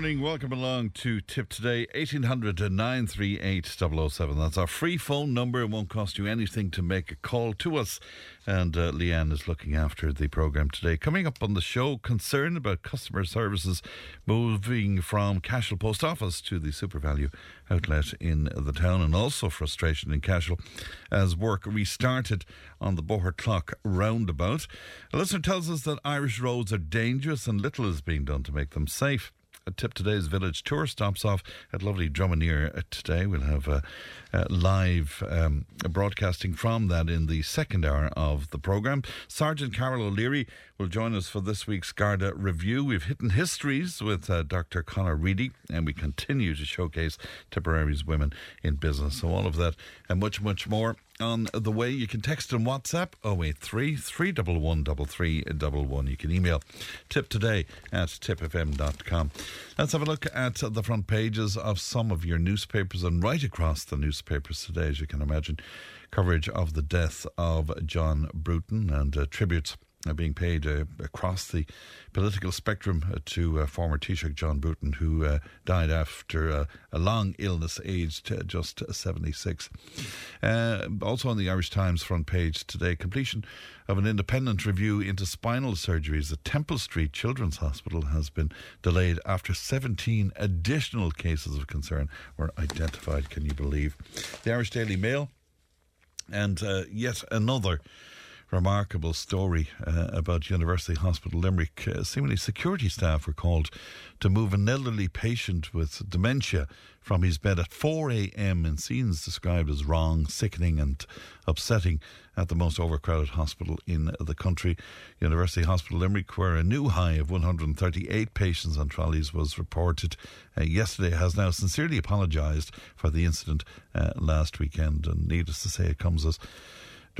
Morning. Welcome along to Tipp Today, 1800 938 007. That's our free phone number. It won't cost you anything to make a call to us. And uh, Leanne is looking after the programme today. Coming up on the show, concern about customer services moving from Cashel Post Office to the SuperValu outlet in the town, and also frustration in Cashel as work restarted on the Boherclough roundabout. A listener tells us that Irish roads are dangerous and little is being done to make them safe. A Tipp Today's village tour stops off at lovely Dromineer today. We'll have uh, uh, live um, broadcasting from that in the second hour of the programme. Sergeant Carol O'Leary will join us for this week's Garda review. We've hidden histories with uh, Dr. Conor Reidy, and we continue to showcase Tipperary's women in business. So all of that and much, much more on the way. You can text and WhatsApp 083 311 You can email tip today at tipfm.com. Let's have a look at the front pages of some of your newspapers and right across the newspapers today, as you can imagine, coverage of the death of John Bruton and uh, tributes being paid uh, across the political spectrum uh, to uh, former Taoiseach John Bruton, who uh, died after a long illness, aged just 76. also on the Irish Times front page today, completion of an independent review into spinal surgeries at Temple Street Children's Hospital has been delayed after 17 additional cases of concern were identified. Can you believe? The Irish Daily Mail and yet another remarkable story uh, about University Hospital Limerick. Uh, seemingly, security staff were called to move an elderly patient with dementia from his bed at 4 a.m. in scenes described as wrong, sickening, and upsetting at the most overcrowded hospital in the country. University Hospital Limerick, where a new high of 138 patients on trolleys was reported uh, yesterday, has now sincerely apologised for the incident uh, last weekend. And needless to say, it comes as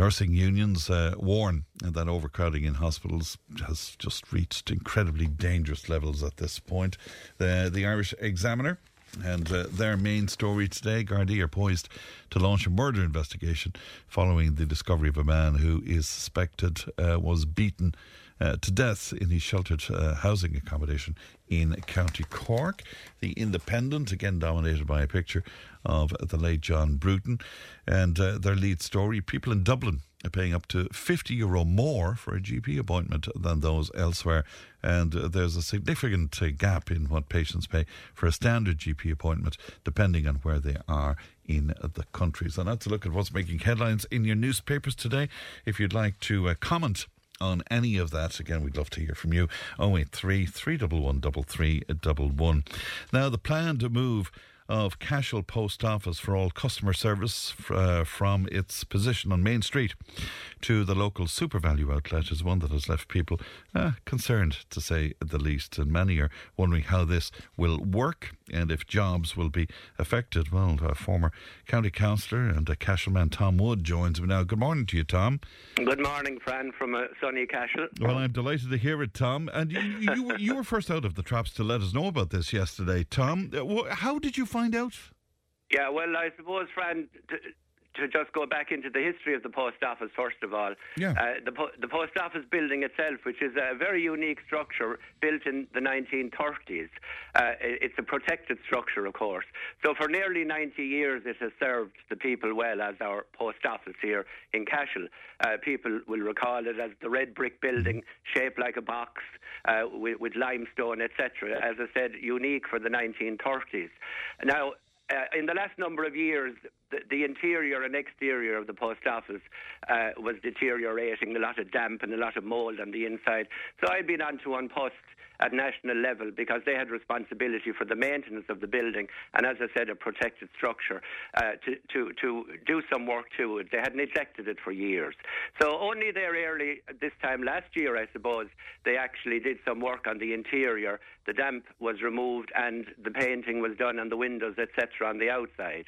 Nursing unions uh, warn that overcrowding in hospitals has just reached incredibly dangerous levels at this point. The, the Irish Examiner and uh, their main story today Gardaí are poised to launch a murder investigation following the discovery of a man who is suspected uh, was beaten uh, to death in his sheltered uh, housing accommodation in County Cork. The Independent, again dominated by a picture of the late John Bruton, and uh, their lead story people in Dublin are paying up to 50 euro more for a GP appointment than those elsewhere. And uh, there's a significant uh, gap in what patients pay for a standard GP appointment, depending on where they are in the country. So, that's a look at what's making headlines in your newspapers today. If you'd like to uh, comment on any of that, again, we'd love to hear from you. 083 311 3311. Now, the plan to move of Cashel Post Office for all customer service uh, from its position on Main Street to the local SuperValu outlet is one that has left people uh, concerned, to say the least. And many are wondering how this will work and if jobs will be affected. Well, a former county councillor and a Cashel man, Tom Wood, joins me now. Good morning to you, Tom. Good morning, Fran, from uh, sunny Cashel. Well, I'm delighted to hear it, Tom. And you, you, you were first out of the traps to let us know about this yesterday, Tom. Uh, how did you find out? Yeah, well, I suppose, Fran, to just go back into the history of the post office first of all. Yeah. Uh, the, po- the post office building itself, which is a very unique structure built in the 1930s, uh, it's a protected structure, of course. So for nearly 90 years, it has served the people well as our post office here in Cashel. Uh, people will recall it as the red brick building, shaped like a box. Uh, with, with limestone, etc. As I said, unique for the 1930s. Now, uh, in the last number of years, the, the, interior and exterior of the post office uh, was deteriorating, a lot of damp and a lot of mould on the inside. So I've been on to An Post at national level because they had responsibility for the maintenance of the building and, as I said, a protected structure uh, to, to, to do some work to it. They had neglected it for years. So only there early this time last year, I suppose, they actually did some work on the interior. The damp was removed and the painting was done on the windows, etc., on the outside.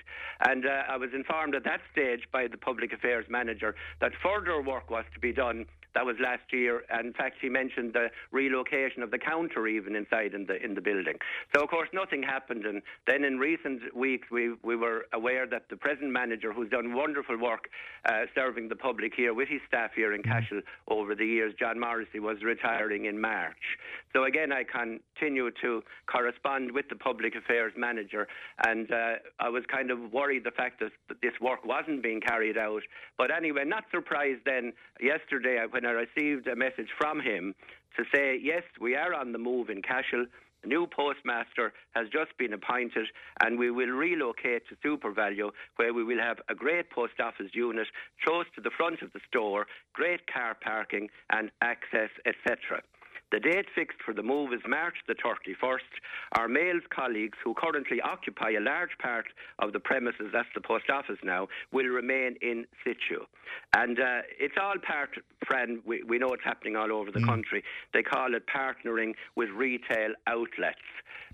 And uh, I was informed at that stage by the public affairs manager that further work was to be done That was last year. And in fact, he mentioned the relocation of the counter even inside in the in the building. So of course, nothing happened. And then in recent weeks, we we were aware that the present manager, who's done wonderful work uh, serving the public here with his staff here in mm. Cashel over the years, John Morrissey, was retiring in March. So again, I continue to correspond with the public affairs manager, and uh, I was kind of worried the fact that this work wasn't being carried out. But anyway, not surprised then yesterday when I received a message from him to say, yes, we are on the move in Cashel. A new postmaster has just been appointed, and we will relocate to SuperValu, where we will have a great post office unit close to the front of the store, great car parking and access, etc. The date fixed for the move is March the 31st. Our mails colleagues who currently occupy a large part of the premises, that's the post office now, will remain in situ. And uh, it's all part, Fran, we, we know it's happening all over the mm. country. They call it partnering with retail outlets.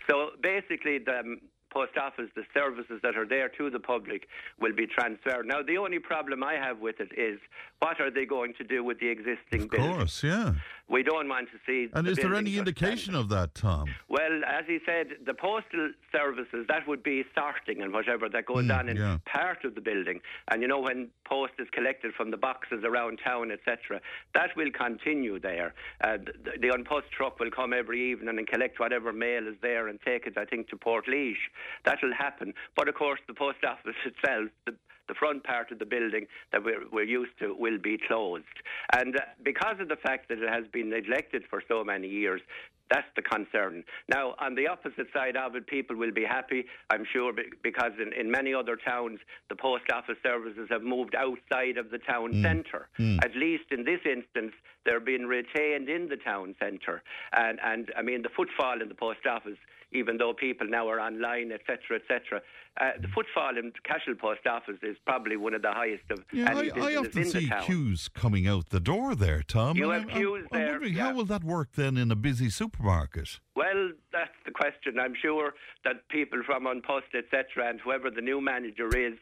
So basically, the, post office, the services that are there to the public will be transferred. Now, the only problem I have with it is what are they going to do with the existing of course, yeah. We don't want to see. And is there any indication of that, Tom? Well, as he said, the postal services that would be sorting and whatever that goes mm, on in yeah. part of the building. And you know when post is collected from the boxes around town, etc., that will continue there. Uh, the, the An Post truck will come every evening and collect whatever mail is there and take it, I think, to Portlaoise. That will happen. But of course, the post office itself, the, the front part of the building that we're, we're used to will be closed. And uh, because of the fact that it has been neglected for so many years, that's the concern. Now, on the opposite side of it, people will be happy, I'm sure, because in, in many other towns, the post office services have moved outside of the town mm. centre. Mm. At least in this instance, they're being retained in the town centre. And, and I mean, the footfall in the post office even though people now are online, etc., etc. Uh, the footfall in Cashel Post Office is probably one of the highest of yeah, any I, I often see queues coming out the door there, Tom. You have I'm, queues I'm, there. I'm wondering yeah. how will that work then in a busy supermarket? Well, that's the question. I'm sure that people from An Post, etc., and whoever the new manager is,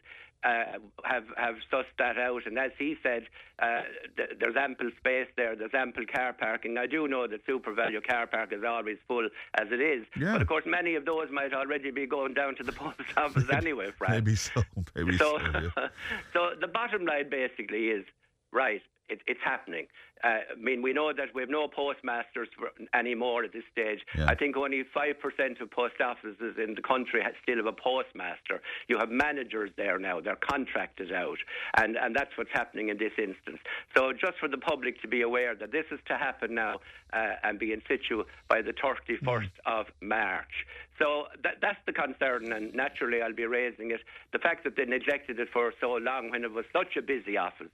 uh, have have sussed that out. And as he said, uh, th- there's ample space there. There's ample car parking. I do know that SuperValu car park is always full as it is, yeah. but of course many of those might already be going down to the post office anyway. Frank. Maybe so. Maybe so. So, yeah. so the bottom line basically is right. It, it's happening. Uh, I mean, we know that we have no postmasters anymore at this stage. Yeah. I think only 5% of post offices in the country still have a postmaster. You have managers there now, they're contracted out. And, and that's what's happening in this instance. So, just for the public to be aware that this is to happen now uh, and be in situ by the 31st mm. of March. So that, that's the concern, and naturally I'll be raising it. The fact that they neglected it for so long when it was such a busy office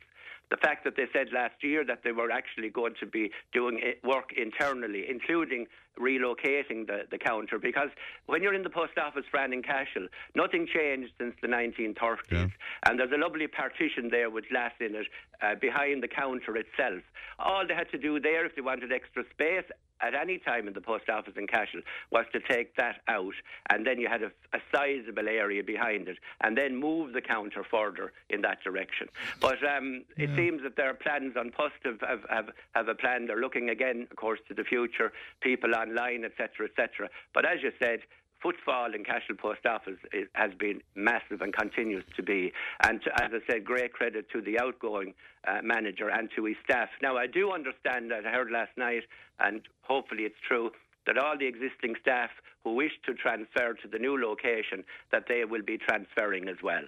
the fact that they said last year that they were actually going to be doing work internally, including relocating the, the counter, because when you're in the post office, Fran in Cashel, nothing changed since the 1930s. Yeah. And there's a lovely partition there with glass in it uh, behind the counter itself. All they had to do there, if they wanted extra space, at any time in the post office in Cashel was to take that out, and then you had a, a sizable area behind it, and then move the counter further in that direction. But um, yeah. it seems that there are plans An Post have, have, have, have a plan. They're looking again, of course, to the future, people online, etc., etc. But as you said, footfall in Cashel Post Office is, has been massive and continues to be. And to, as I said, great credit to the outgoing uh, manager and to his staff. Now, I do understand that I heard last night, and hopefully it's true, that all the existing staff who wish to transfer to the new location, that they will be transferring as well.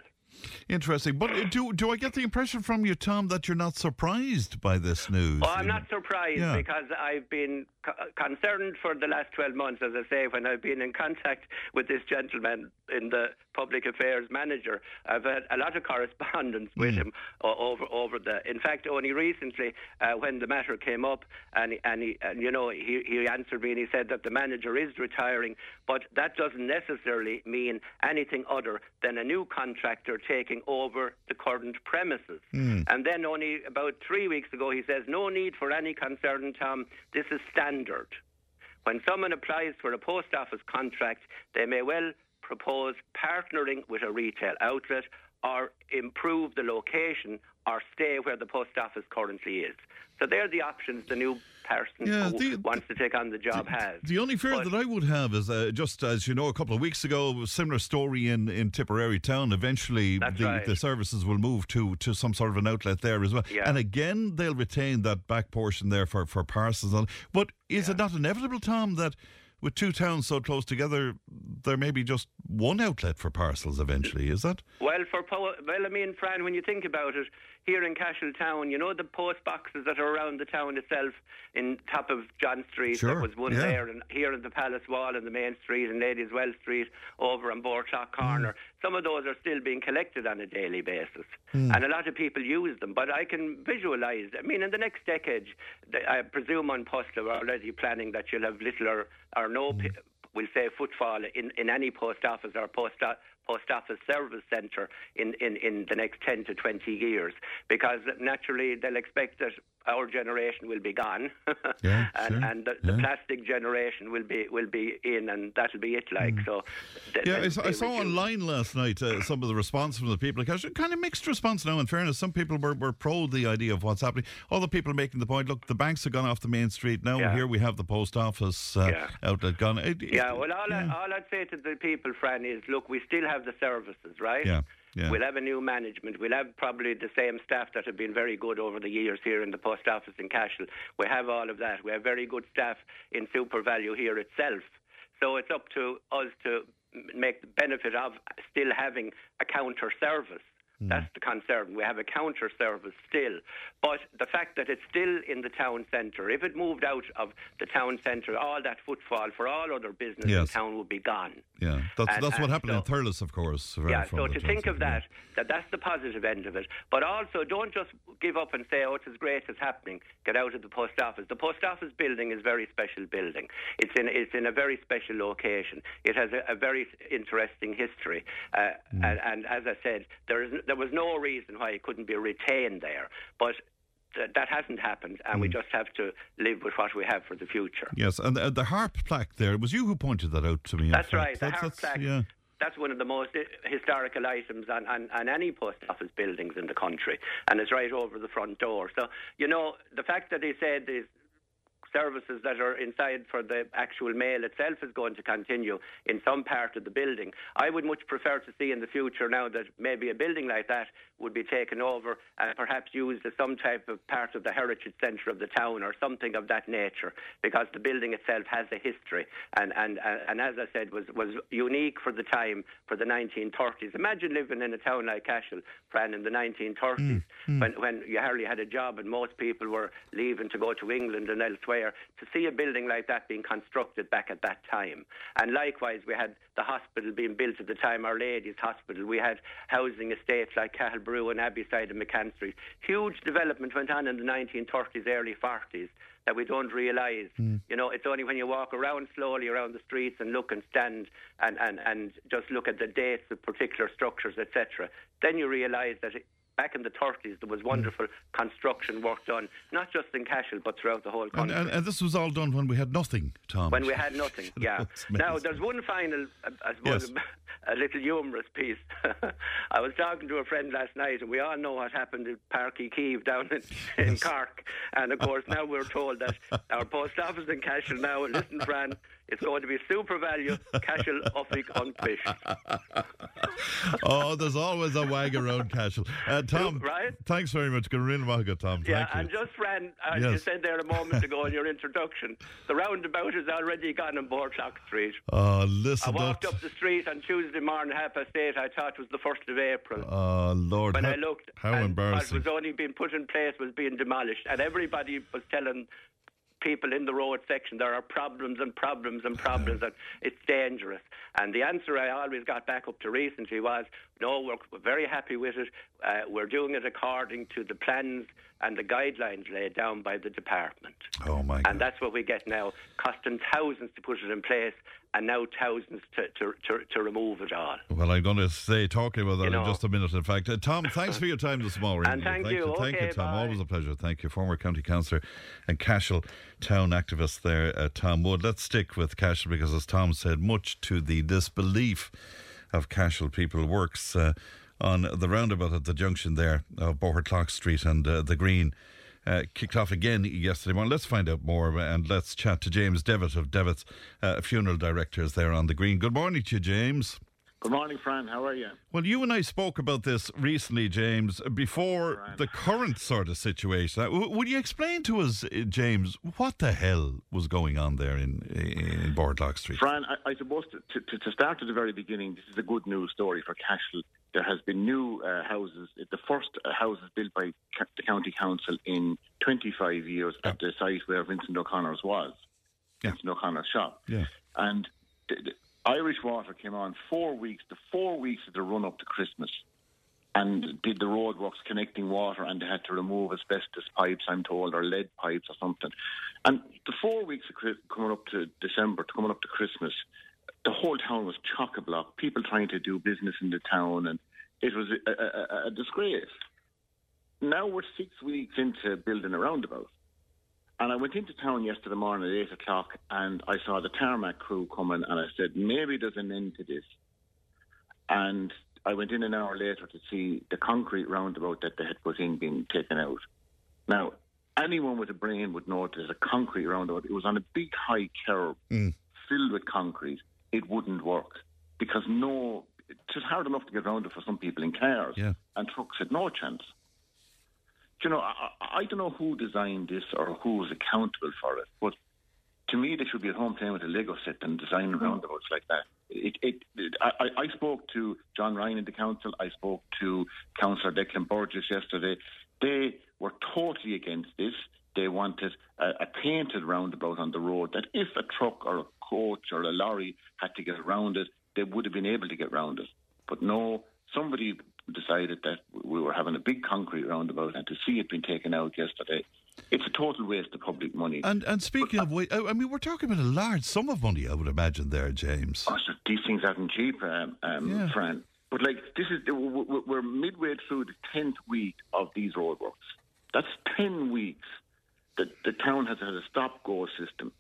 Interesting. But uh, do do I get the impression from you, Tom, that you're not surprised by this news? Oh, I'm not surprised yeah. because I've been co- concerned for the last 12 months, as I say, when I've been in contact with this gentleman in the public affairs manager. I've had a lot of correspondence with mm. him over over the. In fact, only recently, uh, when the matter came up, and and, he, and you know he he answered me and he said that the manager is retiring, but that doesn't necessarily mean anything other than a new contractor taking over the current premises. Mm. And then only about three weeks ago, he says, no need for any concern, Tom. This is standard. When someone applies for a post office contract, they may well propose partnering with a retail outlet or improve the location or stay where the post office currently is. So they're the options the new person Yeah, who the- wants to take on the job has. The only fear But- that I would have is uh, just as you know, a couple of weeks ago, a similar story in, in Tipperary town. Eventually, the, right. the services will move to, to some sort of an outlet there as well. Yeah. And again, they'll retain that back portion there for, for parcels. But is it not inevitable, Tom, that with two towns so close together, there may be just one outlet for parcels eventually? Is that? Well, for po- well, I mean, Fran, when you think about it, here in Cashel Town, you know the post boxes that are around the town itself, in top of John Street, Sure, there was one yeah. there, and here in the Palace Wall and the main street and Ladies Well Street, over on Boherclough Corner. Mm. Some of those are still being collected on a daily basis, Mm. and a lot of people use them. But I can visualise. I mean, in the next decade, I presume An Post are already planning that you'll have little or, or no. Mm. We'll say footfall in, in any post office or post post office service centre in, in, in the next 10 to 20 years because naturally they'll expect that our generation will be gone Yeah, and, sure, and the, the yeah. plastic generation will be will be in and that'll be it like so th- Mm. Yeah, I saw, I saw online last night uh, some of the response from the people. Kind of- kind of mixed response now, in fairness. Some people were, were pro the idea of what's happening. Other people are making the point look, the banks have gone off the main street. Now Yeah. here we have the post office uh, Yeah. outlet gone. It- it- Yeah, well, all. I, all I'd say to the people, Fran, is look, we still have the services, right? Yeah, yeah. We'll have a new management. We'll have probably the same staff that have been very good over the years here in the post office in Cashel. We have all of that. We have very good staff in SuperValu here itself. So it's up to us to make the benefit of still having a counter service. Hmm. That's the concern. We have a counter service still. But the fact that it's still in the town centre, if it moved out of the town centre, all that footfall for all other business in town would be gone. yeah, that's, and- that's what and happened in Thurles, of course. Yeah, so to think of that, that that's the positive end of it. But also, don't just give up and say, oh, it's as great as happening. Get out of the post office. The post office building is a very special building. It's in, it's in a very special location. It has a, a very interesting history. Uh, Mm. and, and as I said, there, is, there was no reason why it couldn't be retained there. But that hasn't happened, and Mm. we just have to live with what we have for the future. Yes, and uh, the harp plaque there, it was you who pointed that out to me. That's right. The That's- harp that's- plaque. Yeah. That's one of the most historical items on, on, on any post office buildings in the country, and it's right over the front door. So, you know, the fact that he said these services that are inside for the actual mail itself is going to continue in some part of the building. I would much prefer to see in the future now that maybe a building like that would be taken over and perhaps used as some type of part of the heritage centre of the town or something of that nature, because the building itself has a history and and and as I said was was unique for the time for the 1930s. Imagine living in a town like Cashel, Fran, in the 1930s mm, mm. when when you hardly had a job and most people were leaving to go to England and elsewhere. To see a building like that being constructed back at that time, and likewise we had the hospital being built at the time, Our Lady's Hospital. We had housing estates like Cahalbrew and Abbeyside and McCann Street. Huge development went on in the 1930s, early 40s that we don't realise. Hmm. You know, it's only when you walk around slowly around the streets and look and stand and, and, and just look at the dates of particular structures, etc., then you realise that it, back in the 30s there was wonderful construction work done, not just in Cashel but throughout the whole country. and, and this was all done when we had nothing, Tom. when we had nothing, yeah. Now, there's one final, uh, I suppose, a little humorous piece. I was talking to a friend last night, and we all know what happened at Páirc Uí Chaoimh down in, in Cork. And of course, now we're told that our post office in Cashel now, listen, Fran, it's going to be SuperValu, Cashel, Uffick, Unfish. oh, there's always a wag around Cashel. Uh, Tom, Right? thanks very much. Gareen Maga, Tom. Thank Yeah, you. and just, Fran, as uh, you said there a moment ago in your introduction, the roundabout is already gone on Boherclough Street. Oh, I listen, walked don't- up the street on Tuesday morning, half past eight. I thought it was the first of April. Oh, Lord. when how, I looked, How embarrassing. what was only being put in place was being demolished, and everybody was telling people in the road section there are problems and problems and problems, and it's dangerous. And the answer I always got back up to recently was, no, we're, we're very happy with it. Uh, we're doing it according to the plans and the guidelines laid down by the department. Oh, my God. And that's what we get now, costing thousands to put it in place, and now thousands to, to, to, to remove it all. Well, I'm going to say talking about that You in just a minute. In fact, uh, Tom, thanks for your time this morning. And thank you. Thank you, Tom. bye. Always a pleasure. Thank you, former county councillor and Cashel town activist there, uh, Tom Wood. Let's stick with Cashel because, as Tom said, much to the disbelief of Cashel people works. Uh, on the roundabout at the junction there of Clock Street and uh, the Green. Uh, kicked off again yesterday morning. Let's find out more and let's chat to James Devitt of Devitt's uh, funeral directors there on the Green. Good morning to you, James. Good morning, Fran. How are you? Well, you and I spoke about this recently, James, before Fran. the current sort of situation. Uh, would you explain to us, uh, James, what the hell was going on there in in Boherclough Street? Fran, I, I suppose to, to, to, start at the very beginning, this is a good news story for Cashel. There has been new uh, houses, the first uh, houses built by the county council in 25 years yeah. at the site where Vincent O'Connor's was, yeah. Vincent O'Connor's shop. Yeah. And Irish Water came on four weeks, the four weeks of the run up to Christmas, and did the roadworks connecting water, and they had to remove asbestos pipes, I'm told, or lead pipes or something. And the four weeks of coming up to December, coming up to Christmas, the whole town was chock a block. People trying to do business in the town, and it was a, a, a disgrace. Now we're six weeks into building a roundabout. And I went into town yesterday morning at 8 o'clock and I saw the tarmac crew coming and I said, maybe there's an end to this. And I went in an hour later to see the concrete roundabout that they had put in being taken out. Now, anyone with a brain would know there's a concrete roundabout. It was on a big high curb mm. filled with concrete. It wouldn't work because no, it's hard enough to get around it for some people in cars, yeah. and trucks had no chance you know, I, I don't know who designed this or who is accountable for it, but to me, they should be at home playing with a Lego set and designing mm-hmm. roundabouts like that. It, it, it, I, I, spoke to John Ryan in the council. I spoke to Councillor Declan Burgess yesterday. They were totally against this. They wanted a, a, painted roundabout on the road that if a truck or a coach or a lorry had to get around it, they would have been able to get around it. But no, somebody decided that we were having a big concrete roundabout, and to see it being taken out yesterday, it's a total waste of public money. And and speaking but, of, I mean, we're talking about a large sum of money, I would imagine, there, James. Oh, so these things aren't cheap, um, um, yeah. Fran. But like this is, we're midway through the tenth week of these roadworks. That's ten weeks that the town has had a stop-go system.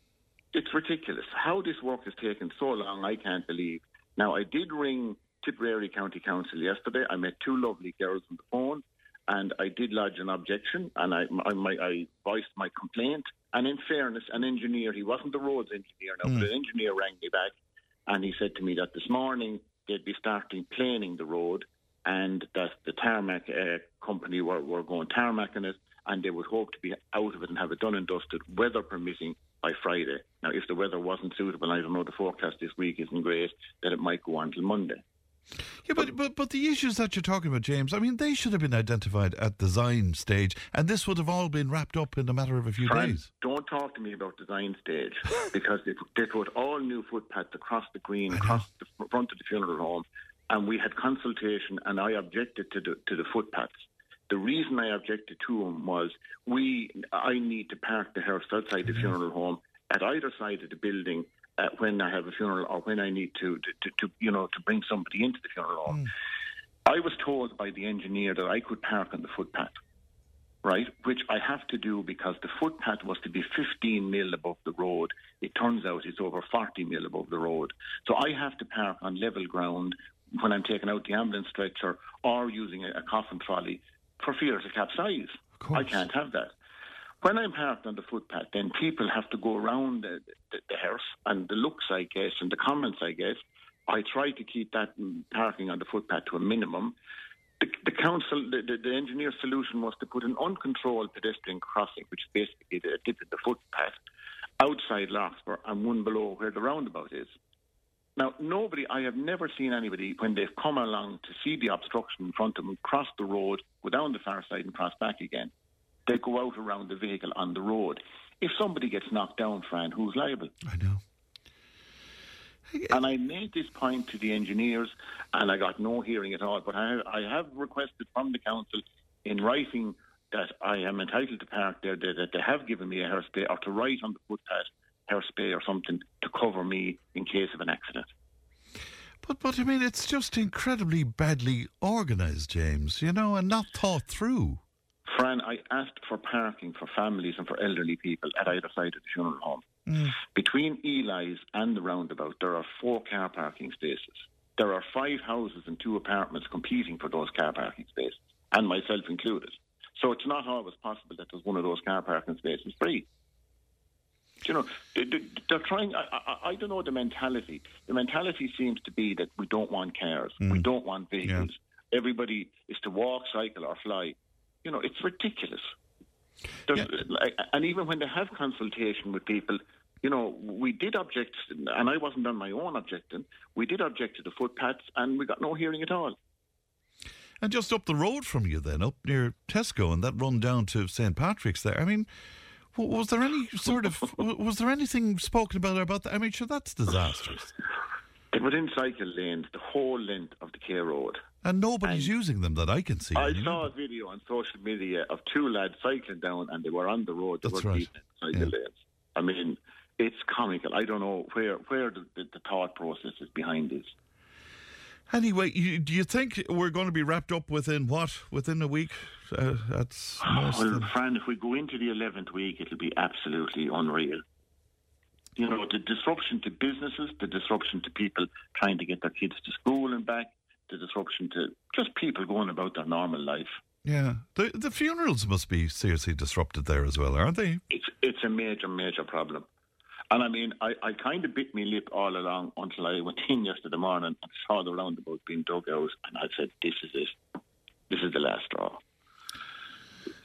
It's ridiculous. How this work has taken so long, I can't believe. Now, I did ring Tipperary County Council yesterday. I met two lovely girls on the phone, and I did lodge an objection, and I, I, my, I voiced my complaint. And in fairness, an engineer, he wasn't the roads engineer now, mm. but an engineer rang me back, and he said to me that this morning they'd be starting planing the road, and that the tarmac uh, company were, were going tarmacking it, and they would hope to be out of it and have it done and dusted, weather permitting, by Friday. Now, if the weather wasn't suitable, I don't know, the forecast this week isn't great, then it might go on till Monday. Yeah, but, but but the issues that you're talking about, James, I mean, they should have been identified at design stage, and this would have all been wrapped up in a matter of a few Frank, days. Don't talk to me about design stage because they, they put all new footpaths across the green, across the front of the funeral home, and we had consultation, and I objected to the to the footpaths. The reason I objected to them was we I need to park the hearse outside the funeral home at either side of the building uh, when I have a funeral or when I need to, to, to, you know, to bring somebody into the funeral home. Mm. I was told by the engineer that I could park on the footpath, right? Which I have to do because the footpath was to be 15 mil above the road. It turns out it's over 40 mil above the road. So I have to park on level ground when I'm taking out the ambulance stretcher or using a, a coffin trolley for fear to capsize. I can't have that. When I'm parked on the footpath, then people have to go around the, the, the house, and the looks I get and the comments I get, I try to keep that parking on the footpath to a minimum. The, the council, the, the, the engineer's solution was to put an uncontrolled pedestrian crossing, which is basically the the footpath, outside Larkspur and one below where the roundabout is. Now, nobody, I have never seen anybody, when they've come along to see the obstruction in front of them, cross the road, go down the far side and cross back again they go out around the vehicle on the road. If somebody gets knocked down, Fran, who's liable? I know. And I made this point to the engineers, and I got no hearing at all. But I, I have requested from the council in writing that I am entitled to park there, that they have given me a hairspray, or to write on the footpath hairspray or something to cover me in case of an accident. But but I mean, it's just incredibly badly organised, James. You know, and not thought through. Fran, I asked for parking for families and for elderly people at either side of the funeral home. Mm. Between Eli's and the roundabout, there are four car parking spaces. there are five houses and two apartments competing for those car parking spaces, and myself included. So it's not always possible that there's one of those car parking spaces free. You know, they're trying. I, I, I don't know the mentality. The mentality seems to be that we don't want cars, mm. we don't want vehicles. Yeah. Everybody is to walk, cycle, or fly. You know, it's ridiculous. Yeah. Like, and even when they have consultation with people, you know, we did object, and I wasn't on my own objecting. We did object to the footpaths, and we got no hearing at all. And just up the road from you, then, up near Tesco, and that run down to St Patrick's there. I mean, was there any sort of was there anything spoken about about that? I mean, sure, that's disastrous. It was in cycle lanes, the whole length of the Cahir Road. And nobody's and using them that I can see. I anyway. saw a video on social media of two lads cycling down and they were on the road. They That's right. cycle yeah. lanes. I mean, it's comical. I don't know where, where the, the, the thought process is behind this. Anyway, you, do you think we're going to be wrapped up within what? Within a week? Uh, that's well, Fran, if we go into the eleventh week, it'll be absolutely unreal. You know, the disruption to businesses, the disruption to people trying to get their kids to school and back, the disruption to just people going about their normal life. Yeah, the the funerals must be seriously disrupted there as well, aren't they? It's it's a major major problem. And I mean, I, I kind of bit my lip all along until I went in yesterday morning and saw the roundabout being dug out, and I said, "This is it. This is the last straw."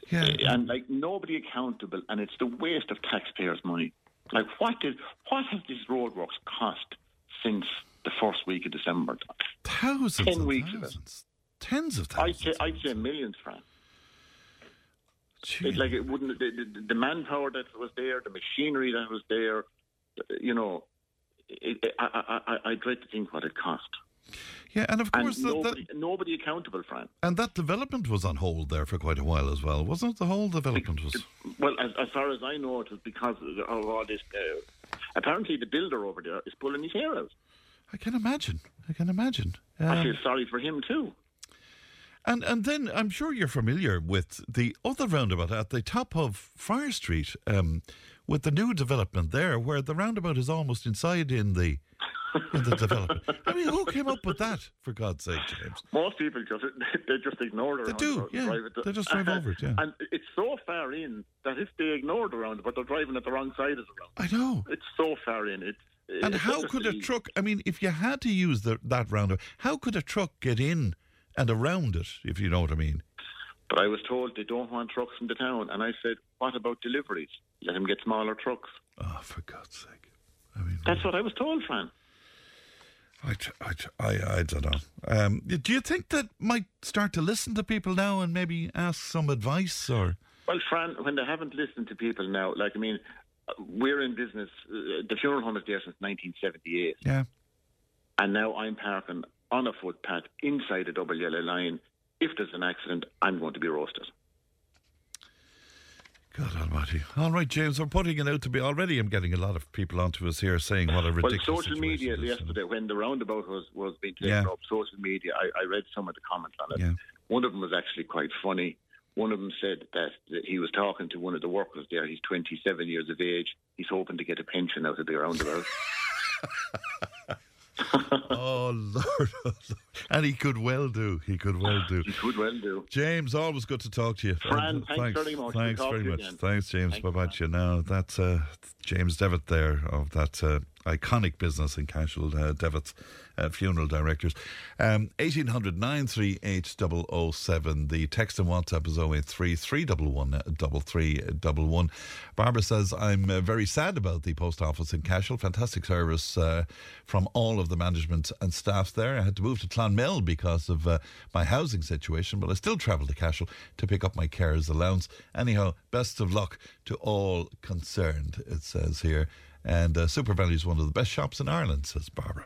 Yeah. And like nobody accountable, and it's the waste of taxpayers' money. Like what did what has this roadworks cost since the first week of December? Thousands, ten weeks thousands. of it. Tens of thousands. I'd say, I'd say millions, Frank. It, like it wouldn't the, the, manpower that was there, the machinery that was there, you know, it, I, I, I dread to think what it cost. Yeah, and of course, and nobody, that, nobody accountable, Frank. And that development was on hold there for quite a while as well, wasn't it? The whole development was. Well, as, as far as I know, it was because of all this. Uh, apparently, the builder over there is pulling his hair out. I can imagine. I can imagine. Um, I feel sorry for him too. And and then I'm sure you're familiar with the other roundabout at the top of Friar Street, um, with the new development there, where the roundabout is almost inside in the in the development. I mean, who came up with that? For God's sake, James. Most people just they just ignore it. They do, yeah. They just drive over it, yeah. And it's so far in that if they ignore the roundabout, they're driving at the wrong side of the roundabout. I know. It's so far in. It's and how could a truck? I mean, if you had to use the, that roundabout, how could a truck get in and around it? If you know what I mean. But I was told they don't want trucks in the town, and I said, "What about deliveries? Let them get smaller trucks." Oh, for God's sake! I mean, that's what I was told, Fran. I, I, I, I don't know. Um, do you think that might start to listen to people now and maybe ask some advice or? Well, Fran, when they haven't listened to people now, like I mean, we're in business. Uh, the funeral home is there since 1978. Yeah. And now I'm parking on a footpath inside a double yellow line. If there's an accident, I'm going to be roasted. God Almighty! All right, James, we're putting it out to be already. I'm getting a lot of people onto us here saying what a ridiculous. Well, social media yesterday, when the roundabout was was being taken yeah. up, social media, I, I, read some of the comments on it. Yeah. One of them was actually quite funny. One of them said that, that he was talking to one of the workers there. He's 27 years of age. He's hoping to get a pension out of the roundabout. oh Lord, and he could well do. He could well do. He could well do. James, always good to talk to you. Fran, thanks, thanks, very much. Thanks very much. Thanks, James. Bye bye you. Now that's uh, James Devitt there of that uh, iconic business in Cashel uh, Devitt's uh, funeral directors. Um, 1800 938 007. The text and WhatsApp is 083 311 3311. Barbara says, I'm uh, very sad about the post office in Cashel. Fantastic service uh, from all of the management and staff there. I had to move to Clonmel because of uh, my housing situation, but I still travel to Cashel to pick up my carers allowance. Anyhow, best of luck to all concerned, it says here. And uh, SuperValu is one of the best shops in Ireland, says Barbara.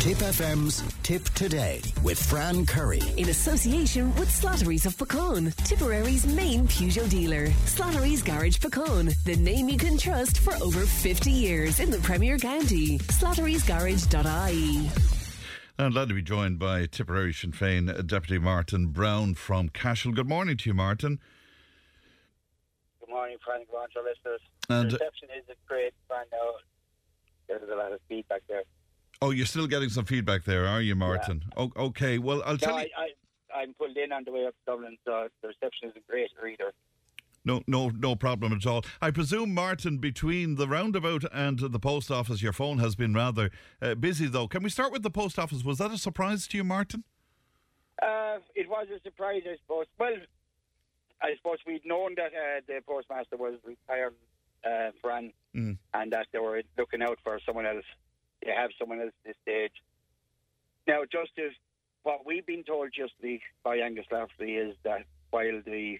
Tipp FM's Tipp Today with Fran Curry. In association with Slattery's of Puckane, Tipperary's main Peugeot dealer. Slattery's Garage Puckane, the name you can trust for over 50 years in the Premier County. Slattery'sGarage.ie. I'm glad to be joined by Tipperary Sinn Féin Deputy Martin Browne from Cashel. Good morning to you, Martin. Good morning, Frank. Good morning, to our listeners. And- the reception is great, Frank. Now, there's a lot of feedback there. Oh, you're still getting some feedback there, are you, Martin? O- okay, well, I'll No, tell I, you. I, I'm pulled in on the way up to Dublin, so the reception isn't great either. No, no, no problem at all. I presume, Martin, between the roundabout and the post office, your phone has been rather uh, busy, though. Can we start with the post office? Was that a surprise to you, Martin? Uh, it was a surprise, I suppose. Well, I suppose we'd known that uh, the postmaster was retired, uh, Fran, Mm. and that they were looking out for someone else. They have someone else at this stage. Now, just as what we've been told yesterday by Angus Laverty is that while the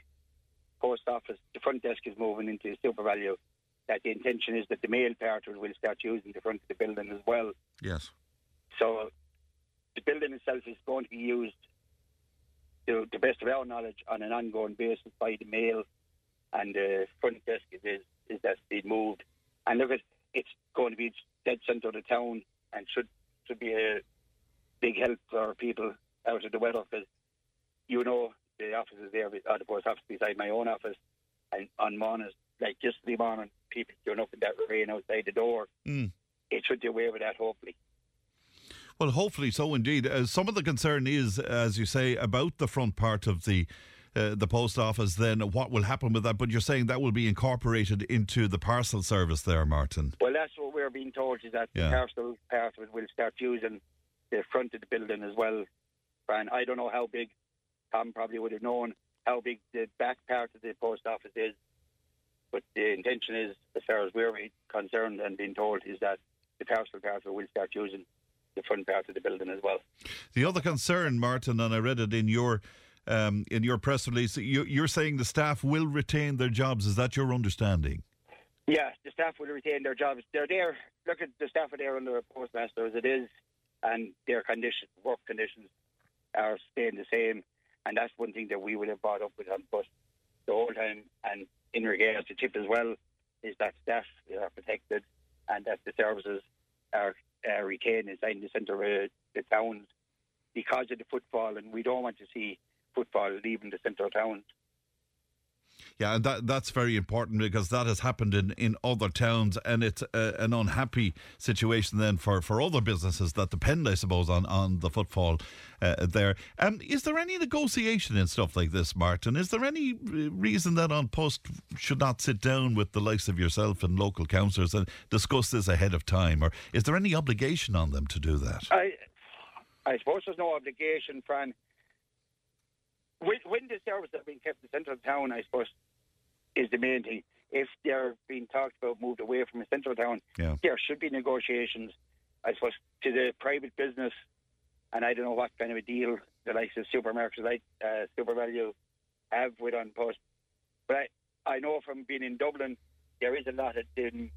post office, the front desk is moving into SuperValu, that the intention is that the mail part will start using the front of the building as well. Yes. So the building itself is going to be used, to the best of our knowledge, on an ongoing basis by the mail, and the front desk is is, that's being moved. And look, at it's going to be dead centre of the town, and should should be a big help for people out of the weather because you know the office is there, or the post office beside my own office, and on mornings like yesterday morning, people queuing up in that rain outside the door. Mm. It should do away with that, hopefully. Well, hopefully so indeed. Uh, some of the concern is, as you say, about the front part of the uh, the post office. Then what will happen with that? But you're saying that will be incorporated into the parcel service there, Martin. Well, that's we're being told is that Yeah. the parcel part of it will start using the front of the building as well. And I don't know how big, Tom probably would have known how big the back part of the post office is. But the intention is, as far as we're concerned and being told, is that the parcel part will start using the front part of the building as well. The other concern, Martin, and I read it in your um, in your press release. You, you're saying the staff will retain their jobs. Is that your understanding? Yeah, the staff will retain their jobs. They're there. Look at the staff are there under a postmaster as it is, and their conditions, work conditions, are staying the same. And that's one thing that we would have brought up with them. But the whole time, and in regards to Tipp as well, is that staff are protected and that the services are uh, retained inside the centre of the towns because of the footfall. And we don't want to see footfall leaving the centre of town. Yeah, and that that's very important because that has happened in, in other towns, and it's uh, an unhappy situation then for, for other businesses that depend, I suppose, on, on the footfall uh, there. Um, is there any negotiation in stuff like this, Martin? Is there any uh, reason that An Post should not sit down with the likes of yourself and local councillors and discuss this ahead of time, or is there any obligation on them to do that? I, I suppose there's no obligation, Fran. When, when the services are being kept in the centre of town, I suppose, is the main thing. If they're being talked about moved away from the centre of town, Yeah. there should be negotiations, I suppose, to the private business. And I don't know what kind of a deal the likes of supermarkets like uh, SuperValu have with An Post. But I, I know from being in Dublin, there is a lot of um,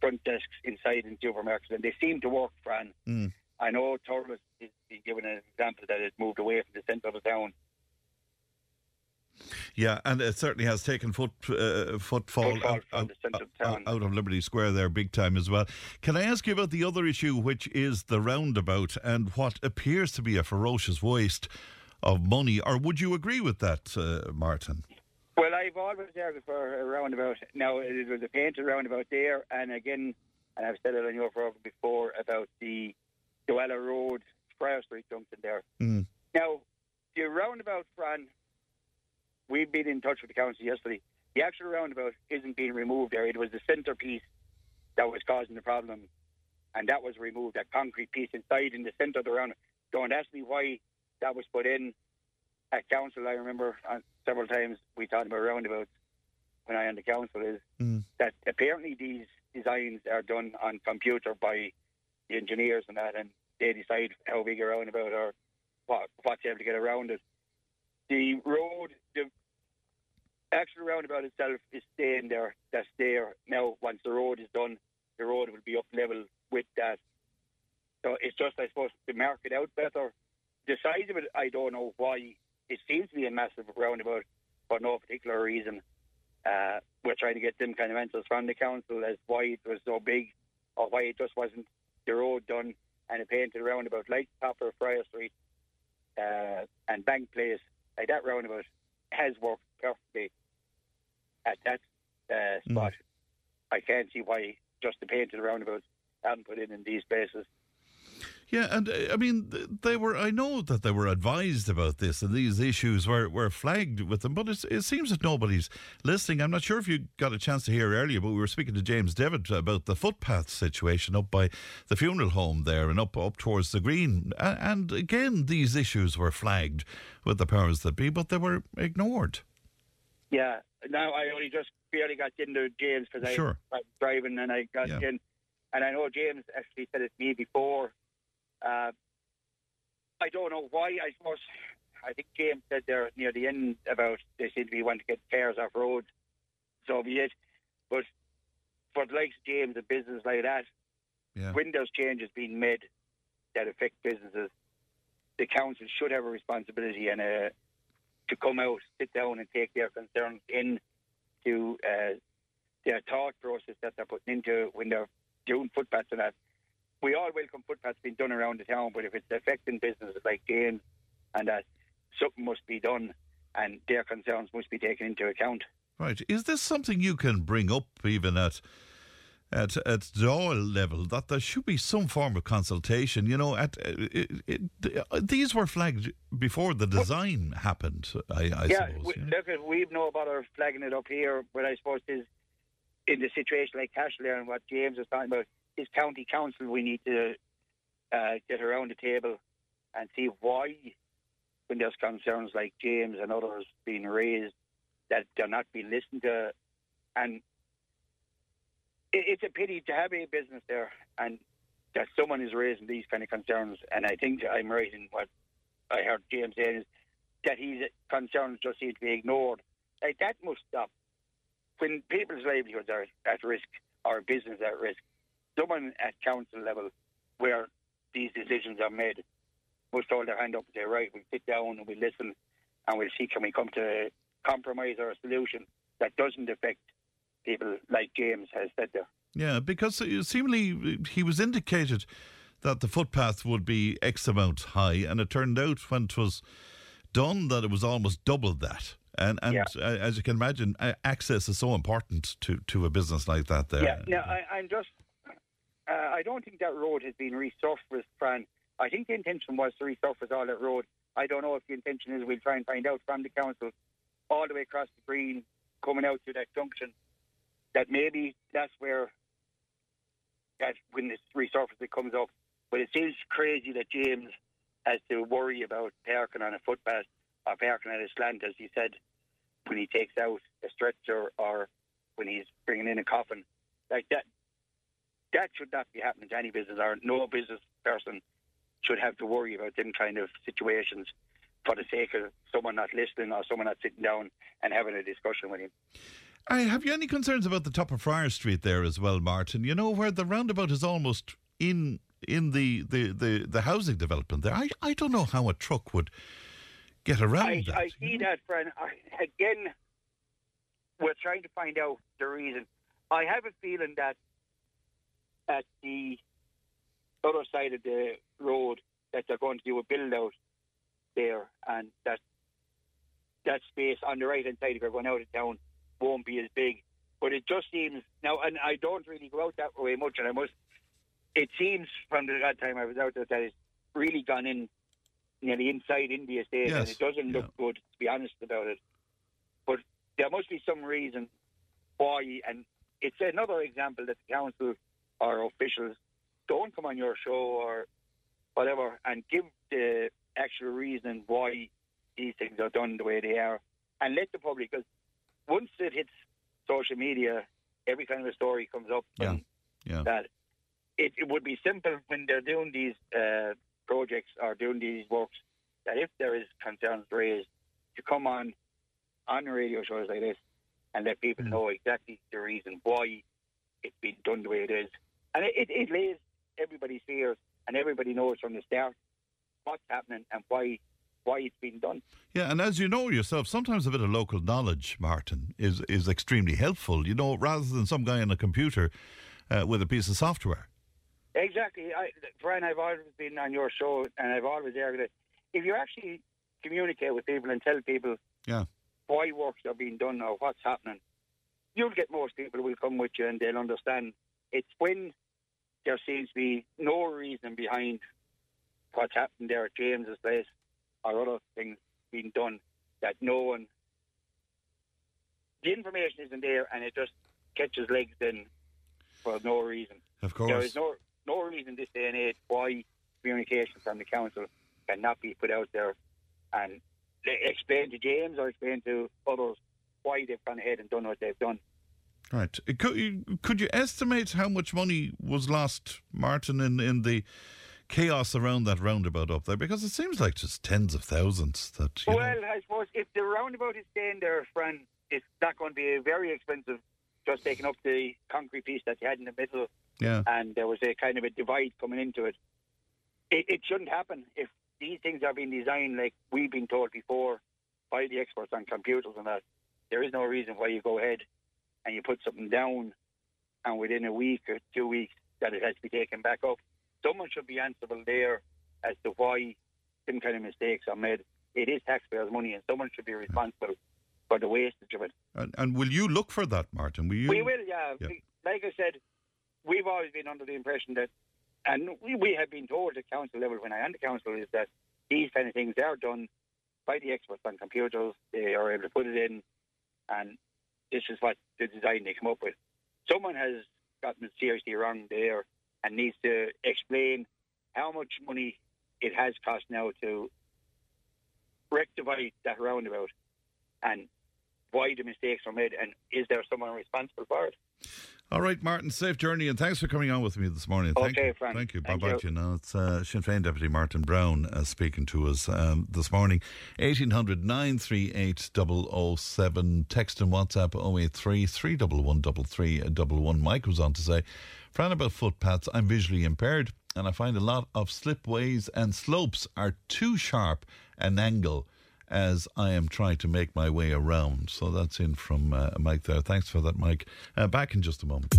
front desks inside in supermarkets, and they seem to work, Fran. Mm. I know Thurles is being given an example that it moved away from the centre of the town. Yeah, and it certainly has taken foot uh, footfall, Footfall out, out, of out- out of Liberty Square there, big time as well. Can I ask you about the other issue, which is the roundabout and what appears to be a ferocious waste of money? Or would you agree with that, uh, Martin? Well, I've always argued for a roundabout. Now, it was a painted roundabout there, and again, and I've said it on your program before about the Dualla Road, Friar Street junction there. Mm. Now, the roundabout, Fran, we've been in touch with the council yesterday. The actual roundabout isn't being removed there. It was the centrepiece that was causing the problem, and that was removed, that concrete piece inside in the centre of the roundabout. Don't ask me why that was put in at council. I remember uh, several times we talked about roundabouts when I on the council is Mm. that apparently these designs are done on computer by the engineers and that, and they decide how big a roundabout or what what's able to get around it. The road, the actual roundabout itself is staying there. That's there now. Once the road is done, the road will be up level with that. So it's just, I suppose, to mark it out better. The size of it, I don't know why. It seems to be a massive roundabout for no particular reason. Uh, we're trying to get them kind of answers from the council as why it was so big or why it just wasn't the road done and a painted roundabout like Popper Friar Street uh, and Bank Place, like that roundabout has worked perfectly at that uh, spot. I can't see why just the painted roundabouts haven't put in in these places. Yeah, and uh, I mean, they were. I know that they were advised about this, and these issues were, were flagged with them. But it's, it seems that nobody's listening. I'm not sure if you got a chance to hear earlier, but we were speaking to James Devitt about the footpath situation up by the funeral home there and up up towards the green. And again, these issues were flagged with the powers that be, but they were ignored. Yeah. Now I only just barely got into James because I Sure. was driving and I got Yeah. in, and I know James actually said it to me before. Uh, I don't know why. I suppose I think James said there near the end about they seem to be wanting to get cars off road. So be it. But for the likes of James, a business like that, Yeah. when there's changes being made that affect businesses, the council should have a responsibility and a to come out, sit down, and take their concerns in to uh, their thought process that they're putting into when they're doing footpaths and that. We all welcome footpaths being done around the town, but if it's affecting businesses like James and that, something must be done and their concerns must be taken into account. Right. Is this something you can bring up even at at at Dáil level that there should be some form of consultation? You know, at uh, it, it, uh, these were flagged before the design happened. I, I yeah, suppose. we, know? look, at- we've no bother flagging it up here, but I suppose is in the situation like Cashel and what James was talking about, is county council we need to uh, get around the table and see why, when there's concerns like James and others being raised, that they're not being listened to, and it's a pity to have a business there and that someone is raising these kind of concerns. And I think I'm right in what I heard James saying is that his concerns just seem to be ignored. Like that must stop. When people's livelihoods are at risk or business at risk, someone at council level where these decisions are made must hold their hand up and say, right, we'll sit down and we'll listen and we'll see can we come to a compromise or a solution that doesn't affect people like James has said there. Yeah, because seemingly he was indicated that the footpath would be X amount high, and it turned out when it was done that it was almost double that. And and Yeah. as you can imagine, access is so important to, to a business like that. There. Yeah, now I, I'm just. Uh, I don't think that road has been resurfaced, Fran. I think the intention was to resurface all that road. I don't know if the intention is we'll try and find out from the council all the way across the green, coming out to that junction, that maybe that's where that when this resurface it comes up. But it seems crazy that James has to worry about parking on a footpath or parking at a slant, as he said, when he takes out a stretcher or when he's bringing in a coffin. Like that, that should not be happening to any business or no business person should have to worry about them kind of situations for the sake of someone not listening or someone not sitting down and having a discussion with him. I, have you any concerns about the top of Friar Street there as well, Martin? You know where the roundabout is almost in in the, the, the, the housing development there. I, I don't know how a truck would get around I, that. I see know? that, friend. I, again, we're trying to find out the reason. I have a feeling that at the other side of the road that they're going to do a build out there, and that that space on the right hand side if you're going out of town won't be as big. But it just seems now, and I don't really go out that way much, and I must. It seems from the that time I was out there that it's really gone in nearly inside India the estate, and it doesn't yeah. look good to be honest about it. But there must be some reason why, and it's another example that the council or officials don't come on your show or whatever and give the actual reason why these things are done the way they are, and let the public. Because once it hits social media, every kind of a story comes up. Yeah, yeah. That it, it would be simple when they're doing these uh, projects or doing these works that if there is concerns raised, to come on on radio shows like this and let people know exactly the reason why it's been done the way it is. And it, it, it lays everybody's fears and everybody knows from the start what's happening and why why it's being done. Yeah, and as you know yourself, sometimes a bit of local knowledge, Martin, is is extremely helpful. You know, rather than some guy on a computer uh, with a piece of software. Exactly, I, Fran. I've always been on your show, and I've always argued that if you actually communicate with people and tell people Yeah. why works are being done or what's happening, you'll get most people will come with you and they'll understand. It's when there seems to be no reason behind what's happened there at James's place or other things being done that no one. The information isn't there, and it just catches legs in for no reason. Of course. there is no no reason this day and age why communication from the council cannot be put out there and explain to James or explain to others why they've gone ahead and done what they've done. Right. Could you, could you estimate how much money was lost, Martin, in, in the chaos around that roundabout up there? Because it seems like just tens of thousands that, you know- Well, I suppose if the roundabout is staying there, Fran, it's not going to be very expensive. Just taking up the concrete piece that you had in the middle, yeah. and there was a kind of a divide coming into it. It, it shouldn't happen if these things are being designed like we've been told before by the experts on computers and that. There is no reason why you go ahead and you put something down, and within a week or two weeks that it has to be taken back up. Someone should be answerable there as to why some kind of mistakes are made. It is taxpayers' money, and someone should be responsible for the wastage of it. And, and will you look for that, Martin? Will you? We will, yeah. Yeah. Like I said, we've always been under the impression that, and we, we have been told at council level when I am the council, is that these kind of things are done by the experts on computers. They are able to put it in, and this is what the design they come up with. Someone has gotten it seriously wrong there and needs to explain how much money it has cost now to rectify that roundabout and why the mistakes were made and is there someone responsible for it? All right, Martin, safe journey, and thanks for coming on with me this morning. Thank Okay, you. Frank. Thank you. Bye bye you. now. It's uh, Sinn Féin Deputy Martin Browne uh, speaking to us um, this morning. 1800 938 007. Text and WhatsApp 083 311 3311. Mike was on to say, Fran about footpaths, I'm visually impaired, and I find a lot of slipways and slopes are too sharp an angle as I am trying to make my way around. So that's in from uh, Mike there. Thanks for that, Mike. Uh, back in just a moment.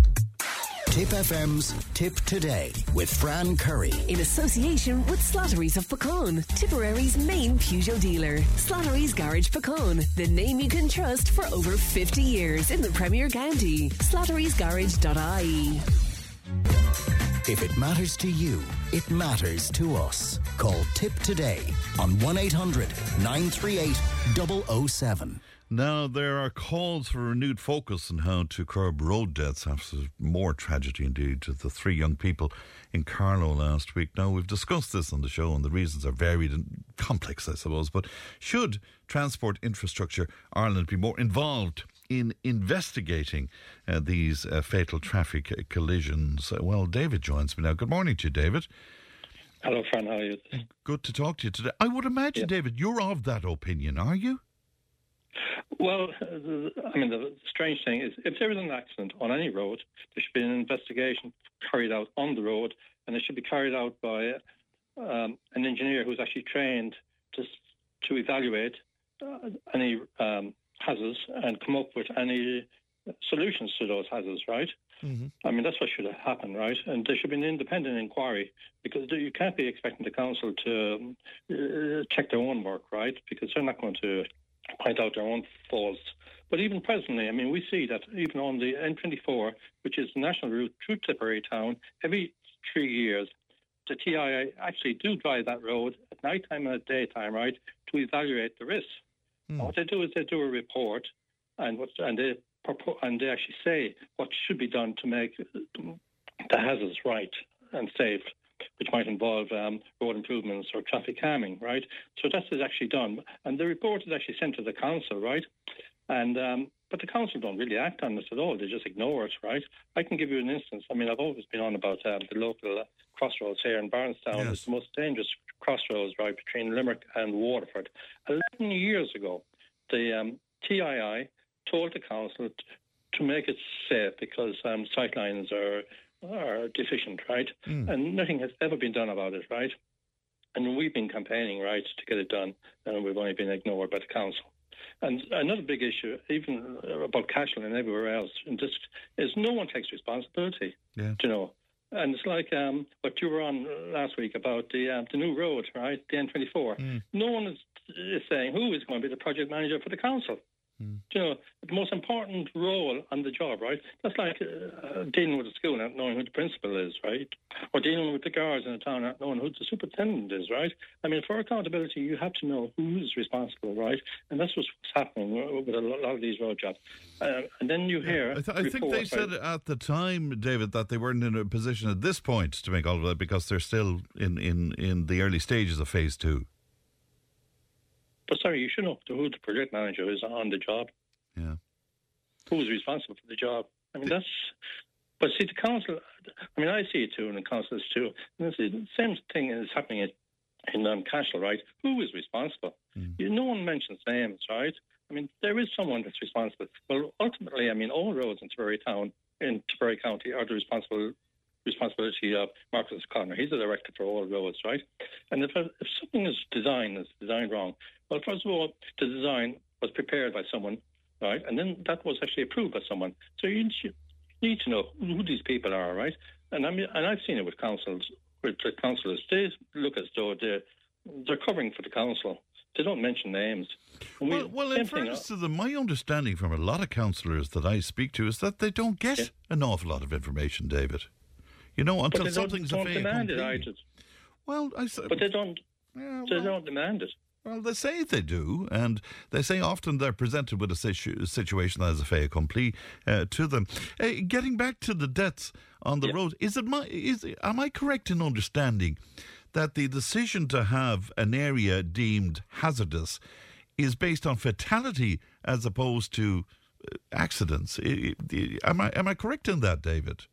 Tipp FM's Tipp Today with Fran Curry. In association with Slattery's of Puckane, Tipperary's main Peugeot dealer. Slattery's Garage Puckane, the name you can trust for over 50 years in the Premier County. Slattery'sGarage.ie. If it matters to you, it matters to us. Call Tipp Today on 1 800 938 007. Now, there are calls for renewed focus on how to curb road deaths after more tragedy indeed to the three young people in Carlow last week. Now, we've discussed this on the show, and the reasons are varied and complex, I suppose. But should Transport Infrastructure Ireland be more involved in investigating uh, these uh, fatal traffic collisions? Well, David joins me now. Good morning to you, David. Hello, Fran. How are you? Good to talk to you today. I would imagine, David, you're of that opinion, are you? Well, uh, I mean, the strange thing is if there is an accident on any road, there should be an investigation carried out on the road, and it should be carried out by um, an engineer who's actually trained to, to evaluate uh, any um, hazards and come up with any solutions to those hazards, right? I mean, that's what should happen, right? And there should be an independent inquiry because you can't be expecting the council to uh, check their own work, right? Because they're not going to point out their own faults. But even presently, I mean, we see that even on the N24, which is the national route through Tipperary town, every three years, the TII actually do drive that road at night time and at daytime, right, to evaluate the risks. And What they do is they do a report, and what and they and they actually say what should be done to make the hazards right and safe, which might involve um, road improvements or traffic calming, right? So that is actually done, and the report is actually sent to the council, right? And um, but the council don't really act on this at all; they just ignore it, right? I can give you an instance. I mean, I've always been on about um, the local uh, crossroads here in Barnestown. Yes. It's the most dangerous crossroads, right, between Limerick and Waterford. Eleven years ago, the um, TII told the council t- to make it safe because um, sightlines are are deficient, right? And nothing has ever been done about it, right? And we've been campaigning, right, to get it done, and we've only been ignored by the council. And another big issue, even about Cashel and everywhere else, and just is no one takes responsibility. Yeah. You know, and it's like um, what you were on last week about the uh, the new road, right, the N24. No one is, is saying who is going to be the project manager for the council. You know, the most important role on the job, right? That's like uh, dealing with a school not knowing who the principal is, right? Or dealing with the guards in a town not knowing who the superintendent is, right? I mean, for accountability, you have to know who's responsible, right? And that's what's happening with a lot of these road jobs. Uh, and then you hear. I, th- I think they said at the time, David, that they weren't in a position at this point to make all of that because they're still in, in, in the early stages of phase two. But sorry, you should know who the project manager is on the job. Yeah. Who's responsible for the job? I mean, that's. But see, the council. I mean, I see it too, and the councils too. And see, the same thing is happening at, in um, Cashel, right? Who is responsible? You, no one mentions names, right? I mean, there is someone that's responsible. Well, ultimately, I mean, all roads in Tipperary Town, in Tipperary County, are the responsible responsibility of Marcus Connor. He's the director for all roads, right? And if, if something is designed is designed wrong, well, first of all, the design was prepared by someone, right? And then that was actually approved by someone. So you need to know who these people are, right? And I mean, and I've seen it with councils, with the councillors. They look as though they're they're covering for the council. They don't mention names. And we- Well, well in fairness uh, to them, my understanding from a lot of councillors that I speak to is that they don't get an awful lot of information, David. You know, but until they something's don't a fait demand it accompli. either. Well, I But they don't. Yeah, They well- don't demand it. Well, they say they do, and they say often they're presented with a situ- situation that is a fait accompli uh, to them. Uh, getting back to the deaths on the road, is it my is am I correct in understanding that the decision to have an area deemed hazardous is based on fatality as opposed to uh, accidents? Am I am I correct in that, David?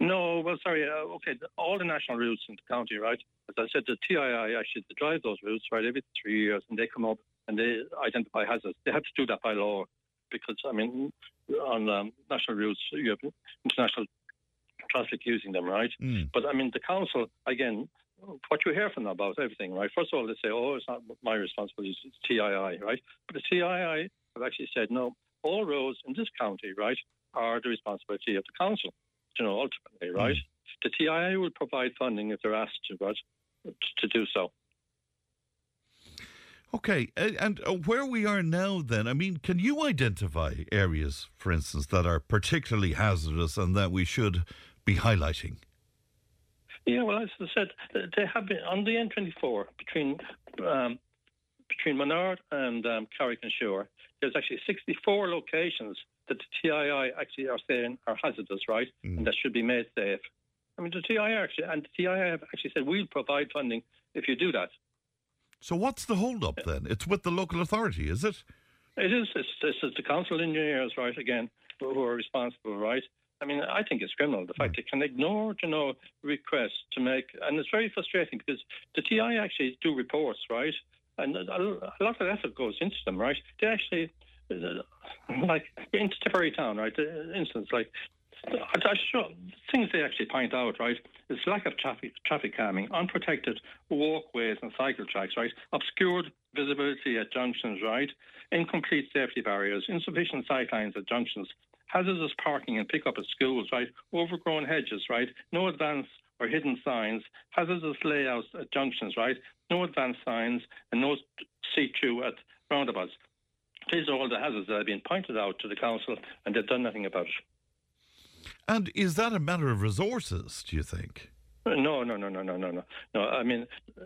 No, well, sorry. Uh, okay, all the national routes in the county, right? As I said, the TII actually they drive those routes right every three years, and they come up and they identify hazards. They have to do that by law because I mean, on um, national routes you have international traffic using them, right? Mm. But I mean, the council again. What you hear from them about everything, right? First of all, they say, "Oh, it's not my responsibility; it's TII," right? But the TII have actually said, "No, all roads in this county, right, are the responsibility of the council." You know, ultimately, right? The TII will provide funding if they're asked to, but to do so. Okay, and uh, where we are now, then, I mean, can you identify areas, for instance, that are particularly hazardous and that we should be highlighting? Yeah, well, as I said, they have been on the N24 between um, between Monard and um, Carrick-on-Suir. There's actually 64 locations that the TII actually are saying are hazardous, right, and mm. that should be made safe. I mean, the TII actually and the TII have actually said we'll provide funding if you do that. So, what's the hold up then? It's with the local authority, is it? It is. It's, this is the council engineers, right? Again, who are responsible, right? I mean, I think it's criminal the fact mm. they can ignore, you know, requests to make, and it's very frustrating because the TI actually do reports, right? And a lot of effort goes into them, right? They actually, like in Tipperary Town, right? The instance like. Sure, things they actually point out, right, is lack of traffic, traffic calming, unprotected walkways and cycle tracks, right, obscured visibility at junctions, right, incomplete safety barriers, insufficient sightlines at junctions, hazardous parking and pick up at schools, right, overgrown hedges, right, no advance or hidden signs, hazardous layouts at junctions, right, no advance signs, and no see-through at roundabouts. These are all the hazards that have been pointed out to the council, and they've done nothing about it. And is that a matter of resources, do you think? No, no, no, no, no, no, no. No, I mean, uh,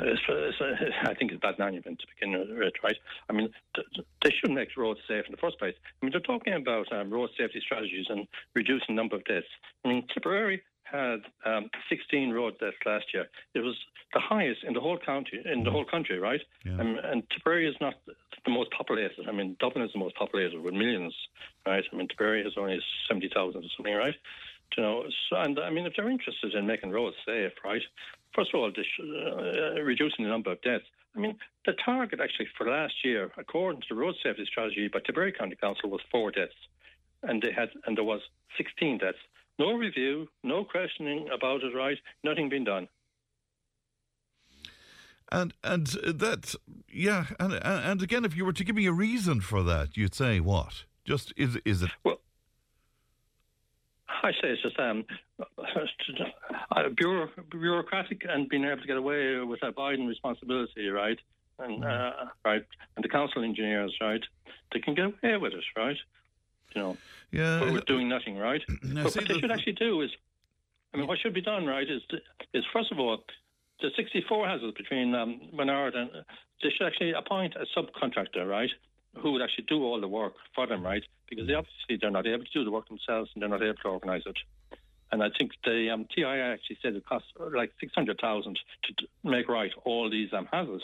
it's, it's, uh, I think it's bad management to begin with, right? I mean, th- they should make roads safe in the first place. I mean, they're talking about um, road safety strategies and reducing the number of deaths. I mean, Tipperary had um, 16 road deaths last year. It was the highest in the whole county, in the whole country, right? Um, and Tipperary is not the most populated. I mean, Dublin is the most populated with millions, right? I mean, Tipperary has only 70,000 or something, right? You know, so, and I mean, if they're interested in making roads safe, right? First of all, they should, uh, reducing the number of deaths. I mean, the target actually for last year, according to the road safety strategy by Tipperary County Council, was four deaths, and they had and there was 16 deaths. No review, no questioning about it, right? Nothing been done. And and that yeah, and and again, if you were to give me a reason for that, you'd say what? Just is is it? Well, I say it's just um, uh, bureau, bureaucratic and being able to get away with a Biden responsibility, right? And uh, right, and the council engineers, right? They can get away with it, right? You know, yeah, we're doing nothing, right? Now, but what they the- should actually do is, I mean, what should be done, right? Is is first of all, the 64 houses between um, Monard and they should actually appoint a subcontractor, right? Who would actually do all the work for them, right? Because they obviously they're not able to do the work themselves and they're not able to organise it. And I think the um, TI actually said it costs like 600,000 to make right all these um, houses.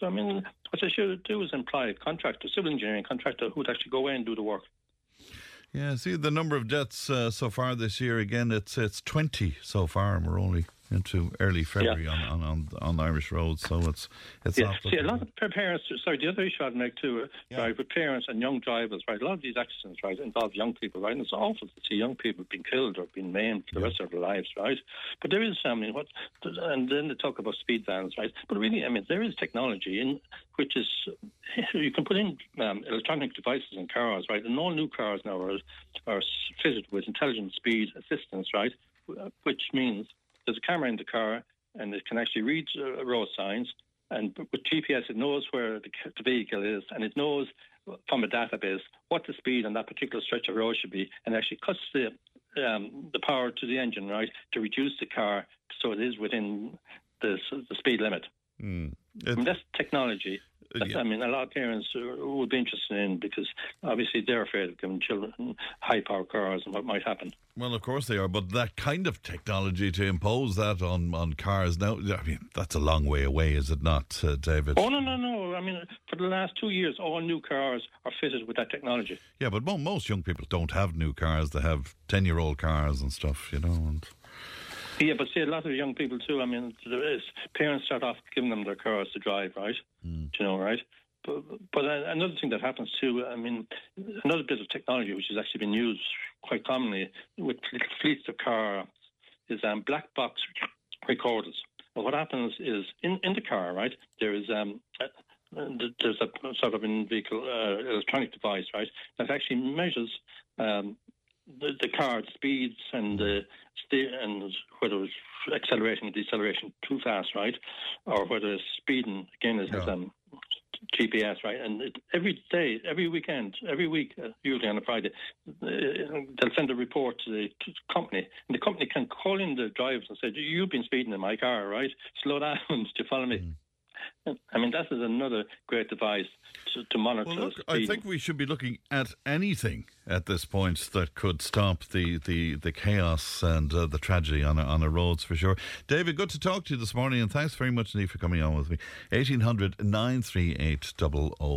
So I mean, what they should do is employ a contractor, civil engineering contractor, who would actually go in and do the work. Yeah, see the number of deaths uh, so far this year. Again, it's it's twenty so far, and we're only into early February on, on, on on Irish roads. So it's it's Yeah, see, a lot of parents. Sorry, the other issue I'd make too, uh, Yeah. right, with parents and young drivers, right. A lot of these accidents, right, involve young people, right, and it's awful to see young people being killed or being maimed for the rest of their lives, right. But there is, I mean, what, and then they talk about speed vans, right. But really, I mean, there is technology in which is you can put in um, electronic devices in cars, right, and all new cars now are are fitted with intelligent speed assistance, right, which means there's a camera in the car and it can actually read uh, road signs. And with GPS, it knows where the, the vehicle is and it knows from a database what the speed on that particular stretch of road should be and actually cuts the um, the power to the engine, right, to reduce the car so it is within the, the speed limit. Mm. I It- mean, that's technology. Yeah. I mean, a lot of parents would be interested in because obviously they're afraid of giving children high-power cars and what might happen. Well, of course they are, but that kind of technology to impose that on, on cars now, I mean, that's a long way away, is it not, uh, David? Oh no, no, no! I mean, for the last two years, all new cars are fitted with that technology. Yeah, but mo- most young people don't have new cars; they have ten-year-old cars and stuff, you know. And Yeah, but see, a lot of young people too. I mean, there is parents start off giving them their cars to drive, right? Do you know, right? But, but uh, another thing that happens too, I mean, another bit of technology which has actually been used quite commonly with fleets of cars is um, black box recorders. Well, what happens is in, in the car, right? There is um, uh, uh, there's a sort of in vehicle uh, electronic device, right, that actually measures um, the, the car speeds and the and whether it's accelerating or deceleration too fast, right, or whether it's speeding again is Yeah. um, GPS, right, and it, every day, every weekend, every week, uh, usually on a Friday, uh, they'll send a report to the to the company, and the company can call in the drivers and say, "You've been speeding in my car, right? Slow down to follow me." I mean, that is another great device to, to monitor well, look, I think we should be looking at anything at this point that could stop the the, the chaos and uh, the tragedy on our- on our roads for sure. David, good to talk to you this morning, and thanks very much indeed for coming on with me. 1800 938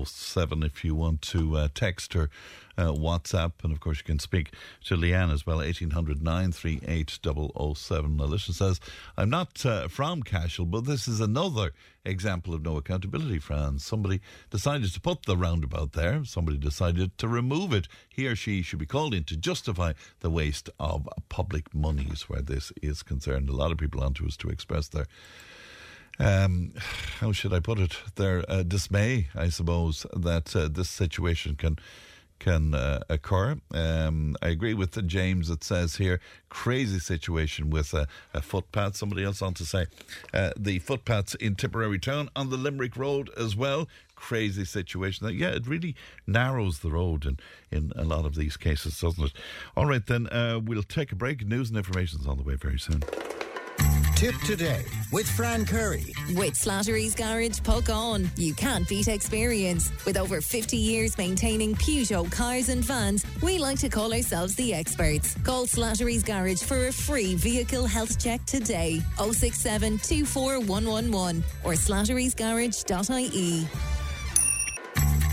007 if you want to uh, text or uh, WhatsApp, and of course you can speak to Leanne as well. 1800 938 007. Alicia says, I'm not uh, from Cashel, but this is another example of no accountability, Fran. Somebody decided to put the roundabout there, somebody decided to remove it. He or she should be called in to justify the waste of public monies where this is concerned. A lot of people onto us to express their um, how should I put it? Their uh, dismay, I suppose, that uh, this situation can can uh, occur. Um, I agree with the James. It says here, crazy situation with a, a footpath. Somebody else on to say uh, the footpaths in Tipperary Town on the Limerick Road as well. Crazy situation. That, Yeah, it really narrows the road in, in a lot of these cases, doesn't it? All right, then uh, we'll take a break. News and information is on the way very soon. Tipp today with Fran Curry. With Slattery's Garage, Puckane. You can't beat experience. With over 50 years maintaining Peugeot cars and vans, we like to call ourselves the experts. Call Slattery's Garage for a free vehicle health check today. 067 24111 or slatterysgarage.ie.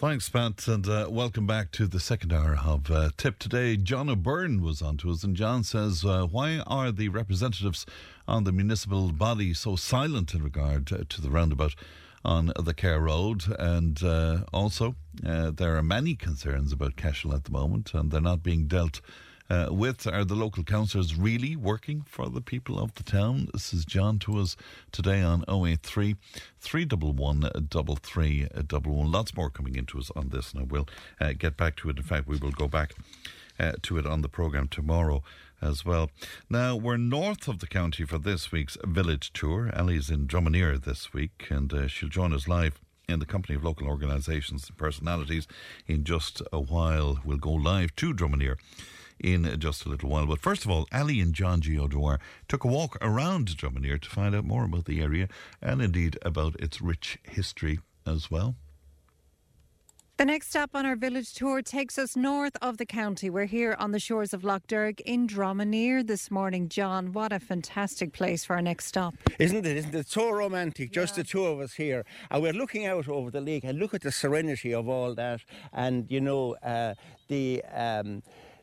Thanks, Pat, and uh, welcome back to the second hour of uh, Tipp today. John O'Byrne was on to us, and John says, uh, Why are the representatives on the municipal body so silent in regard to the roundabout on the Cahir Road? And uh, also, uh, there are many concerns about Cashel at the moment, and they're not being dealt uh, with. Are the local councillors really working for the people of the town? This is John to us today on 083 311 3311. Lots more coming into us on this, and I will uh, get back to it. In fact, we will go back uh, to it on the programme tomorrow as well. Now, we're north of the county for this week's village tour. Ellie's in Dromineer this week, and uh, she'll join us live in the company of local organisations and personalities in just a while. We'll go live to Dromineer in just a little while. But first of all, Ali and John G. O'Dwyer took a walk around Dromineer to find out more about the area and indeed about its rich history as well. The next stop on our village tour takes us north of the county. We're here on the shores of Lough Derg in Dromineer this morning. John, what a fantastic place for our next stop. Isn't it? Isn't it so romantic? Just the two of us here. And we're looking out over the lake and look at the serenity of all that. And, you know, uh, the. Um,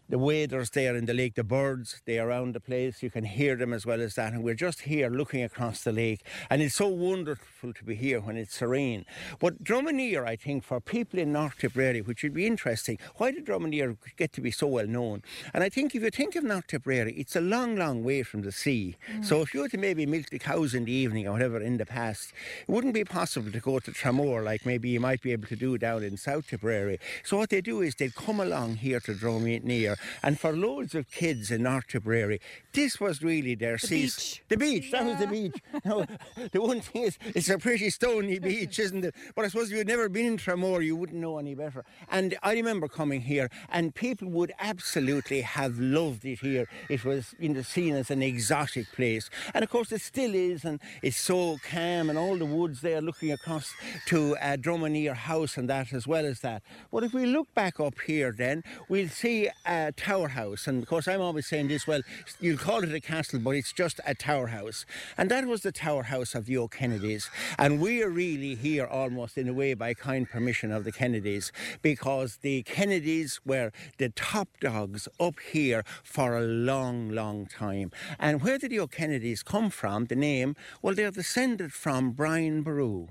the waders there in the lake, the birds, they are around the place. You can hear them as well as that. And we're just here looking across the lake. And it's so wonderful to be here when it's serene. But Dromineer, I think, for people in North Tipperary, which would be interesting, why did Dromineer get to be so well known? And I think if you think of North Tipperary, it's a long, long way from the sea. Mm. So if you were to maybe milk the cows in the evening or whatever in the past, it wouldn't be possible to go to Tramore like maybe you might be able to do down in South Tipperary. So what they do is they come along here to Dromineer and for loads of kids in North Tipperary, this was really their the season. Beach. The beach, that was the beach. no, the one thing is, it's a pretty stony beach, isn't it? But I suppose if you'd never been in Tramore, you wouldn't know any better. And I remember coming here, and people would absolutely have loved it here. It was you know, seen as an exotic place. And of course, it still is, and it's so calm, and all the woods there looking across to uh, Dromineer House and that as well as that. But if we look back up here, then we'll see a tower house. And of course, I'm always saying this well, you'll call it a castle, but it's just a tower house. And that was the tower house of the O'Kennedys. And we're really here almost in a way by kind permission of the Kennedys because the Kennedys were the top dogs up here for a long, long time. And where did the O'Kennedys come from? The name? Well, they're descended from Brian Boru.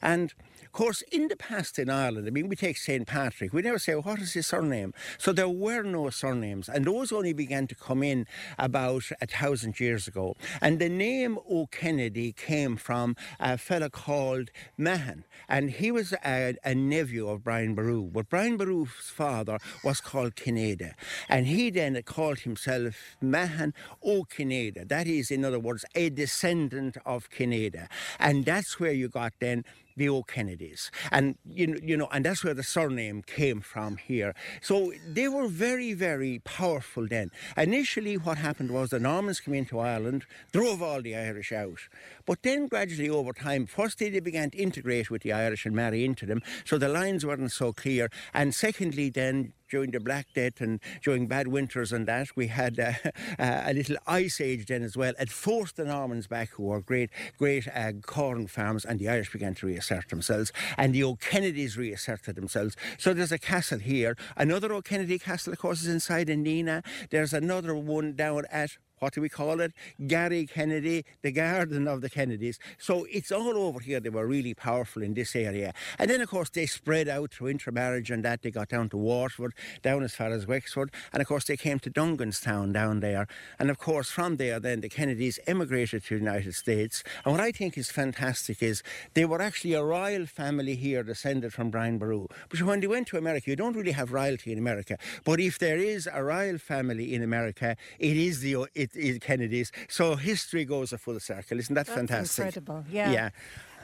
And of course, in the past in Ireland, I mean, we take St. Patrick, we never say, well, what is his surname? So there were no surnames, and those only began to come in about a thousand years ago. And the name O'Kennedy came from a fella called Mahan, and he was a, a nephew of Brian Boru. But Brian Boru's father was called Kineda, and he then called himself Mahan O'Kineda. That is, in other words, a descendant of Kineda. And that's where you got then the O'Kennedys. And, you know, you know, and that's where the surname came from here. So they were very, very powerful then. Initially, what happened was the Normans came into Ireland, drove all the Irish out. But then gradually over time, firstly, they began to integrate with the Irish and marry into them. So the lines weren't so clear. And secondly, then during the Black Death and during bad winters and that, we had uh, uh, a little ice age then as well. It forced the Normans back, who were great, great uh, corn farms, and the Irish began to reassert themselves, and the O'Kennedys reasserted themselves. So there's a castle here. Another O'Kennedy castle, of course, is inside in Nenagh. There's another one down at what do we call it? Garrykennedy, the garden of the Kennedys. So it's all over here. They were really powerful in this area. And then, of course, they spread out through intermarriage and that. They got down to Waterford, down as far as Wexford. And, of course, they came to Dunganstown down there. And, of course, from there, then the Kennedys emigrated to the United States. And what I think is fantastic is they were actually a royal family here descended from Brian Boru. But when they went to America, you don't really have royalty in America. But if there is a royal family in America, it is the it is Kennedys. So history goes a full circle. Isn't that That's fantastic? incredible. Yeah. Yeah.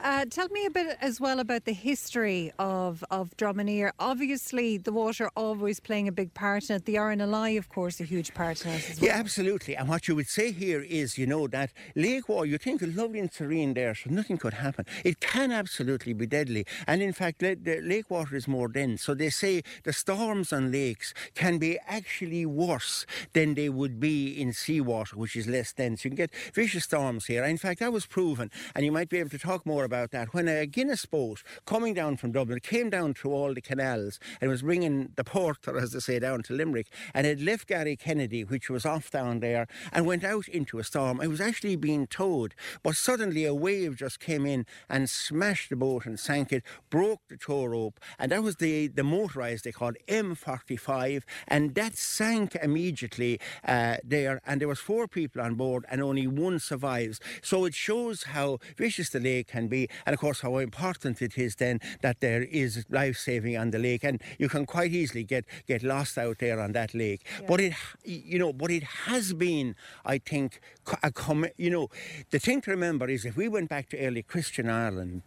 Uh, tell me a bit as well about the history of, of Dromineer. Obviously, the water always playing a big part in it. The RNLI, of course, a huge part in it as well. Yeah, absolutely. And what you would say here is, you know, that lake water, you think it's lovely and serene there, so nothing could happen. It can absolutely be deadly. And in fact, the, the lake water is more dense. So they say the storms on lakes can be actually worse than they would be in seawater, which is less dense. You can get vicious storms here. In fact, that was proven, and you might be able to talk more about that when a Guinness boat coming down from Dublin came down through all the canals and was bringing the porter, as they say, down to Limerick, and it left Garrykennedy, which was off down there, and went out into a storm. It was actually being towed, but suddenly a wave just came in and smashed the boat and sank it, broke the tow rope, and that was the the motorised they called M45, and that sank immediately uh, there, and there was four people on board, and only one survives. So it shows how vicious the lake can be, and of course how important it is then that there is life saving on the lake, and you can quite easily get get lost out there on that lake. But it, you know, but it has been, I think, a com- you know, the thing to remember is if we went back to early Christian Ireland,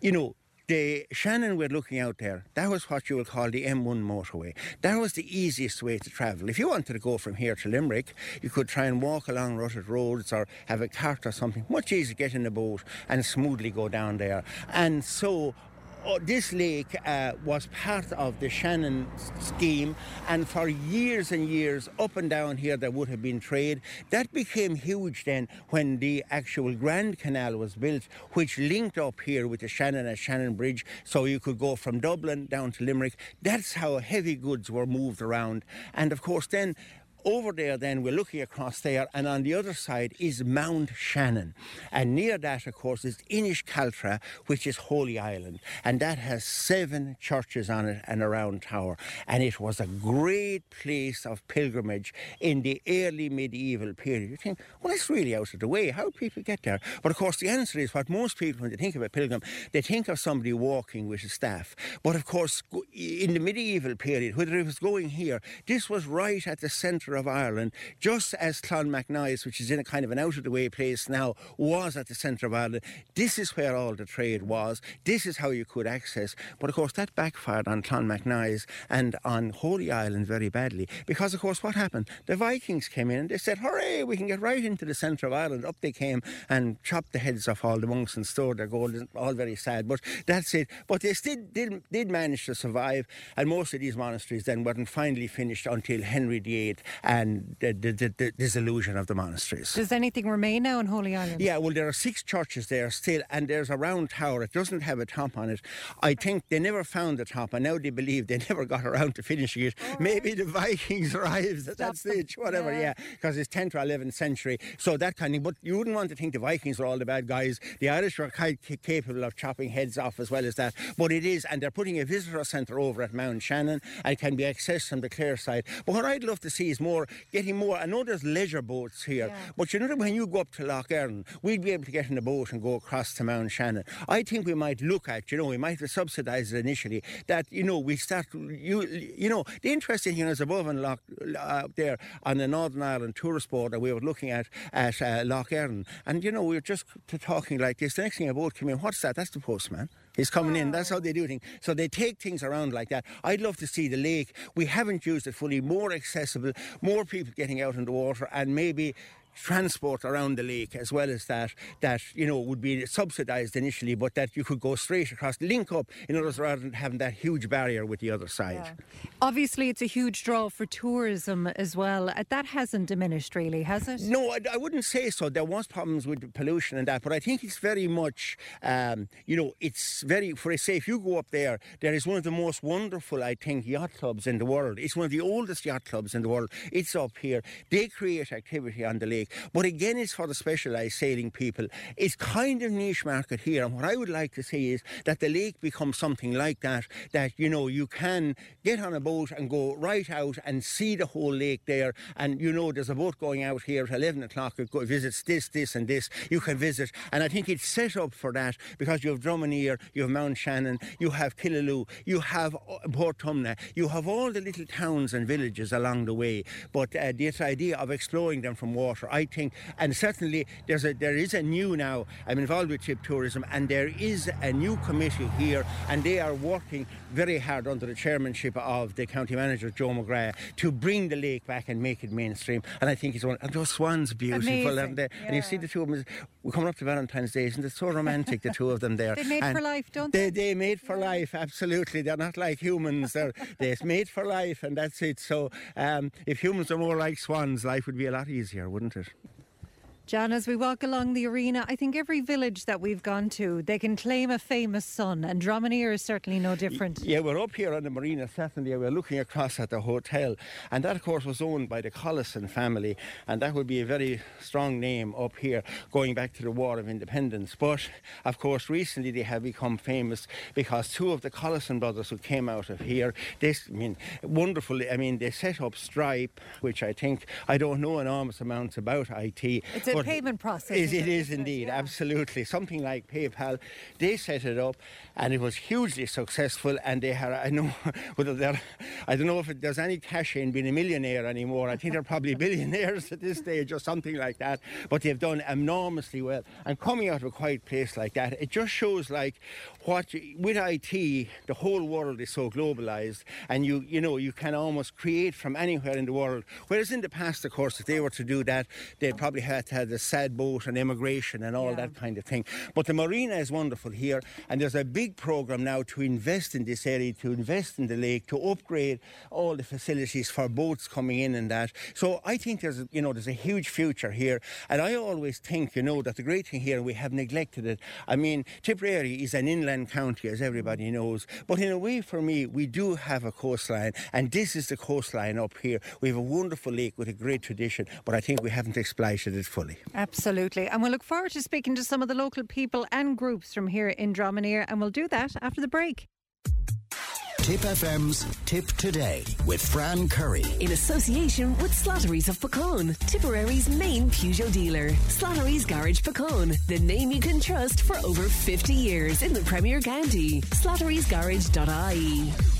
you know. The Shannon we're looking out there, that was what you would call the M1 motorway. That was the easiest way to travel. If you wanted to go from here to Limerick, you could try and walk along rutted roads or have a cart or something. Much easier to get in a boat and smoothly go down there. And so oh, this lake uh, was part of the Shannon scheme, and for years and years, up and down here, there would have been trade. That became huge then when the actual Grand Canal was built, which linked up here with the Shannon and Shannon Bridge, so you could go from Dublin down to Limerick. That's how heavy goods were moved around, and of course, then over there, then we're looking across there, and on the other side is Mount Shannon. And near that, of course, is Inis Cealtra, which is Holy Island. And that has seven churches on it and a round tower. And it was a great place of pilgrimage in the early medieval period. You think, well, it's really out of the way. How do people get there? But of course, the answer is what most people, when they think of a pilgrim, they think of somebody walking with a staff. But of course, in the medieval period, whether it was going here, this was right at the centre of Ireland, just as Clonmacnoise, which is in a kind of an out of the way place now, was at the centre of Ireland. This is where all the trade was. This is how you could access. But of course, that backfired on Clonmacnoise and on Holy Island very badly. Because, of course, what happened? The Vikings came in and they said, hooray, we can get right into the centre of Ireland. Up they came and chopped the heads off all the monks and stored their gold. All very sad. But that's it. But they still did, did manage to survive. And most of these monasteries then weren't finally finished until Henry VIII and the, the, the, of the monasteries. Does anything remain now on Holy Island? Yeah, well, there are six churches there still, and there's a round tower. It doesn't have a top on it. I think they never found the top, and now they believe they never got around to finishing it. Maybe the Vikings arrived at that stage, whatever, yeah, because it's 10th or 11th century. So that kind of, but you wouldn't want to think the Vikings were all the bad guys. The Irish were quite ca- capable of chopping heads off as well as that. But it is, and they're putting a visitor centre over at Mount Shannon, and it can be accessed from the Clare side. But what I'd love to see is more, getting more. I know there's leisure boats here, but you know when you go up to Lough Erne, we'd be able to get in a boat and go across to Mount Shannon. I think we might look at, you know, we might subsidise it initially. That you know we start, you you know, the interesting thing is above and Lough uh, there on the Northern Ireland tourist board that we were looking at at uh, Lough Erne, and you know we were just talking like this. The next thing a boat came in, what's that? That's the postman. He's coming in. That's how they do things. So they take things around like that. I'd love to see the lake. We haven't used it fully. More accessible. More people getting out in the water, and maybe transport around the lake as well as that that you know would be subsidized initially but that you could go straight across link up in other words rather than having that huge barrier with the other side Obviously, it's a huge draw for tourism as well. Uh, That hasn't diminished, really, has it? No, I, I wouldn't say so. There was problems with pollution and that, but I think it's very much, um, you know, it's very. For a say, if you go up there, there is one of the most wonderful, I think, yacht clubs in the world. It's one of the oldest yacht clubs in the world. It's up here. They create activity on the lake, but again, it's for the specialised sailing people. It's kind of niche market here, and what I would like to see is that the lake becomes something like that. That you know, you can get on a boat and go right out and see the whole lake there. And you know, there's a boat going out here at 11 o'clock. It visits this, this, and this. You can visit. And I think it's set up for that because you have Dromineer, you have Mount Shannon, you have Killaloe, you have uh, Portumna, you have all the little towns and villages along the way. But uh, this idea of exploring them from water, I think, and certainly there's a, there is a new now, I'm involved with ship tourism, and there is a new committee here, and they are working very hard under the chairmanship of the county manager, Joe MacGrath, to bring the lake back and make it mainstream. And I think it's one, and those swans beautiful, aren't they? And you see the two of them, we're coming up to Valentine's Day, isn't it so romantic, the two of them there? They made And for life, don't they? They made for life, absolutely. They're not like humans, they're, they're made for life, and that's it. So um, if humans are more like swans, life would be a lot easier, wouldn't it? placer. John, as we walk along the arena, I think every village that we've gone to, they can claim a famous son, and Dromineer is certainly no different. Yeah, we're up here on the marina Saturday. We're looking across at the hotel, and that, of course, was owned by the Collison family, and that would be a very strong name up here, going back to the War of Independence. But of course, recently they have become famous because two of the Collison brothers who came out of here, this, I mean, wonderful. I mean, they set up Stripe, which I think I don't know enormous amounts about IT. It's a payment process. Is, it isn't is indeed, absolutely. Something like PayPal. They set it up and it was hugely successful. And they had, I know, whether they're, I don't know if it, there's any cash in being a millionaire anymore. I think they're probably billionaires at this stage or something like that. But they've done enormously well. And coming out of a quiet place like that, it just shows like what, with IT, the whole world is so globalized and you, you know, you can almost create from anywhere in the world. Whereas in the past, of course, if they were to do that, they probably had to have the sad boat and immigration and all that kind of thing. But the marina is wonderful here, and there's a big program now to invest in this area, to invest in the lake, to upgrade all the facilities for boats coming in and that. So I think there's, a- you know, there's a huge future here, and I always think, you know, that the great thing here we have neglected it. I mean, Tipperary is an inland county, as everybody knows, but in a way, for me, we do have a coastline, and this is the coastline up here. We have a wonderful lake with a great tradition, but I think we haven't exploited it fully. Absolutely. And we'll look forward to speaking to some of the local people and groups from here in Dromineer, and we'll do that after the break. Tipp FM's Tipp Today with Fran Curry. In association with Slattery's of Puckane, Tipperary's main Peugeot dealer. Slattery's Garage Puckane, the name you can trust for over 50 years in the Premier County. Slattery'sGarage.ie.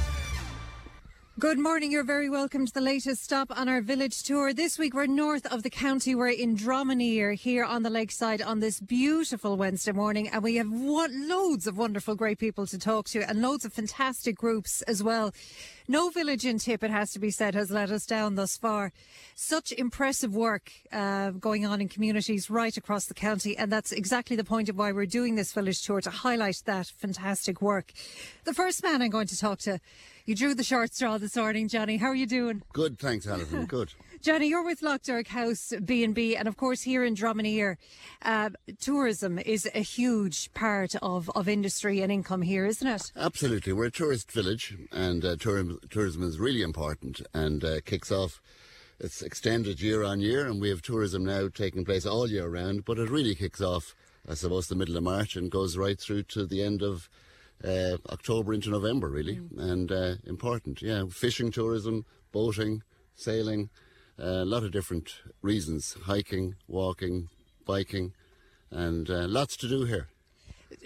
Good morning. You're very welcome to the latest stop on our village tour. This week we're north of the county. We're in Dromineer here on the lakeside on this beautiful Wednesday morning, and we have one, loads of wonderful, great people to talk to, and loads of fantastic groups as well. No village in Tipp, it has to be said, has let us down thus far. Such impressive work uh, going on in communities right across the county, and that's exactly the point of why we're doing this village tour to highlight that fantastic work. The first man I'm going to talk to, you drew the short straw this morning, Johnny. How are you doing? Good, thanks, Alison. Good. Johnny, you're with Lough Derg House B&B, and of course here in Dromineer, uh, tourism is a huge part of, of industry and income here, isn't it? Absolutely. We're a tourist village, and uh, tourism, tourism is really important and uh, kicks off. It's extended year on year, and we have tourism now taking place all year round, but it really kicks off, I suppose, the middle of March and goes right through to the end of uh, October into November, really. And uh, important, yeah. Fishing tourism, boating, sailing, uh, a lot of different reasons hiking, walking, biking, and uh, lots to do here.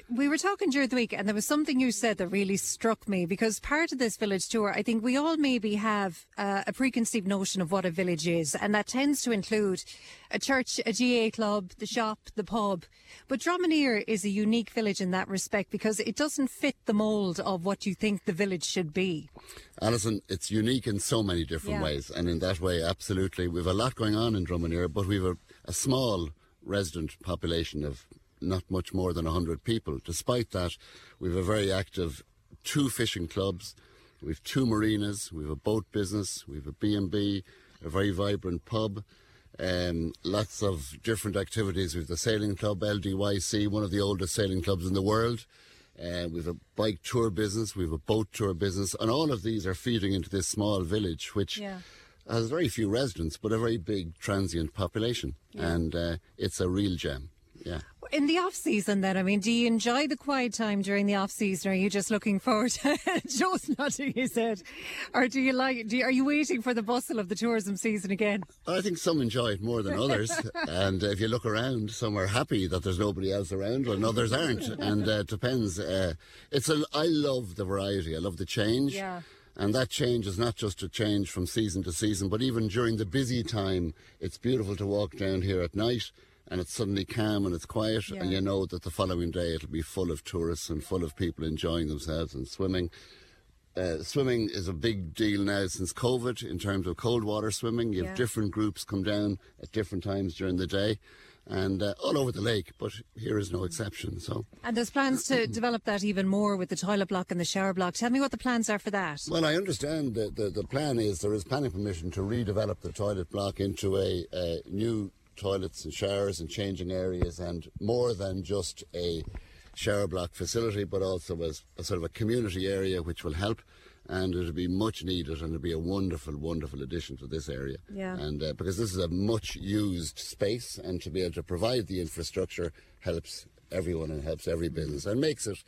We were talking during the week, and there was something you said that really struck me because part of this village tour, I think we all maybe have uh, a preconceived notion of what a village is, and that tends to include a church, a GA club, the shop, the pub. But Dromineer is a unique village in that respect because it doesn't fit the mould of what you think the village should be. Alison, it's unique in so many different Yeah. ways, and in that way, absolutely, we've a lot going on in Dromineer, but we've a, a small resident population of not much more than 100 people. Despite that, we've a very active two fishing clubs, we've two marinas, we've a boat business, we've a B&B, a very vibrant pub, um, lots of different activities. We've the sailing club, LDYC, one of the oldest sailing clubs in the world. Uh, we've a bike tour business, we've a boat tour business, and all of these are feeding into this small village, which Yeah. has very few residents, but a very big transient population. And uh, it's a real gem. Yeah. In the off season, then, I mean, do you enjoy the quiet time during the off season? Or are you just looking forward? to Joe's nodding his head. Or do you like? Do you, are you waiting for the bustle of the tourism season again? I think some enjoy it more than others. and if you look around, some are happy that there's nobody else around, and others aren't. And uh, it depends. Uh, it's a, I love the variety. I love the change. Yeah. And that change is not just a change from season to season, but even during the busy time, it's beautiful to walk down here at night and it's suddenly calm and it's quiet, and you know that the following day it'll be full of tourists and full of people enjoying themselves and swimming. uh, swimming is a big deal now since COVID in terms of cold water swimming. You have different groups come down at different times during the day and uh, all over the lake, but here is no exception. So, And there's plans to develop that even more with the toilet block and the shower block. Tell me what the plans are for that. well, I understand that the, the plan is there is planning permission to redevelop the toilet block into a, uh new toilets and showers and changing areas and more than just a shower block facility, but also as a sort of a community area which will help. And it'll be much needed, and it'll be a wonderful, wonderful addition to this area. Yeah. And uh, because this is a much used space, and to be able to provide the infrastructure helps everyone and helps every business and makes it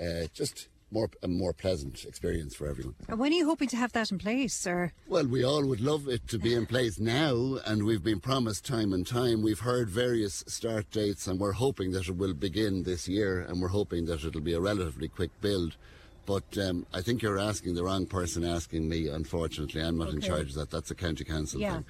uh, just more a more pleasant experience for everyone. And when are you hoping to have that in place, sir? Well, we all would love it to be in place now, and we've been promised time and time. We've heard various start dates, and we're hoping that it will begin this year, and we're hoping that it'll be a relatively quick build. But um, I think you're asking the wrong person asking me, unfortunately. I'm not in charge of that. That's a county council Yeah. thing.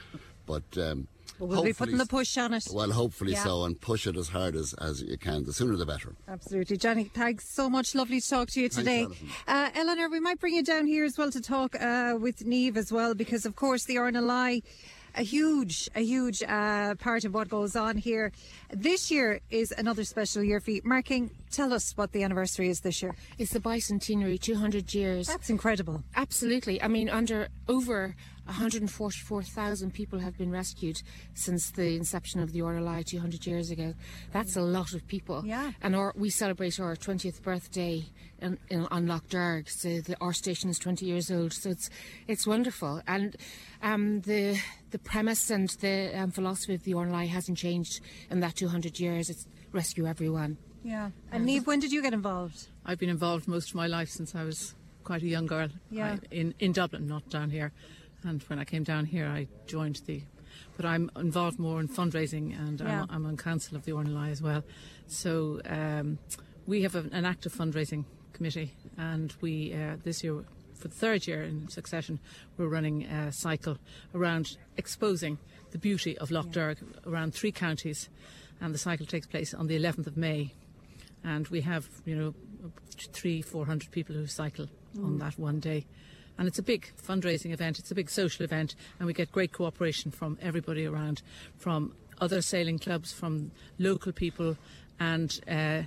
But um, Well, we'll be putting the push on it. Well, hopefully Yeah. so, and push it as hard as, as you can. The sooner the better. Absolutely. Johnny, thanks so much. Lovely to talk to you today. Alison. uh, Eleanor, we might bring you down here as well to talk uh, with Neve as well, because of course the RNLI, a huge, a huge uh, part of what goes on here. This year is another special year for you. Marking, tell us what the anniversary is this year. It's the bicentenary, 200 years. That's incredible. Absolutely. I mean, under over 144,000 people have been rescued since the inception of the RNLI 200 years ago. That's a lot of people. Yeah. And our, we celebrate our 20th birthday in, in, on Lough Derg. So the, our station is 20 years old. So it's it's wonderful. And um, the the premise and the um, philosophy of the RNLI hasn't changed in that 200 years. It's rescue everyone. Yeah. And Neve, when did you get involved? I've been involved most of my life since I was quite a young girl. Yeah. I- in in Dublin, not down here. And when I came down here, I joined the. But I'm involved more in fundraising, and Yeah. I'm, I'm on council of the RNLI as well. So um, we have a, an active fundraising committee, and we uh, this year. For the third year in succession, we're running a cycle around exposing the beauty of Lough Derg around three counties, and the cycle takes place on the 11th of May and we have you know three four hundred people who cycle on Mm. that one day and it's a big fundraising event it's a big social event and we get great cooperation from everybody around from other sailing clubs from local people and uh,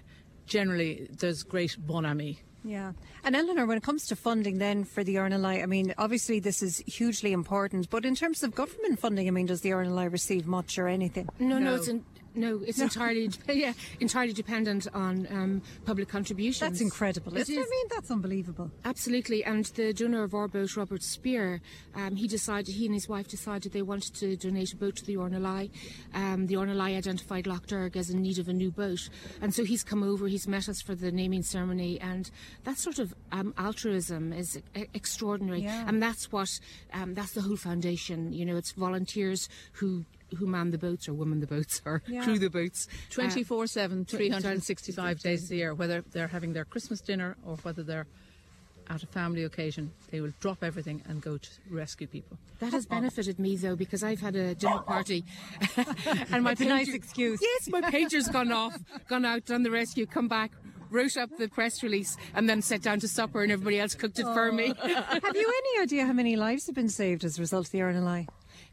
generally there's great bon ami Yeah. And Eleanor, when it comes to funding then for the RNLI, I mean, obviously this is hugely important, but in terms of government funding, I mean, does the RNLI receive much or anything? No, no, it's in, no, it's No. entirely yeah, entirely dependent on um, public contributions. That's incredible. It isn't it? is. I mean, that's unbelievable. Absolutely, and the donor of our boat, Robert Spear, um, he decided, he and his wife decided they wanted to donate a boat to the RNLI. Um, the RNLI identified Lough Derg as in need of a new boat, and so he's come over, he's met us for the naming ceremony, and that sort of um, altruism is e- extraordinary, Yeah. and that's what, um, that's the whole foundation. You know, it's volunteers who who man the boats or woman the boats or Yeah. crew the boats. Uh, 24 7 365 days a year whether they're having their christmas dinner or whether they're at a family occasion they will drop everything and go to rescue people That has benefited me though because I've had a dinner party, and my That's a nice excuse. Yes, my pager's gone off, gone out, done the rescue, come back, wrote up the press release, and then sat down to supper, and everybody else cooked it for me. Have you any idea how many lives have been saved as a result of the RNLI?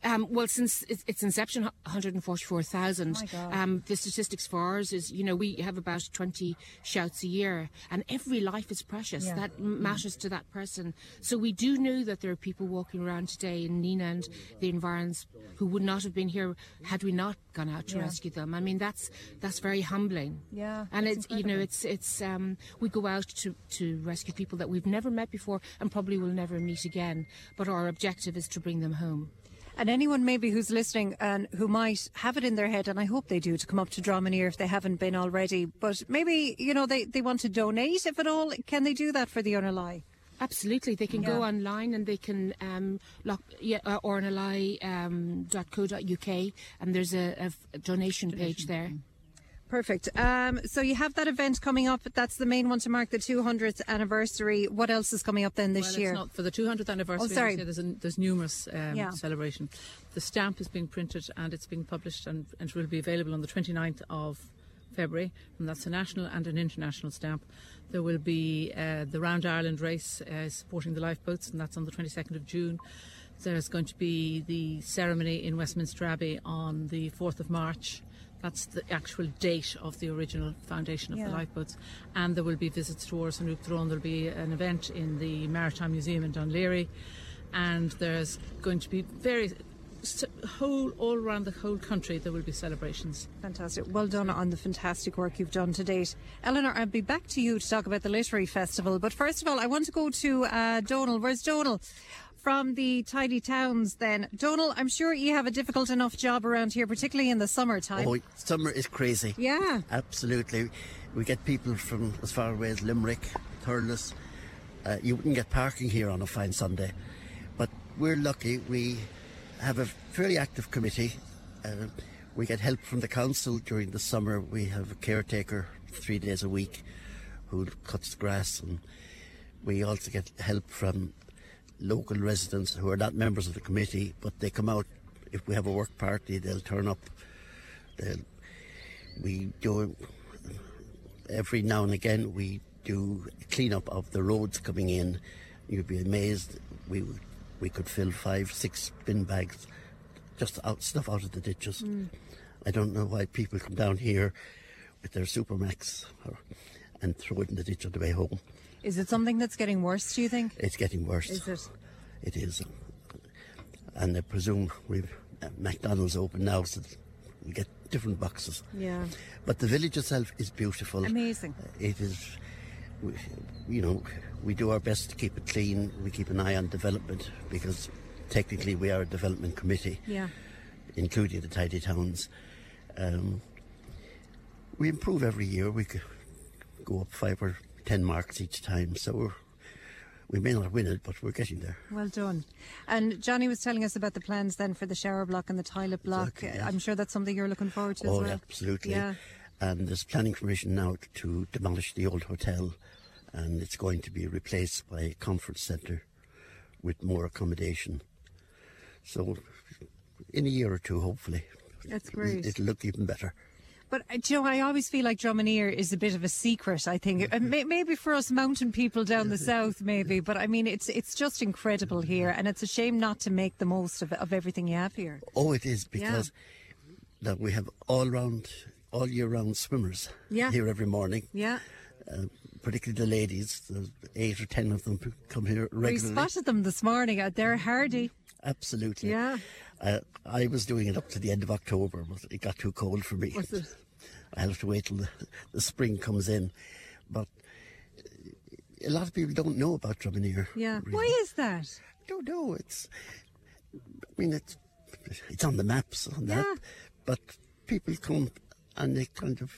Um, well, since its, inception, 144,000. My God. Um, the statistics for ours is, you know, we have about 20 shouts a year, and every life is precious. Yeah. That matters to that person. So we do know that there are people walking around today in Nenagh and the environs who would not have been here had we not gone out to Yeah. rescue them. I mean, that's that's very humbling. Yeah, and it's you know it's it's um, we go out to to rescue people that we've never met before and probably will never meet again. But our objective is to bring them home. And anyone maybe who's listening and who might have it in their head, and I hope they do, to come up to Dromineer if they haven't been already, but maybe, you know, they, they want to donate, if at all, can they do that for the RNLI? Absolutely, they can go online and they can um, lock yeah, uh, ornalai.co.uk and there's a donation page there. Perfect. Um, so you have that event coming up. That's the main one to mark the 200th anniversary. What else is coming up then this well, year? It's not for the 200th anniversary. Oh, sorry. as I say, There's, a, there's numerous um, Yeah. celebration. The stamp is being printed and it's being published and, and it will be available on the 29th of February, and that's a national and an international stamp. There will be uh, the Round Ireland race uh, supporting the lifeboats, and that's on the 22nd of June. There's going to be the ceremony in Westminster Abbey on the 4th of March. That's the actual date of the original foundation of Yeah. the lifeboats. And there will be visits to Áras an Uachtaráin. There'll be an event in the Maritime Museum in Dún Laoghaire. And there's going to be various, s- whole, all around the whole country, there will be celebrations. Fantastic. Well done on the fantastic work you've done to date. Eleanor, I'll be back to you to talk about the Literary Festival. But first of all, I want to go to uh, Donal. Where's Donal? From the Tidy Towns, then. Donal, I'm sure you have a difficult enough job around here, particularly in the summertime. Oh, summer is crazy. Yeah. Absolutely. We get people from as far away as Limerick, Thurles. Uh, you wouldn't get parking here on a fine Sunday. But we're lucky. We have a fairly active committee. Uh, we get help from the council during the summer. We have a caretaker three days a week who cuts the grass. And we also get help from local residents who are not members of the committee, but they come out. If we have a work party, they'll turn up. They'll we do every now and again we do cleanup of the roads coming in. You'd be amazed. We we could fill five, six bin bags just out stuff out of the ditches. Mm. I don't know why people come down here with their Supermacs or, and throw it in the ditch on the way home. Is it something that's getting worse, do you think? It's getting worse. Is it? It is. And I presume we've uh, McDonald's open now, so we get different boxes. Yeah. But the village itself is beautiful. Amazing. It is, we- you know, we do our best to keep it clean. We keep an eye on development because technically we are a development committee, Yeah. including the tidy towns. Um, we improve every year. We go up five or ten marks each time. So we may not win it, but we're getting there. Well done. And Johnny was telling us about the plans then for the shower block and the toilet block. Exactly, yes. I'm sure that's something you're looking forward to oh, as well. absolutely. Yeah. And there's planning permission now to demolish the old hotel, and it's going to be replaced by a conference centre with more accommodation. So, in a year or two, hopefully, That's great. it'll look even better. But uh, do you know, I always feel like Dromineer is a bit of a secret. I think Uh, maybe for us mountain people down the south, maybe. But I mean, it's it's just incredible here, and it's a shame not to make the most of, of everything you have here. Oh, it is Yeah. because that we have all round, all year round swimmers Yeah. here every morning. Yeah, Uh, particularly the ladies, there's eight or ten of them come here regularly. we spotted them this morning. Uh, They're hardy. Absolutely. Yeah. Uh, I was doing it up to the end of October, but it got too cold for me. I have to wait till the, the spring comes in. But a lot of people don't know about Dromineer. Yeah. really. Why is that? I don't know. It's, I mean, it's it's on the maps on that, Yeah. but people come and they kind of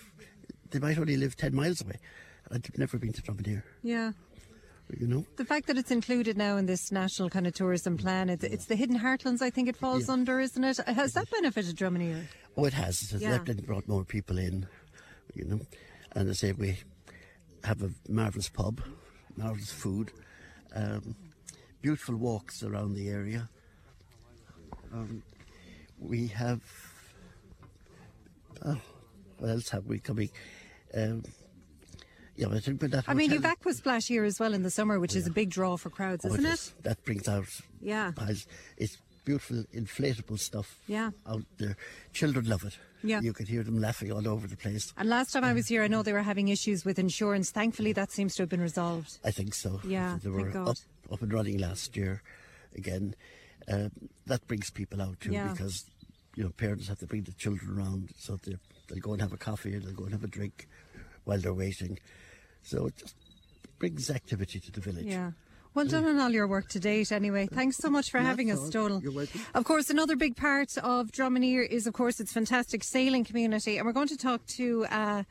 they might only live ten miles away. they've never been to Dromineer, Yeah. You know. The fact that it's included now in this national kind of tourism plan, it's, it's the hidden heartlands. I think it falls under, isn't it? Has that benefited Dromineer? Oh, it has. It has Yeah. definitely brought more people in, you know. And I say we have a marvellous pub, marvellous food, um, beautiful walks around the area. Um, we have. Oh, what else have we coming? Um, yeah, that. I mean, you've Aquasplash here as well in the summer, which is a big draw for crowds, Oh, isn't it is. That brings out Yeah. piles. It's beautiful, inflatable stuff Yeah. out there. Children love it. Yeah. You could hear them laughing all over the place. And last time I was here, I know they were having issues with insurance. Thankfully, that seems to have been resolved. I think so. Yeah, they were up, up and running last year again. Um, that brings people out too Yeah. because you know parents have to bring the children around, so they they'll go and have a coffee or they'll go and have a drink while they're waiting. So it just brings activity to the village. Yeah. Well done on all your work to date, anyway. Thanks so much for Not having us. Donal. Of course, another big part of Dromineer is, of course, its fantastic sailing community. And we're going to talk to uh,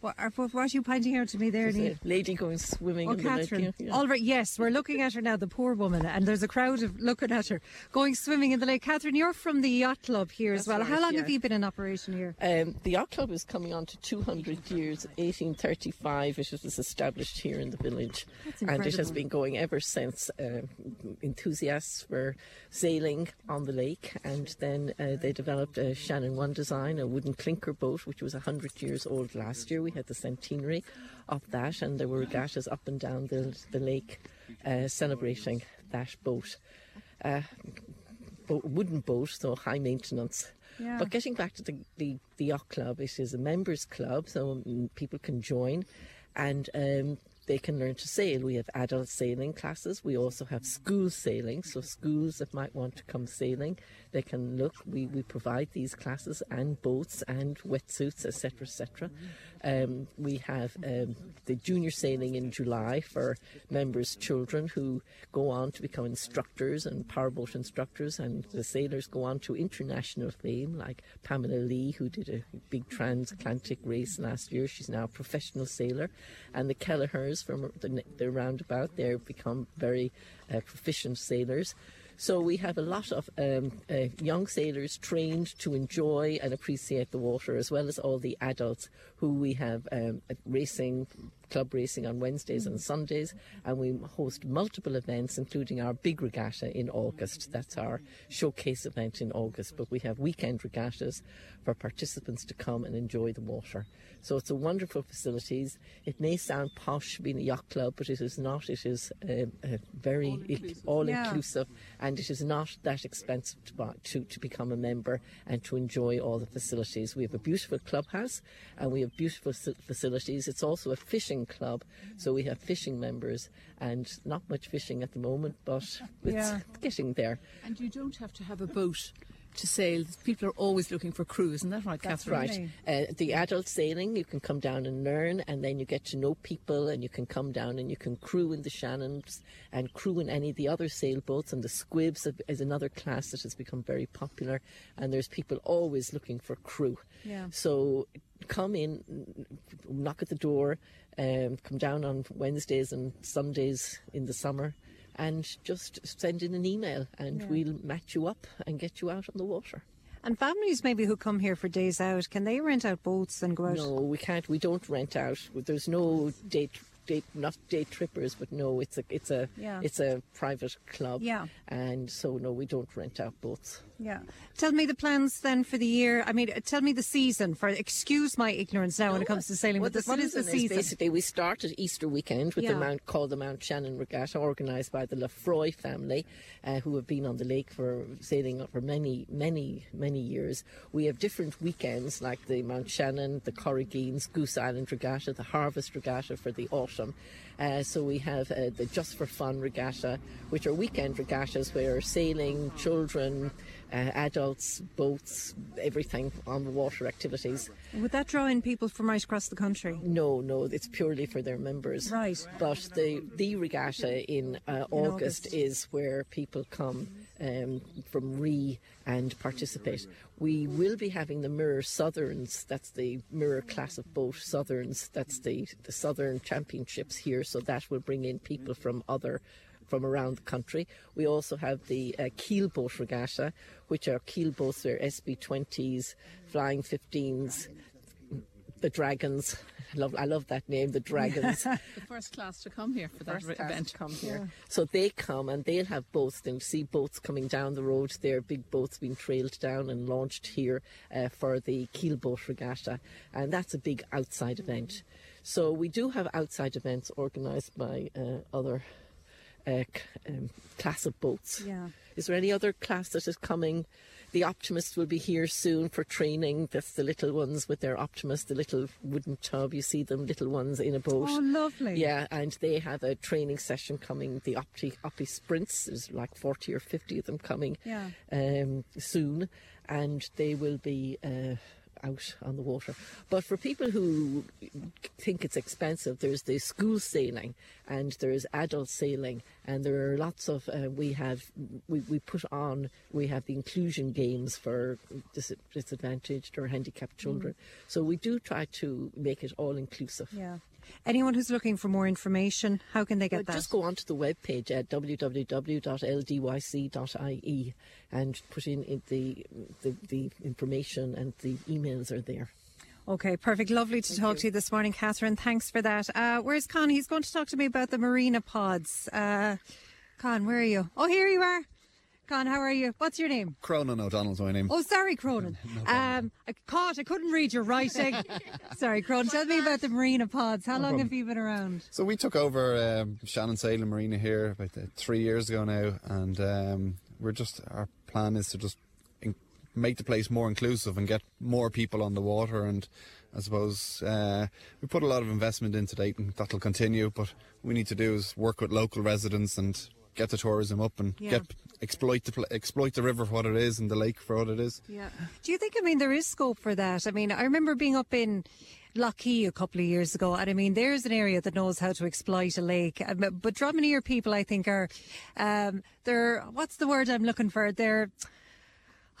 What, are- what are you pointing out to me there, Neil? lady going swimming Oh, in the lake. Catherine. yeah. All right, yes, we're looking at her now, the poor woman, and there's a crowd of looking at her going swimming in the lake. Catherine, you're from the yacht club here as well. right, How long yeah. have you been in operation here? Um, the yacht club is coming on to 200 years. 1835 it was established here in the village, That's and it has been going ever since. Um enthusiasts were sailing on the lake, and then uh, they developed a Shannon One design, a wooden clinker boat, which was 100 years old last year. We had the centenary of that, and there were regattas up and down the, the lake uh, celebrating that boat. Uh, bo- wooden boat, so high maintenance. Yeah. But getting back to the, the, the yacht club, it is a members club, so mm, people can join and um, they can learn to sail. We have adult sailing classes. We also have school sailing, so schools that might want to come sailing, they can look. We, we provide these classes and boats and wetsuits, etc., etc. Um, we have um, the junior sailing in July for members' children who go on to become instructors and powerboat instructors, and the sailors go on to international fame, like Pamela Lee, who did a big transatlantic race last year. She's now a professional sailor, and the Kelleher's from the, the roundabout, they've become very uh, proficient sailors. So we have a lot of um, uh, young sailors trained to enjoy and appreciate the water, as well as all the adults who we have um, racing, club racing on Wednesdays and Sundays, and we host multiple events, including our big regatta in August. That's our showcase event in August. But we have weekend regattas for participants to come and enjoy the water. So it's a wonderful facilities. It may sound posh being a yacht club, but it is not. It is um, a very all Yeah. inclusive, and it is not that expensive to, buy, to to become a member and to enjoy all the facilities. We have a beautiful clubhouse, and we have beautiful facilities. It's also a fishing club, so we have fishing members, and not much fishing at the moment, but it's Yeah. getting there. And you don't have to have a boat to sail. People are always looking for crews, isn't that right, That's Catherine? right. Uh, the adult sailing, you can come down and learn, and then you get to know people, and you can come down and you can crew in the Shannons and crew in any of the other sailboats. And the Squibs is- is another class that has become very popular, and there's people always looking for crew. Yeah. So come in, knock at the door, um, come down on Wednesdays and Sundays in the summer. And just send in an email, and Yeah. we'll match you up and get you out on the water. And families maybe who come here for days out, can they rent out boats and go out? No, we can't. We don't rent out. There's no day, day not day trippers, but no, it's a it's a Yeah. it's a private club. Yeah. and so no, we don't rent out boats. Yeah. Tell me the plans then for the year. I mean, tell me the season for. Excuse my ignorance now when it comes to sailing. Well, but what is the season? basically we start at Easter weekend with Yeah. the Mount called the Mount Shannon Regatta, organised by the Lafroy family, uh, who have been on the lake for sailing for many, many, many years. We have different weekends like the Mount Shannon, the Corrigines, Goose Island Regatta, the Harvest Regatta for the autumn. Uh, so we have uh, the Just for Fun Regatta, which are weekend regattas where sailing, children, uh, adults, boats, everything on the water activities. Would that draw in people from right across the country? No, no, it's purely for their members. Right. But the the regatta in, uh, August, August. is where people come um, from Ree and participate. We will be having the Mirror Southerns. That's the Mirror class of boat Southerns. That's the the Southern Championships here. So that will bring in people from other from around the country. We also have the uh, keel boat regatta, which are keel boats. They're SB20s, Flying 15s, the Dragons. I love, I love that name, the Dragons. the first class to come here for that First event. to come here. So they come and they'll have boats. They'll see boats coming down the road there, big boats being trailed down and launched here uh, for the keel boat regatta. And that's a big outside event. So we do have outside events organised by uh, other uh, um, class of boats. Yeah. Is there any other class that is coming? The Optimists will be here soon for training. That's the little ones with their Optimist, the little wooden tub. You see them, little ones in a boat. Oh, lovely. Yeah, and they have a training session coming. The Opti Opti Sprints. There's like forty or fifty of them coming Yeah. um, soon, and they will be. Uh, out on the water. But for people who think it's expensive, there's the school sailing and there's adult sailing, and there are lots of. Uh, we have we, we put on we have the inclusion games for dis- disadvantaged or handicapped children. So we do try to make it all inclusive. Yeah. Anyone who's looking for more information, how can they get that? Just go onto the webpage at www.ldyc.ie and put in the, the the information and the emails are there. Okay, perfect. Lovely to talk to you this morning, Catherine. Thanks for that. Uh, where's Con? He's going to talk to me about the marina pods. Uh, Con, where are you? Oh, here you are. Con, how are you? What's your name? Cronin O'Donnell's my name. Oh, sorry, Cronin. Um, I caught. I couldn't read your writing. sorry, Cronin. Tell me about the marina pods. How No long problem. have you been around? So we took over um, Shannon Sailing Marina here about uh, three years ago now, and um, we're just our plan is to just in- make the place more inclusive and get more people on the water. And I suppose uh, we put a lot of investment into and that'll continue. But what we need to do is work with local residents and get the tourism up and Yeah. get exploit the exploit the river for what it is and the lake for what it is. Yeah. Do you think, I mean, there is scope for that? I mean, I remember being up in Lockheed a couple of years ago, and I mean, there's an area that knows how to exploit a lake. Um, But Dromineer people, I think, are, um, they're, what's the word I'm looking for? They're,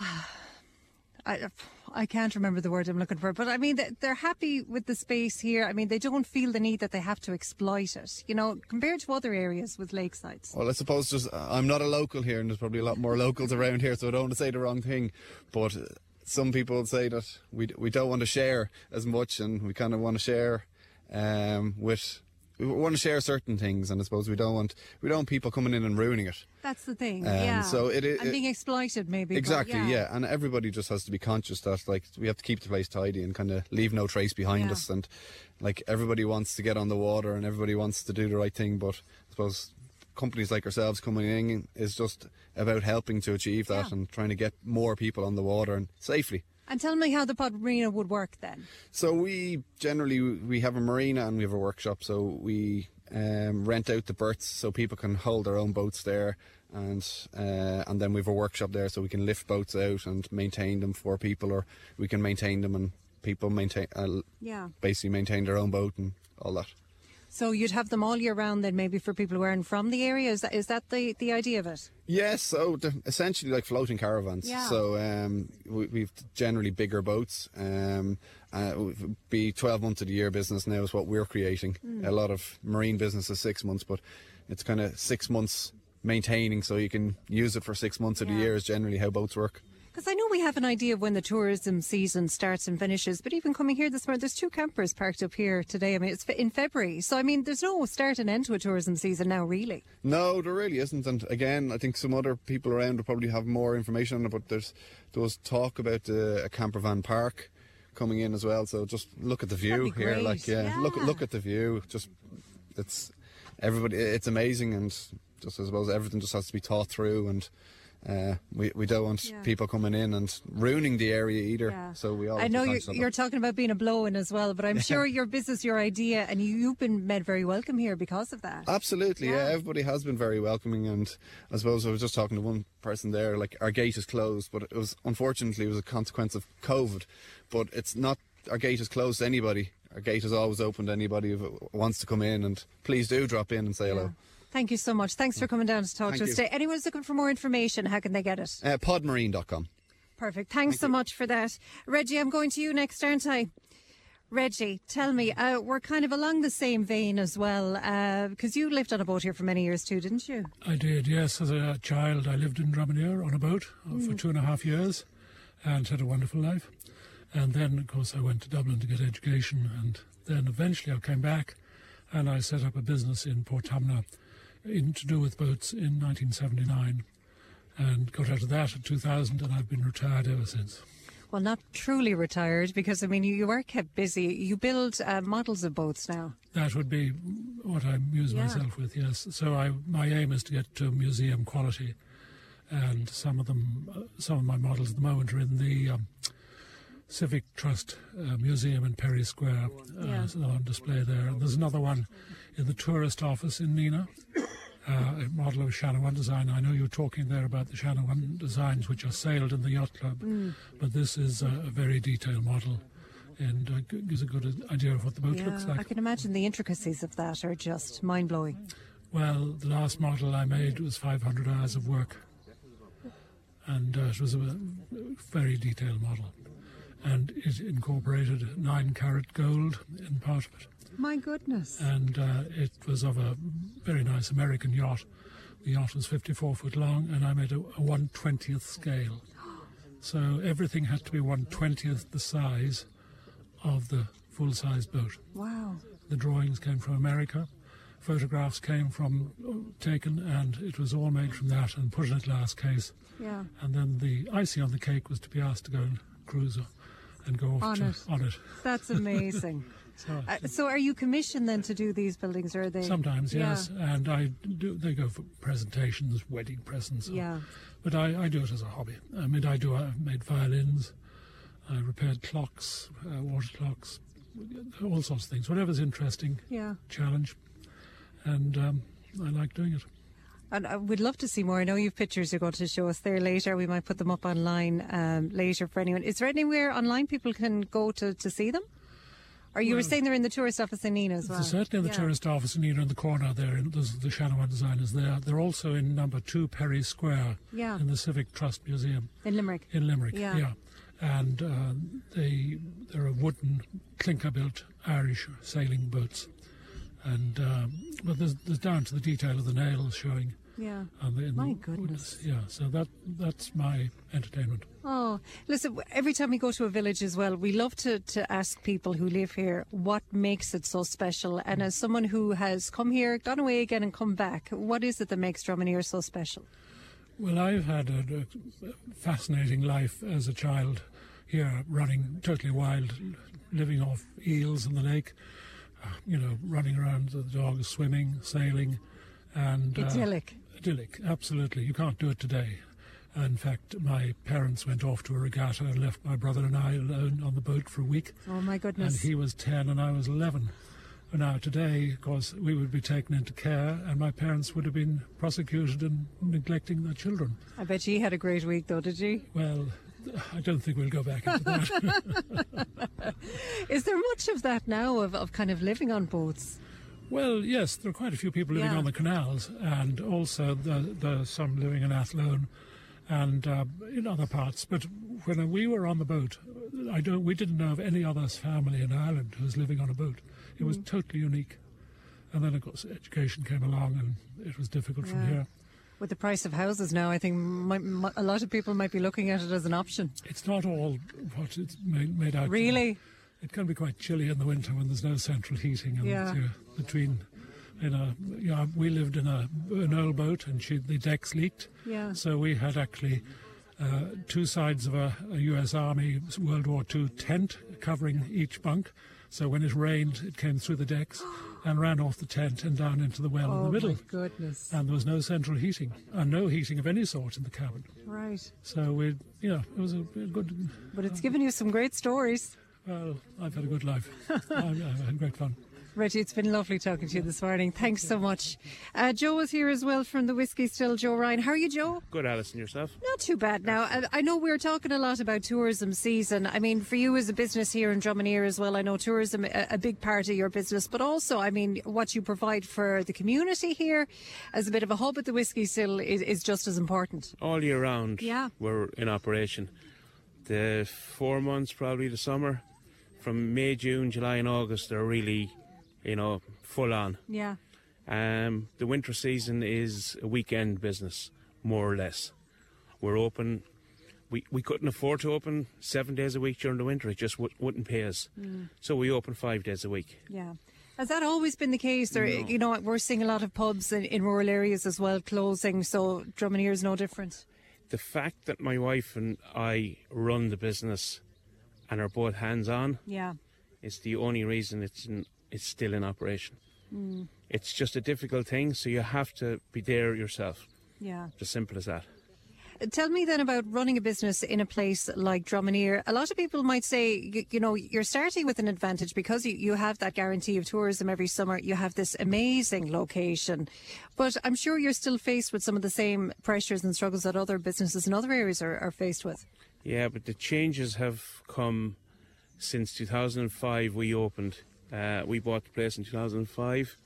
I, I can't remember the word I'm looking for, but I mean, they- they're happy with the space here. I mean, they don't feel the need that they have to exploit it, you know, compared to other areas with lakesides. Well, I suppose just I'm not a local here, and there's probably a lot more locals around here, so I don't want to say the wrong thing. But uh, some people say that we we don't want to share as much, and we kind of want to share um, with we want to share certain things, and I suppose we don't want we don't want people coming in and ruining it. That's the thing. Um, yeah. so it i- and being exploited, maybe. Exactly, yeah. yeah. and everybody just has to be conscious that like we have to keep the place tidy and kind of leave no trace behind Yeah. us, and like everybody wants to get on the water and everybody wants to do the right thing, but I suppose companies like ourselves coming in is just about helping to achieve that Yeah. and trying to get more people on the water and safely. And tell me how the pod marina would work then. So we generally we have a marina and we have a workshop. So we um, rent out the berths so people can hold their own boats there, and uh, and then we have a workshop there so we can lift boats out and maintain them for people, or we can maintain them and people maintain uh, Yeah. basically maintain their own boat and all that. So you'd have them all year round then, maybe for people who aren't from the area. Is that is that the, the idea of it? Yes, so essentially like floating caravans. Yeah. So um, we, we've generally bigger boats. Um, uh, be 12 months of the year business now is what we're creating. Mm. A lot of marine business is six months, but it's kind of six months maintaining so you can use it for six months of the year is generally how boats work. Because I know we have an idea of when the tourism season starts and finishes, but even coming here this morning, there's two campers parked up here today. I mean, it's in February, so I mean, there's no start and end to a tourism season now, really. No, there really isn't. And again, I think some other people around will probably have more information on it, but there's there was talk about uh, a camper van park coming in as well. So just look at the view here. Like, yeah, look Yeah. look at the view. Just it's everybody. It's amazing, and just I suppose everything just has to be thought through and. Uh, we, we don't want Yeah. people coming in and ruining the area either. Yeah. So we all I know you're, conscious of that. you're talking about being a blow-in as well, but I'm sure your business, your idea, and you, you've been made very welcome here because of that. Absolutely, yeah. Everybody has been very welcoming, and I suppose I was just talking to one person there. Like our gate is closed, but it was unfortunately it was a consequence of COVID. But it's not our gate is closed to anybody. Our gate is always open to anybody who wants to come in, and please do drop in and say hello. Thank you so much. Thanks for coming down to talk Thank to us you. today. Anyone's looking for more information, how can they get it? Uh, podmarine.com. Perfect. Thanks so much for that. Reggie, I'm going to you next, aren't I? Reggie, tell me, uh, we're kind of along the same vein as well, because you lived on a boat here for many years too, didn't you? I did, yes. As a child, I lived in Dromineer on a boat uh, for Mm. two and a half years and had a wonderful life. And then, of course, I went to Dublin to get education. And then eventually I came back and I set up a business in Portumna in, to do with boats in 1979 and got out of that in 2000 and I've been retired ever since. Well, not truly retired, because I mean, you, you are kept busy. You build uh, models of boats now. That would be what I amuse Yeah. myself with, yes. So I, my aim is to get to museum quality, and some of them, uh, some of my models at the moment are in the um, Civic Trust uh, Museum in Pery Square, uh, Yeah. so on display there. And there's another one in the tourist office in Nenagh, uh, a model of Shannon One design. I know you're talking there about the Shannon One designs which are sailed in the yacht club, Mm. but this is a, a very detailed model and uh, gives a good idea of what the boat yeah, looks like. I can imagine the intricacies of that are just mind blowing. Well, the last model I made was 500 hours of work, and uh, it was a very detailed model, and it incorporated nine carat gold in part of it. My goodness. and uh, it was of a very nice American yacht. The yacht was 54 foot long, and I made a, a 120th scale. So everything had to be 120th the size of the full size boat. Wow. The drawings came from America, photographs came from uh, taken, and it was all made from that and put in a glass case. Yeah. And then the icing on the cake was to be asked to go and cruise and go off On to, it. on it. That's amazing. So- uh, so, are you commissioned then to do these buildings, or are they? Sometimes, Yeah. yes, and I do. They go for presentations, wedding presents. Yeah. But I, I do it as a hobby. I mean, I do. I've made violins. I repaired clocks, uh, water clocks, all sorts of things. Whatever's interesting. Yeah. Challenge, and um, I like doing it. And I would love to see more. I know you've pictures you're going to show us there later. We might put them up online um, later for anyone. Is there anywhere online people can go to, to see them? Or you were saying they're in the tourist office in Nenagh as well? Certainly in the Yeah. tourist office in either in the corner there. And there's the Shannon designers there. They're also in number two Pery Square Yeah. in the Civic Trust Museum. In Limerick. In Limerick, Yeah. yeah. And uh, they they're a wooden clinker-built Irish sailing boats, and um, but there's, there's down to the detail of the nails showing. Yeah. on the, My the goodness. woods. Yeah, so that that's my entertainment. Oh, listen, every time we go to a village as well, we love to, to ask people who live here what makes it so special. And as someone who has come here, gone away again, and come back, what is it that makes Dromineer so special? Well, I've had a, a fascinating life as a child here, running totally wild, living off eels in the lake, uh, you know, running around with the dogs, swimming, sailing, and uh, Idyllic. idyllic, absolutely. You can't do it today. In fact, my parents went off to a regatta and left my brother and I alone on the boat for a week. Oh, my goodness. And he was 10 and I was 11. And Now, today, of course, we would be taken into care and my parents would have been prosecuted in neglecting their children. I bet you had a great week, though, did you? Well, I don't think we'll go back into that. Is there much of that now, of, of kind of living on boats? well, yes, there are quite a few people living Yeah. on the canals and also the, the, some living in Athlone and uh, in other parts. But when we were on the boat, I don't, we didn't know of any other family in Ireland who was living on a boat. It was Mm. totally unique. And then, of course, education came along and it was difficult from here. With the price of houses now, I think might, might, a lot of people might be looking at it as an option. It's not all what it's made, made out. Really? It can be quite chilly in the winter when there's no central heating. And Yeah. Uh, between, you know, yeah, we lived in a an old boat and she, the decks leaked. Yeah. So we had actually uh, two sides of a, a U.S. Army World War II tent covering each bunk. So when it rained, it came through the decks and ran off the tent and down into the well in oh, the middle. my goodness. And there was no central heating and no heating of any sort in the cabin. Right. So we, you know, it was a, a good. But it's given you some great stories. Well, I've had a good life. I've, I've had great fun. Reggie, it's been lovely talking to you this morning. Thanks so much. Uh, Joe is here as well from the Whiskey Still. Joe Ryan, how are you, Joe? Good, Alison, yourself? Not too bad now. I, I know we're talking a lot about tourism season. I mean, for you as a business here in Dromineer as well, I know tourism a, a big part of your business, but also, I mean, what you provide for the community here as a bit of a hub at the Whiskey Still is, is just as important. All year round, Yeah. we're in operation. The four months, probably the summer, from May, June, July, and August, they're really, you know, full on. Yeah. Um, the winter season is a weekend business, more or less. We're open. We, we couldn't afford to open seven days a week during the winter. It just w- wouldn't pay us. Mm. So we open five days a week. Yeah. Has that always been the case? Or, No. you know, we're seeing a lot of pubs in, in rural areas as well closing, so Dromineer is no different. The fact that my wife and I run the business and are both hands on Yeah. is the only reason it's in, it's still in operation. Mm. It's just a difficult thing, so you have to be there yourself. Yeah. As simple as that. Tell me then about running a business in a place like Dromineer. A lot of people might say, you, you know, you're starting with an advantage because you, you have that guarantee of tourism every summer. You have this amazing location. But I'm sure you're still faced with some of the same pressures and struggles that other businesses in other areas are, are faced with. Yeah, but the changes have come since 2005. We opened, uh, we bought the place in 2005,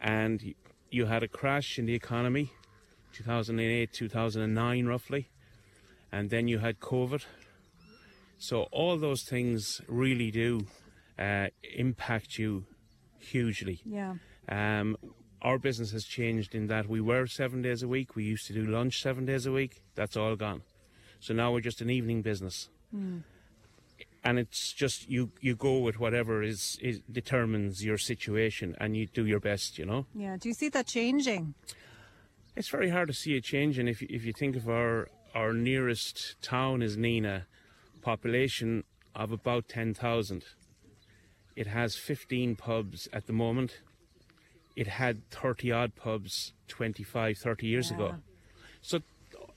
and you had a crash in the economy, 2008, 2009, roughly, and then you had COVID. So all those things really do uh, impact you hugely. Yeah. Um, our business has changed in that we were seven days a week. We used to do lunch seven days a week. That's all gone. So now we're just an evening business, Mm. And it's just you you go with whatever is, is determines your situation, and you do your best. You know, Yeah. Do you see that changing? it's very hard to see it changing. If if you think of our our nearest town is Nenagh, population of about ten thousand. It has fifteen pubs at the moment. It had 30 odd pubs 25, 30 years ago. So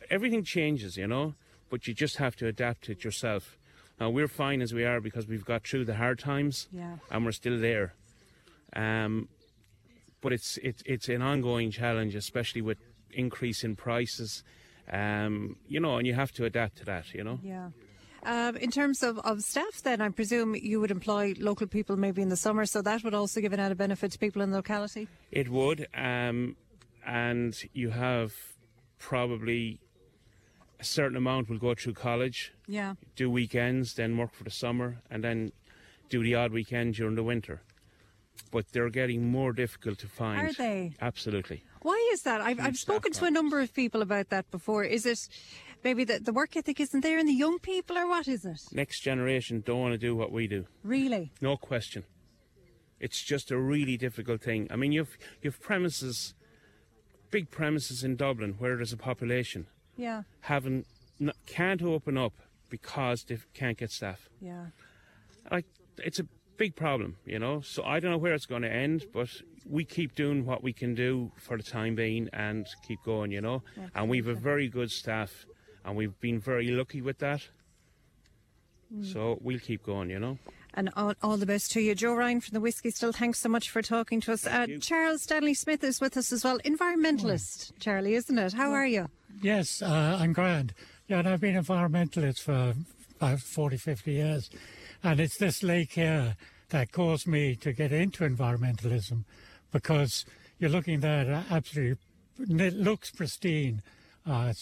everything changes, you know, but you just have to adapt it yourself. Now, we're fine as we are because we've got through the hard times Yeah. and we're still there. Um, but it's, it's, it's an ongoing challenge, especially with increase in prices, um, you know, and you have to adapt to that, you know. Yeah. Um, in terms of, of staff, then I presume you would employ local people maybe in the summer, so that would also give an added benefit to people in the locality. It would, um, and you have probably a certain amount will go through college, Yeah. do weekends, then work for the summer, and then do the odd weekend during the winter. But they're getting more difficult to find. Are they? Absolutely. Why is that? I've, I've spoken to a number of people about that before. Is it maybe the, the work ethic isn't there in the young people, or what is it? Next generation don't want to do what we do. Really? No question. It's just a really difficult thing. I mean, you've you've premises, big premises in Dublin where there's a population Yeah. having can't open up because they can't get staff. Yeah. Like it's a big problem, you know. So I don't know where it's going to end, but we keep doing what we can do for the time being and keep going, you know. And we've a very good staff, and we've been very lucky with that. Mm. So we'll keep going, you know. And all, all the best to you. Joe Ryan from the Whiskey Still, thanks so much for talking to us. Uh, Charles Stanley Smith is with us as well. Environmentalist, Charlie, isn't it? How are you? Yes, uh, I'm grand. Yeah, and I've been environmentalist for about 40, 50 years. And it's this lake here that caused me to get into environmentalism because you're looking there at absolutely, it looks pristine uh,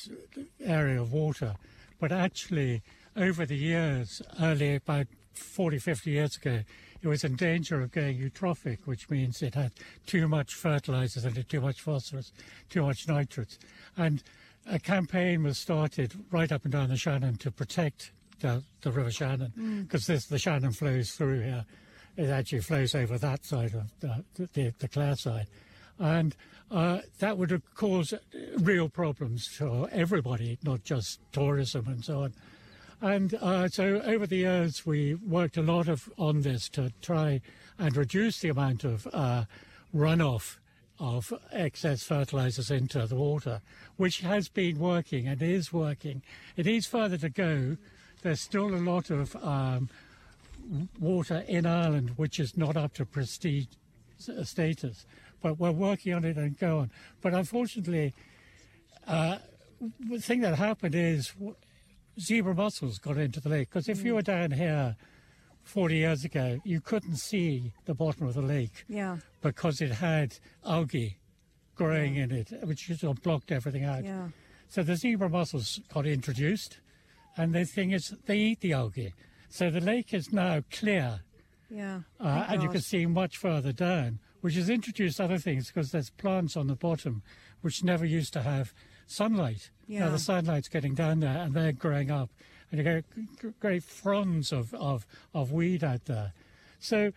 area of water. But actually, over the years, early about 40, 50 years ago, it was in danger of going eutrophic, which means it had too much fertilizers and too much phosphorus, too much nitrates. And a campaign was started right up and down the Shannon to protect the, the River Shannon Mm. because this the Shannon flows through here. It actually flows over that side of the, the, the Clare side. And uh, that would have caused real problems for everybody, not just tourism and so on. And uh, so over the years, we worked a lot of on this to try and reduce the amount of uh, runoff of excess fertilizers into the water, which has been working and is working. It needs further to go. There's still a lot of um, water in Ireland which is not up to prestige status, but we're working on it and go on. But unfortunately, uh, the thing that happened is zebra mussels got into the lake because if you were down here 40 years ago, you couldn't see the bottom of the lake Yeah. because it had algae growing in it, which just sort of blocked everything out. Yeah. So the zebra mussels got introduced, and the thing is, they eat the algae. So the lake is now clear, Yeah. uh, and you can see much further down, which has introduced other things because there's plants on the bottom which never used to have sunlight. Now the sunlight's getting down there, and they're growing up, and you get g- g- great fronds of, of, of weed out there. So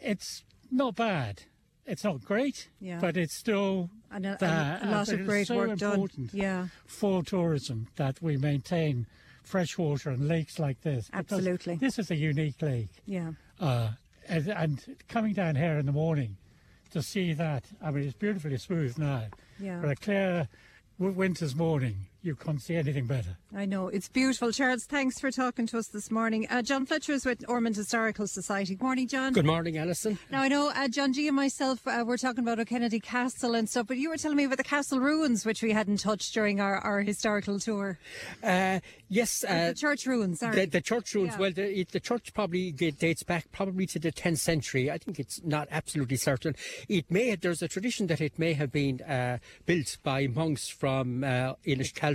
it's not bad. It's not great, Yeah. but it's still And a, there. a, a lot But of great so work done. Yeah. for tourism that we maintain fresh water and lakes like this. Absolutely. This is a unique lake. Yeah. Uh, and, and coming down here in the morning to see that, I mean, it's beautifully smooth now. Yeah. But a clear winter's morning, you can't see anything better. I know it's beautiful. Charles, thanks for talking to us this morning. Uh, John Fletcher is with Ormond Historical Society. Good morning, John. Good morning, Alison. Now I know uh, John G and myself uh, were talking about O'Kennedy Castle and stuff, but you were telling me about the castle ruins, which we hadn't touched during our, our historical tour. Uh, yes, the church ruins. Sorry. The, the church ruins. Yeah. Well, the, it- the church probably dates back probably to the 10th century. I think it's not absolutely certain. It may there's a tradition that it may have been uh, built by monks from uh,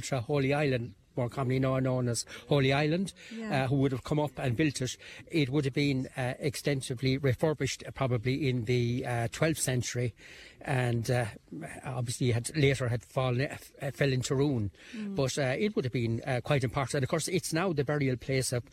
Inis Cealtra, Holy Island. More commonly known, known as Holy Island, Yeah. uh, who would have come up and built it. It would have been uh, extensively refurbished, probably in the uh, 12th century, and uh, obviously had later had fallen uh, fell into ruin. Mm. But uh, it would have been uh, quite important. And of course, it's now the burial place of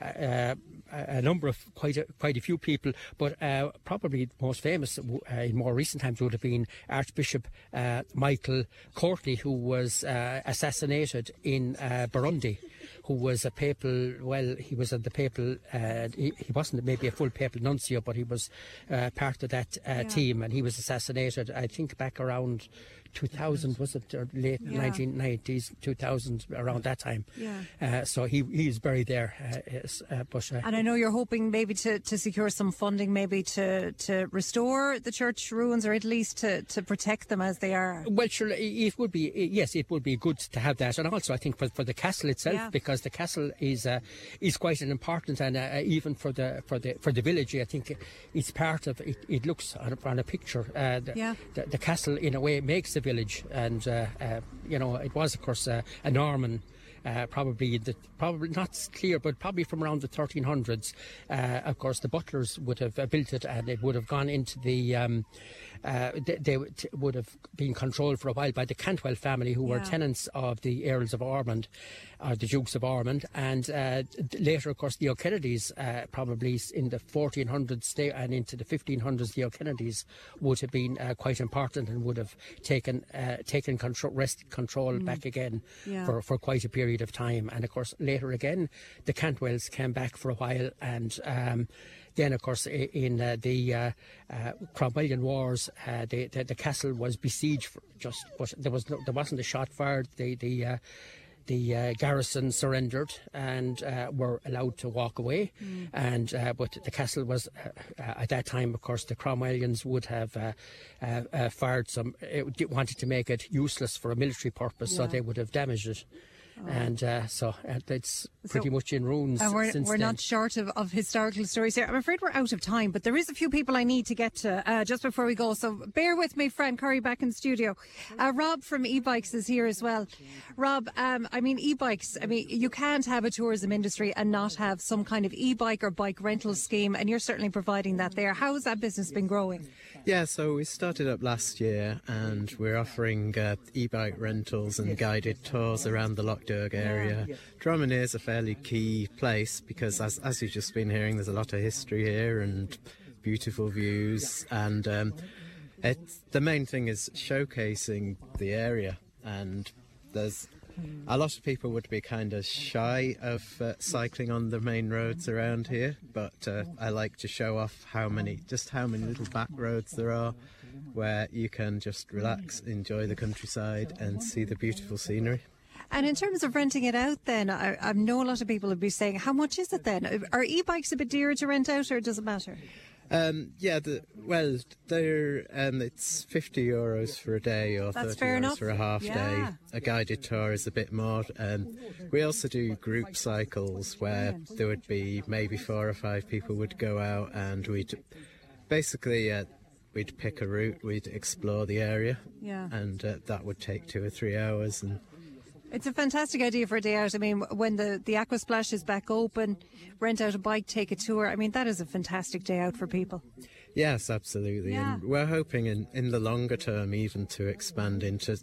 uh, uh, a number of quite a, quite a few people. But uh, probably the most famous uh, in more recent times would have been Archbishop uh, Michael Courtney, who was uh, assassinated in uh, Burundi. Who was a papal? Well, he was at the papal. Uh, he, he wasn't maybe a full papal nuncio, but he was uh, part of that uh, Yeah. team, and he was assassinated. I think back around 2000 was it or late Yeah. 1990s 2000 around that time Yeah. uh, so he he's buried there uh, uh, but uh, And I know you're hoping maybe to, to secure some funding, maybe to, to restore the church ruins or at least to, to protect them as they are. Well, sure, it would be yes, it would be good to have that, and also I think for, for the castle itself, Yeah. because the castle is uh, is quite an important, and uh, even for the for the for the village, I think it's part of it. It looks on a, on a picture, uh, the, Yeah. the, the castle in a way makes the village, and uh, uh, you know it was of course uh, a Norman. Uh, probably the probably not clear, but probably from around the 1300s. Uh, of course, the butlers would have built it, and it would have gone into the. Um, uh, they, they would- would have been controlled for a while by the Cantwell family, who were tenants of the Earls of Ormond, or the Dukes of Ormond, and uh, later, of course, the O'Kennedys, uh, probably in the 1400s and into the 1500s, the O'Kennedys would have been uh, quite important and would have taken uh, taken control, wrested control Mm. back again Yeah. for, for quite a period of time. And of course, later again, the Cantwells came back for a while, and um, then, of course, in uh, the uh, uh, Cromwellian Wars, uh, the, the the castle was besieged. For just, but there was no, there wasn't a shot fired. The the uh, the uh, garrison surrendered and uh, were allowed to walk away. Mm. And uh, but the castle was uh, uh, at that time, of course, the Cromwellians would have uh, uh, uh, fired some. It, wanted to make it useless for a military purpose, so they would have damaged it. Oh. And uh, so uh, it's pretty So- much in ruins And we're, since we're then. not short of, of historical stories here. I'm afraid we're out of time, but there is a few people I need to get to uh, just before we go. So bear with me, Fran Curry, back in studio. Uh, Rob from e-bikes is here as well. Rob, um, I mean, e-bikes, I mean, you can't have a tourism industry and not have some kind of e-bike or bike rental scheme, and you're certainly providing that there. How has that business been growing? Yeah, so we started up last year and we're offering uh, e-bike rentals and guided tours around the Area. Yeah. Drummond is a fairly key place because, as, as you've just been hearing, there's a lot of history here and beautiful views. And um, the main thing is showcasing the area. And there's a lot of people would be kind of shy of uh, cycling on the main roads around here, but uh, I like to show off how many, just how many little back roads there are where you can just relax, enjoy the countryside, and see the beautiful scenery. And in terms of renting it out, then I, I know a lot of people would be saying, "How much is it then? Are e-bikes a bit dearer to rent out, or does it matter?" Um, yeah, the, well, they're um, it's fifty euros for a day or That's thirty euros enough. for a half Yeah. day. A guided tour is a bit more. Um, we also do group cycles where there would be maybe four or five people would go out and we'd basically uh, we'd pick a route, we'd explore the area, Yeah. and uh, that would take two or three hours and. It's a fantastic idea for a day out. I mean, when the, the aqua splash is back open, rent out a bike, take a tour. I mean, that is a fantastic day out for people. Yes, absolutely. Yeah. And we're hoping in, in the longer term even to expand into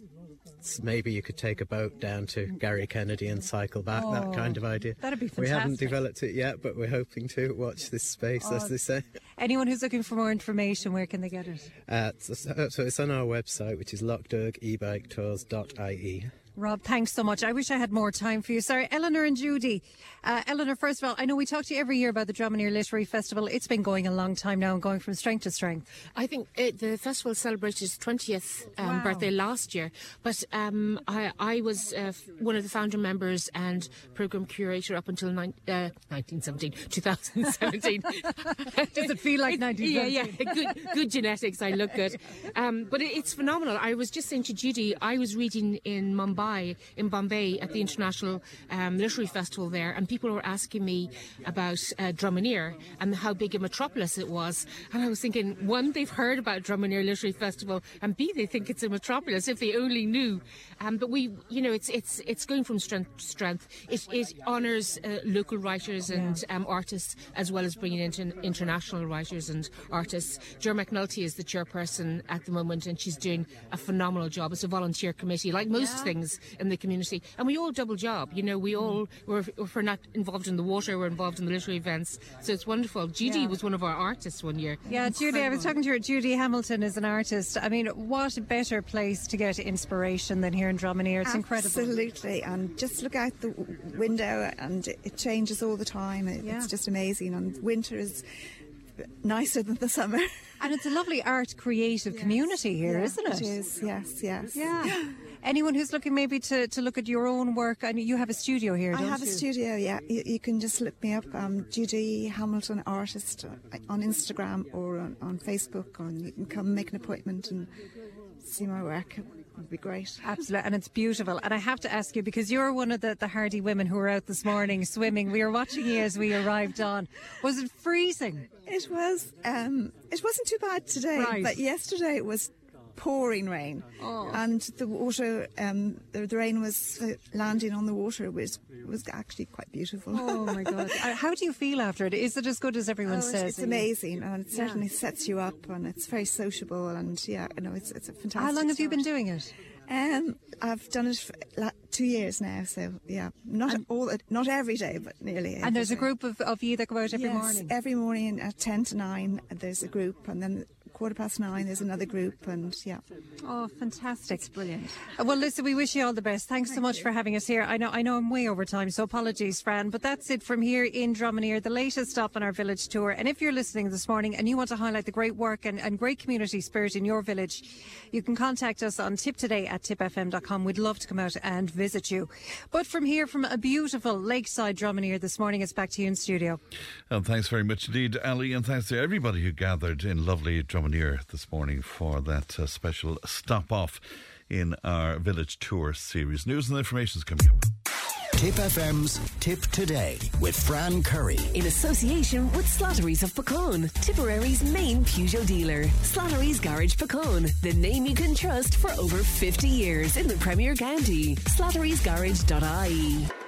maybe you could take a boat down to Garrykennedy and cycle back, Oh, that kind of idea. that'd be fantastic. We haven't developed it yet, but we're hoping to watch this space, Oh. as they say. Anyone who's looking for more information, where can they get it? Uh, so, so it's on our website, which is loughdergebiketours.ie. Rob, thanks so much. I wish I had more time for you. Sorry, Eleanor and Judy. Uh, Eleanor, first of all, I know we talk to you every year about the Dromineer Literary Festival. It's been going a long time now and going from strength to strength. I think it, the festival celebrated its 20th um, Wow. birthday last year, but um, I, I was uh, one of the founder members and program curator up until uh, 1917, 2017. Does it feel like 1917? Yeah, yeah. Good, good genetics. I look good. Um, but it, it's phenomenal. I was just saying to Judy, I was reading in Mumbai, in Bombay, at the International um, Literary Festival there, and people were asking me about uh, Dromineer and how big a metropolis it was. And I was thinking, one, they've heard about Dromineer Literary Festival, and B, they think it's a metropolis if they only knew. Um, but we, you know, it's it's it's going from strength to strength. It, it honours uh, local writers and um, artists as well as bringing in inter- international writers and artists. Jo McNulty is the chairperson at the moment, and she's doing a phenomenal job. It's a volunteer committee, like most things in the community, and we all double job. You know, we mm. all we're, if we're not involved in the water, we're involved in the literary events. So it's wonderful. Judy Yeah. was one of our artists one year. Yeah, Judy, I was talking to her. Judy Hamilton is an artist. I mean, what a better place to get inspiration than here in Dromineer. It's incredible. Absolutely, and just look out the window, and it, it changes all the time. It, It's just amazing, and winter is nicer than the summer. And it's a lovely art creative community here, Yeah, isn't it? It is, yes, yes. Yeah. Anyone who's looking maybe to, to look at your own work, I mean, you have a studio here, I have you? a studio, yeah. You, you can just look me up, um, Judy Hamilton Artist, uh, on Instagram or on, on Facebook, or you can come make an appointment and see my work. It would be great. Absolutely, and it's beautiful. And I have to ask you because you're one of the, the hardy women who were out this morning swimming. We were watching you as we arrived on. Was it freezing? It was. Um, it wasn't too bad today, Right. but yesterday it was pouring rain, Oh. and the water, um, the, the rain was landing on the water was was actually quite beautiful. Oh my God! Uh, How do you feel after it? Is it as good as everyone Oh, says? it's amazing, and it Yeah. certainly sets you up, and it's very sociable, and yeah, you know, it's it's a fantastic. How long have you been doing it? Um, I've done it for la- two years now, so yeah, not all, not every day, but nearly. And there's a group of, of you that go out every Yes, morning. Every morning at 10 to 9, there's a group, and then quarter past 9, there's another group, and yeah. Oh, fantastic! It's brilliant. Uh, Well, listen, we wish you all the best. Thanks so much for having us here. I know, I know, I'm way over time, so apologies, Fran. But that's it from here in Dromineer, the latest stop on our village tour. And if you're listening this morning and you want to highlight the great work and, and great community spirit in your village, you can contact us on Tipp Today at tippfm.com. We'd love to come out and visit you. But from here, from a beautiful lakeside Dromineer this morning, it's back to you in studio. And thanks very much indeed, Ali, and thanks to everybody who gathered in lovely Dromineer this morning for that uh, special stop off in our village tour series. News and information is coming up. Tipp FM's Tipp Today with Fran Curry. In association with Slattery's of Puckane, Tipperary's main Peugeot dealer. Slattery's Garage Puckane, the name you can trust for over 50 years in the Premier County. Slattery'sGarage.ie.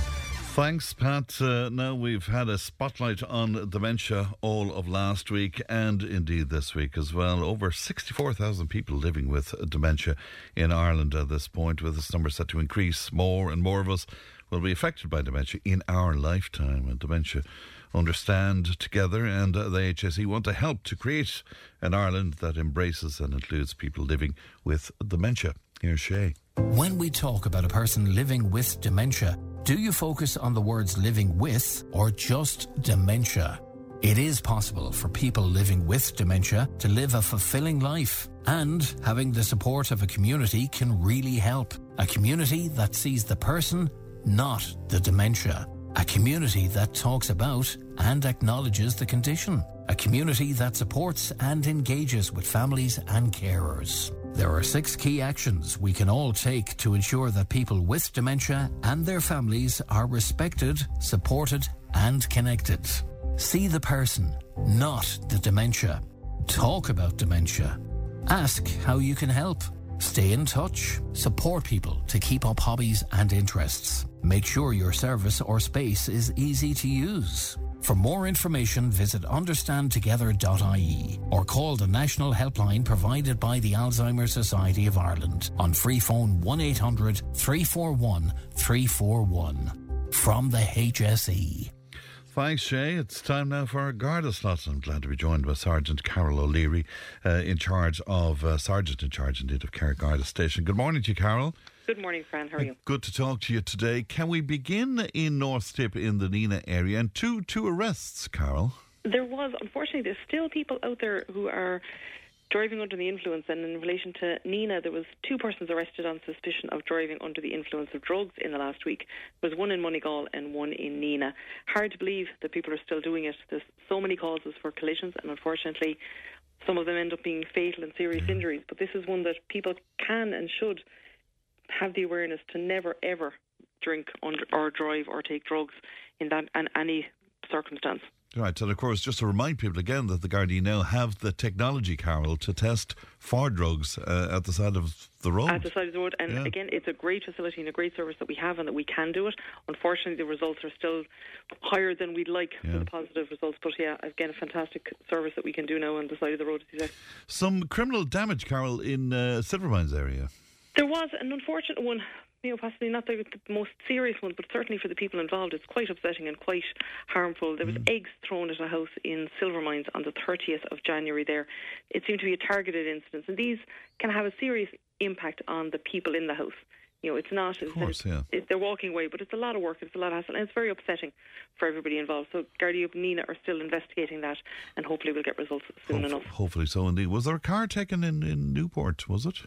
Thanks, Pat. Uh, now we've had a spotlight on dementia all of last week and indeed this week as well. Over 64,000 people living with dementia in Ireland at this point, with this number set to increase. More and more of us will be affected by dementia in our lifetime. And dementia understand together and the HSE want to help to create an Ireland that embraces and includes people living with dementia. Here's Shay. When we talk about a person living with dementia, do you focus on the words living with or just dementia? It is possible for people living with dementia to live a fulfilling life, and having the support of a community can really help. A community that sees the person, not the dementia. A community that talks about and acknowledges the condition. A community that supports and engages with families and carers. There are six key actions we can all take to ensure that people with dementia and their families are respected, supported, and connected. See the person, not the dementia. Talk about dementia. Ask how you can help. Stay in touch. Support people to keep up hobbies and interests. Make sure your service or space is easy to use. For more information, visit understandtogether.ie or call the national helpline provided by the Alzheimer's Society of Ireland on free phone 1 800 341 341. From the HSE. Thanks, Shay. It's time now for our Garda slots. I'm glad to be joined by Sergeant Carol O'Leary, uh, in charge of, uh, Sergeant in charge indeed of Carrick Garda Station. Good morning to you, Carol. Good morning, Fran. How are you? Good to talk to you today. Can we begin in North Tipp in the Nenagh area? And two, two arrests, Carol. There was, unfortunately, there's still people out there who are driving under the influence. And in relation to Nenagh, there was two persons arrested on suspicion of driving under the influence of drugs in the last week. There was one in Moneygall and one in Nenagh. Hard to believe that people are still doing it. There's so many causes for collisions, and unfortunately, some of them end up being fatal and serious injuries. But this is one that people can and should have the awareness to never ever drink under, or drive or take drugs in that in any circumstance. Right, and of course, just to remind people again that the Gardaí now have the technology, Carol, to test for drugs uh, at the side of the road. At the side of the road, and Yeah. again, it's a great facility and a great service that we have, and that we can do it. Unfortunately, the results are still higher than we'd like for the positive results. But yeah, again, a fantastic service that we can do now on the side of the road. Some criminal damage, Carol, in uh, Silvermines area. There was an unfortunate one, you know, possibly not the, the most serious one, but certainly for the people involved, it's quite upsetting and quite harmful. There was mm. eggs thrown at a house in Silvermines on the 30th of January there. It seemed to be a targeted incident, and these can have a serious impact on the people in the house. You know, it's not. Of course, yeah. it, they're walking away, but it's a lot of work, it's a lot of hassle, and it's very upsetting for everybody involved. So Gardaí and Nenagh are still investigating that, and hopefully we'll get results soon enough. Hopefully so, indeed. Was there a car taken in, in Newport, was it?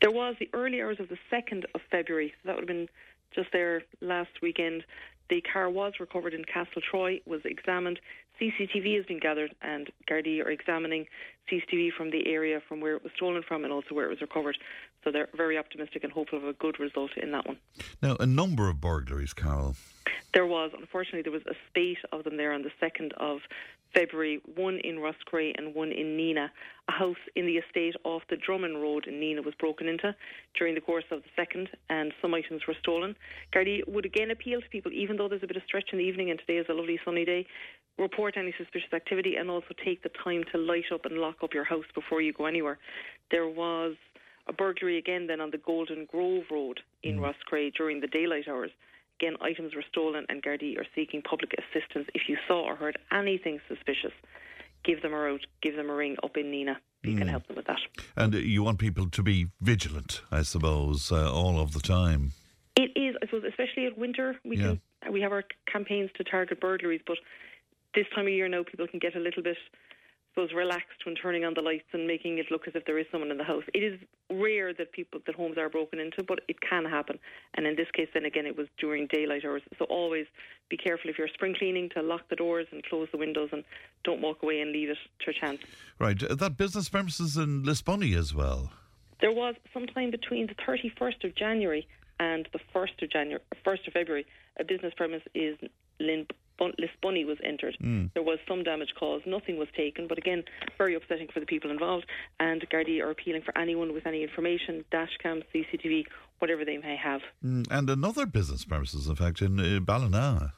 There was the early hours of the 2nd of February, so that would have been just there last weekend. The car was recovered in Castletroy, was examined. CCTV has been gathered, and Gardaí are examining CCTV from the area from where it was stolen from and also where it was recovered. So they're very optimistic and hopeful of a good result in that one. Now, a number of burglaries, Carol. There was, unfortunately, there was a spate of them there on the 2nd of February, one in Roscrea and one in Nenagh. A house in the estate off the Drummond Road in Nenagh was broken into during the course of the second, and some items were stolen. Gardaí would again appeal to people, even though there's a bit of stretch in the evening and today is a lovely sunny day, report any suspicious activity and also take the time to light up and lock up your house before you go anywhere. There was a burglary again then on the Golden Grove Road in mm. Roscrea during the daylight hours. Again, items were stolen and Gardaí are seeking public assistance. If you saw or heard anything suspicious, give them a route, give them a ring up in Nenagh. You can Mm. help them with that. And uh, you want people to be vigilant, I suppose, uh, all of the time. It is, I suppose, especially at winter. We can we have our campaigns to target burglaries, but this time of year now, people can get a little bit, suppose, relaxed when turning on the lights and making it look as if there is someone in the house. It is rare that people that homes are broken into, but it can happen. And in this case, then again, it was during daylight hours. So always be careful if you're spring cleaning to lock the doors and close the windows, and don't walk away and leave it to chance. Right, uh, that business premises in Lisbunny as well. There was sometime between the 31st of January and the 1st of January, 1st of February, a business premise is Lin- Bun- Lisbunny was entered. Mm. There was some damage caused, nothing was taken, but again, very upsetting for the people involved. And Gardaí are appealing for anyone with any information, dashcam, CCTV, whatever they may have. Mm, and another business premises, in fact, in uh, Ballina.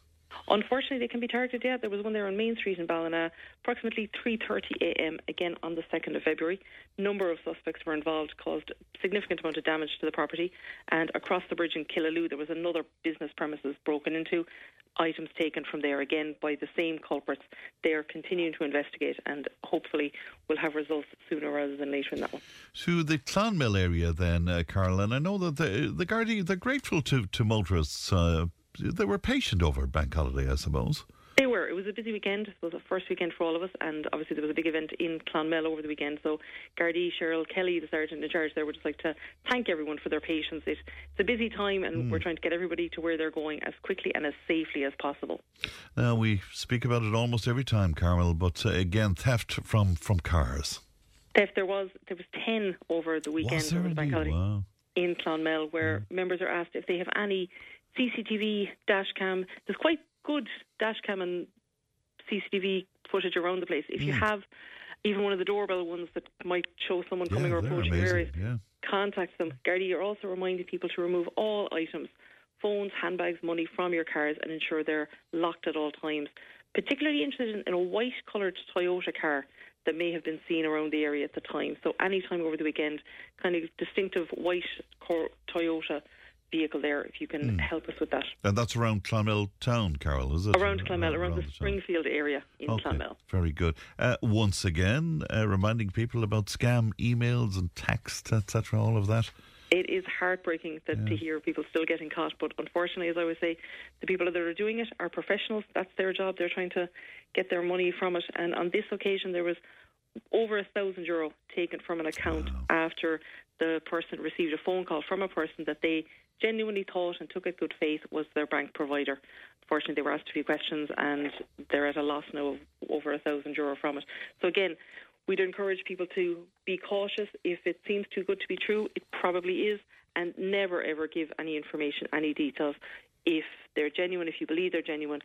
Unfortunately, they can be targeted. Yeah, there was one there on Main Street in Ballina, approximately 3:30 a.m. Again on the 2nd of February. Number of suspects were involved, caused significant amount of damage to the property. And across the bridge in Killaloe, there was another business premises broken into. Items taken from there again by the same culprits. They are continuing to investigate, and hopefully, we'll have results sooner rather than later in that one. To the Clonmel area, then, uh, and I know that the, the Gardaí, they're grateful to, to motorists. Uh, they were patient over bank holiday, I suppose. They were. It was a busy weekend. It was the first weekend for all of us, and obviously there was a big event in Clonmel over the weekend. So Gardaí, Cheryl Kelly, the sergeant in charge there, would just like to thank everyone for their patience. It, it's a busy time, and Mm. we're trying to get everybody to where they're going as quickly and as safely as possible. Now, we speak about it almost every time, Carmel, but uh, again, theft from, from cars. If there was there was ten over the weekend Was there over the bank holiday Wow. in Clonmel, where members are asked if they have any CCTV dash cam. There's quite good dash cam and CCTV footage around the place. If you Mm. have even one of the doorbell ones that might show someone coming or approaching your amazing, areas, yeah. contact them. Gardaí are also reminding people to remove all items, phones, handbags, money from your cars and ensure they're locked at all times. particularly interested in, in a white coloured Toyota car that may have been seen around the area at the time. So any time over the weekend, kind of distinctive white Toyota vehicle there, if you can help us with that. And that's around Clonmel town, Carol, is it? Around Clonmel, around, the town. Springfield area in Okay, Clonmel. Very good. Uh, once again, uh, reminding people about scam emails and text, etc., all of that. It is heartbreaking that to hear people still getting caught, but unfortunately, as I always say, the people that are doing it are professionals. That's their job. They're trying to get their money from it. And on this occasion, there was over a thousand euro taken from an account after the person received a phone call from a person that they genuinely thought and took at good faith was their bank provider. Unfortunately, they were asked a few questions and they're at a loss now of over a thousand euro from it. So again, we'd encourage people to be cautious. If it seems too good to be true, it probably is, and never ever give any information, any details. If they're genuine, if you believe they're genuine,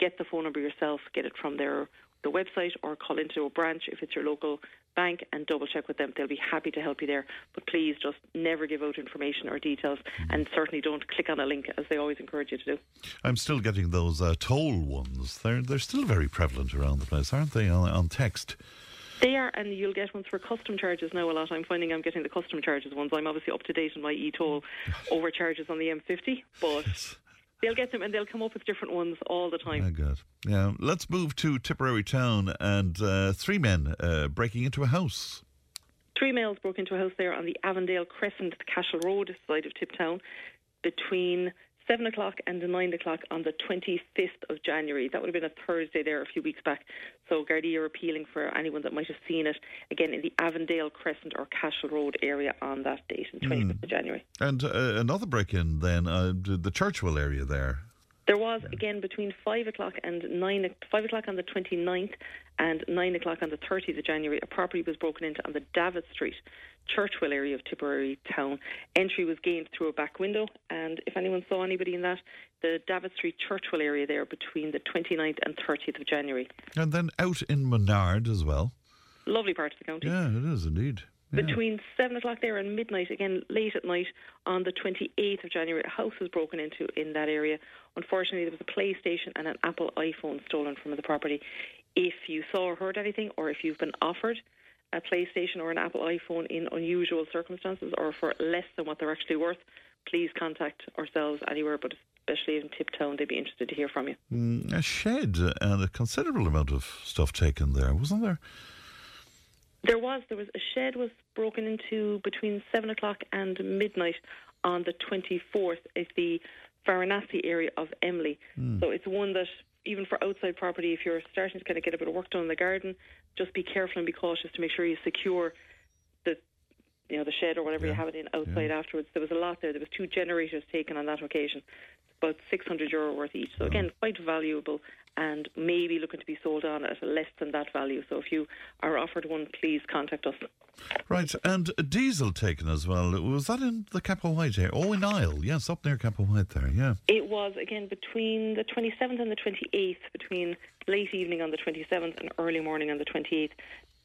get the phone number yourself, get it from their the website, or call into a branch if it's your local bank and double check with them. They'll be happy to help you there. But please just never give out information or details, and certainly don't click on a link as they always encourage you to do. I'm still getting those uh, toll ones. They're they're still very prevalent around the place, aren't they? On, on text. They are, and you'll get ones for custom charges now a lot. I'm finding I'm getting the custom charges ones. I'm obviously up to date on my e-toll overcharges on the M50, but they'll get them and they'll come up with different ones all the time. Oh, God. Yeah. Let's move to Tipperary town and uh, three men uh, breaking into a house. Three males broke into a house there on the Avondale Crescent, the Cashel Road side of Tipp town, between 7 o'clock and 9 o'clock on the 25th of January. That would have been a Thursday there a few weeks back. So Gardaí are appealing for anyone that might have seen it, again, in the Avondale Crescent or Cashel Road area on that date, on 25th of January. And uh, another break in then, uh, the the Churchwell area there. There was again between five o'clock and nine o- five o'clock on the 29th and nine o'clock on the 30th of January. A property was broken into on the Davitt Street, Churchwell area of Tipperary town. Entry was gained through a back window, and if anyone saw anybody in that, the Davitt Street Churchwell area there between the 29th and 30th of January. And then out in Monard as well. Lovely part of the county. Yeah, it is indeed. Yeah. Between 7 o'clock there and midnight, again late at night, on the 28th of January, a house was broken into in that area. Unfortunately, there was a PlayStation and an Apple iPhone stolen from the property. If you saw or heard anything, or if you've been offered a PlayStation or an Apple iPhone in unusual circumstances or for less than what they're actually worth, please contact ourselves anywhere, but especially in Tipp town, they'd be interested to hear from you. Mm, a shed and a considerable amount of stuff taken there, wasn't there? There was there was a shed was broken into between seven o'clock and midnight on the twenty fourth at the Varanasi area of Emly. Hmm. So it's one that even for outside property, if you're starting to kind of get a bit of work done in the garden, just be careful and be cautious to make sure you secure the you know the shed or whatever you have it in outside afterwards. There was a lot there. There was two generators taken on that occasion, about six hundred euro worth each. So again, mm. quite valuable and maybe looking to be sold on at less than that value. So if you are offered one, please contact us. Right, and diesel taken as well. Was that in the Cappawhite area? Oh, in Isle, yes, up near Capel White there, yeah. It was again between the 27th and the 28th, between late evening on the 27th and early morning on the 28th.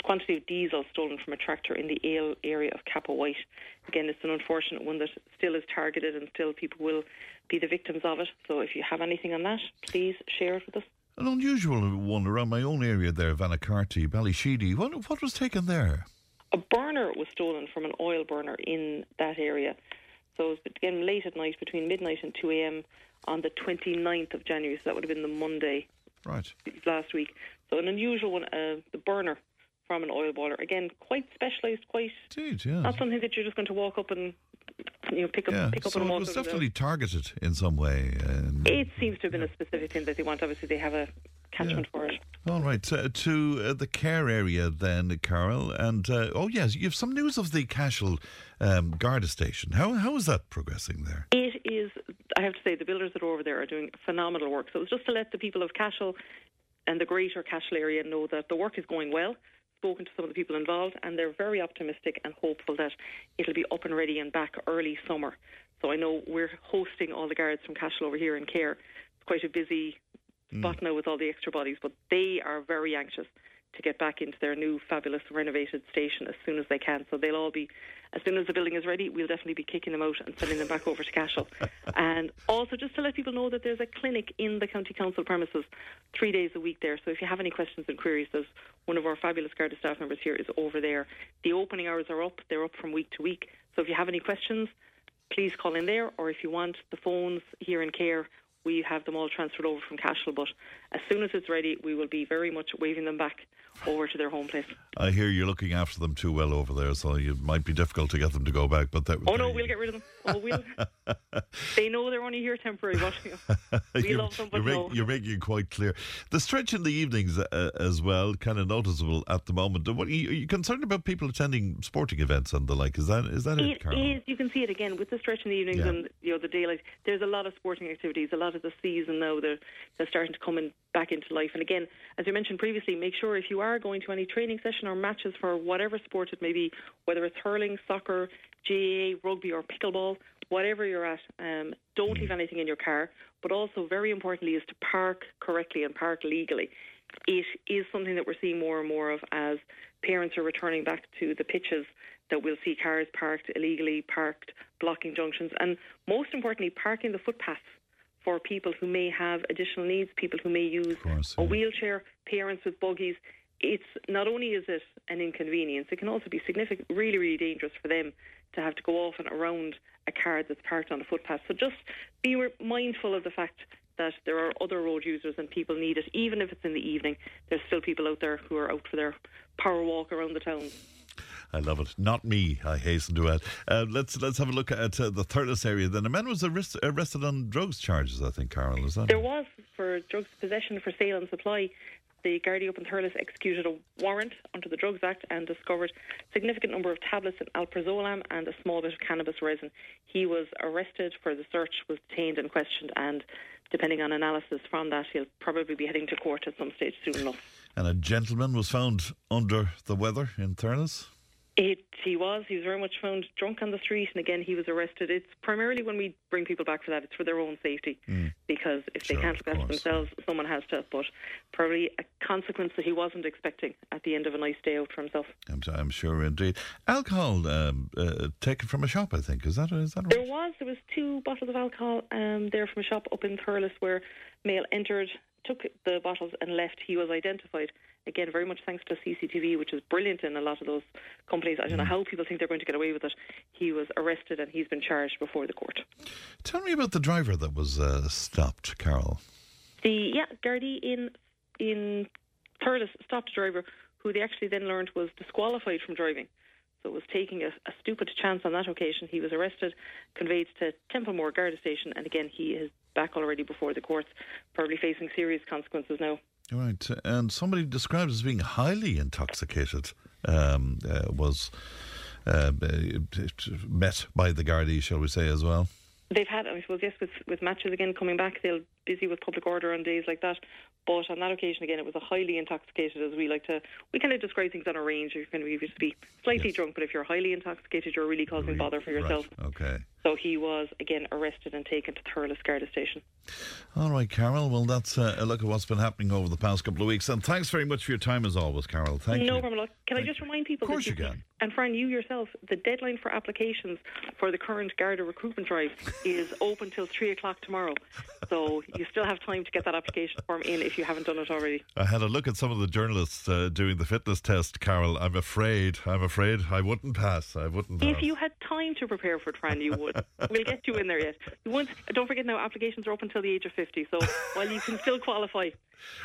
Quantity of diesel stolen from a tractor in the Ale area of Cappawhite. Again, it's an unfortunate one that still is targeted and still people will be the victims of it. So if you have anything on that, please share it with us. An unusual one around my own area there, Vanacarty, Ballysheedy. What, what was taken there? A burner was stolen from an oil burner in that area. So it was again late at night, between midnight and 2 a.m. on the 29th of January. So that would have been the Monday Right. last week. So an unusual one, uh, the burner from an oil boiler. Again, quite specialised, quite Indeed, yeah. not something that you're just going to walk up and you know pick up Yeah, pick up so and it was definitely targeted in some way. And, It seems to have been a specific thing that they want. Obviously, they have a catchment for it. all right, uh, to uh, the Cahir area then, Carol. And, uh, oh, yes, you have some news of the Cashel um, Garda station. How, how is that progressing there? It is, I have to say, the builders that are over there are doing phenomenal work. So it was just to let the people of Cashel and the greater Cashel area know that the work is going well. Spoken to some of the people involved, and they're very optimistic and hopeful that it'll be up and ready and back early summer. So I know we're hosting all the guards from Cashel over here in Cahir. It's quite a busy mm. spot now with all the extra bodies, but they are very anxious to get back into their new fabulous renovated station as soon as they can. So they'll all be, as soon as the building is ready, we'll definitely be kicking them out and sending them back over to Cashel. and also just to let people know that there's a clinic in the county council premises three days a week there. So if you have any questions and queries, there's one of our fabulous Garda staff members here is over there. The opening hours are up; they're up from week to week. So if you have any questions, please call in there, or if you want the phones here in Cahir, we have them all transferred over from Cashel. But as soon as it's ready, we will be very much waving them back over to their home place. I hear you're looking after them too well over there, so it might be difficult to get them to go back. But that, Oh no, we'll get rid of them. Oh, we'll. they know they're only here temporary, but you know, we you're, love them. But you're, no. make, you're making it quite clear. The stretch in the evenings uh, as well, kind of noticeable at the moment. What are you, are you concerned about people attending sporting events and the like? Is that is that it, It is. You can see it again with the stretch in the evenings Yeah. and you know the daylight. There's a lot of sporting activities. A lot of the season now they're they're starting to come in back into life. And again, as you mentioned previously, make sure if you are going to any training session or matches for whatever sport it may be, whether it's hurling, soccer, GAA, rugby, or pickleball, whatever you're at, um, don't leave anything in your car. But also, very importantly, is to park correctly and park legally. It is something that we're seeing more and more of as parents are returning back to the pitches that we'll see cars parked illegally, parked blocking junctions, and most importantly, parking the footpaths for people who may have additional needs, people who may use a wheelchair, parents with buggies. It's not only is it an inconvenience, it can also be significant, really, really dangerous for them to have to go off and around a car that's parked on a footpath. So just be mindful of the fact that there are other road users and people need it, even if it's in the evening. There's still people out there who are out for their power walk around the town. I love it. Not me, I hasten to add. Uh, let's let's have a look at uh, the Thurles area. Then a man was arrest, arrested on drugs charges. I think, Carol, is that? There was for drugs possession for sale and supply. The Gardaí up in Thurles executed a warrant under the Drugs Act and discovered a significant number of tablets of alprazolam and a small bit of cannabis resin. He was arrested for the search, was detained and questioned, and depending on analysis from that, he'll probably be heading to court at some stage soon enough. And a gentleman was found under the weather in Thurles. It, he was. He was very much found drunk on the street, and again, he was arrested. It's primarily when we bring people back for that, it's for their own safety. Because if they can't look after themselves, someone has to. But probably a consequence that he wasn't expecting at the end of a nice day out for himself. I'm, I'm sure indeed. Alcohol um, uh, taken from a shop, I think. Is that is that right? There was there was two bottles of alcohol um, there from a shop up in Thurles where male entered, took the bottles and left. He was identified. Again, very much thanks to CCTV, which is brilliant in a lot of those companies. I don't know how people think they're going to get away with it. He was arrested and he's been charged before the court. Tell me about the driver that was uh, stopped, Carol. The yeah, Gardaí in in Thurles stopped a driver who they actually then learned was disqualified from driving. So was taking a, a stupid chance on that occasion. He was arrested, conveyed to Templemore Garda Station, and again he is back already before the courts, probably facing serious consequences now. Right, and somebody described as being highly intoxicated um, uh, was uh, met by the Gardaí, shall we say, as well. They've had, I suppose, yes, with, with matches again coming back, they'll busy with public order on days like that. But on that occasion, again, it was a highly intoxicated, as we like to, we kind of describe things on a range. You can be, just be slightly drunk, but if you're highly intoxicated, you're really causing bother for yourself. Right, okay. So he was again arrested and taken to Thurles Garda Station. All right, Carol. Well, that's uh, a look at what's been happening over the past couple of weeks. And thanks very much for your time, as always, Carol. Thank no you. problem. Look, Can I just remind people? Of course you can. And Fran, you yourself, the deadline for applications for the current Garda recruitment drive is open till three o'clock tomorrow. So you still have time to get that application form in if you haven't done it already. I had a look at some of the journalists uh, doing the fitness test, Carol. I'm afraid, I'm afraid I wouldn't pass. I wouldn't pass. If you had time to prepare for it, Fran, you would. We'll get you in there yet. You won't, don't forget now, applications are up until the age of 50. So while you can still qualify,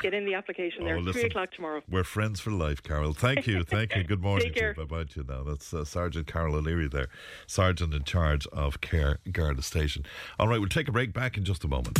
get in the application there. Oh, Three listen, o'clock tomorrow. We're friends for life, Carol. Thank you. Thank you. Good morning Take to you. care. Bye bye to you now. That's uh, Sergeant Carol O'Leary there, Sergeant in charge of Cahir Garda Station. All right, we'll take a break back in just a moment.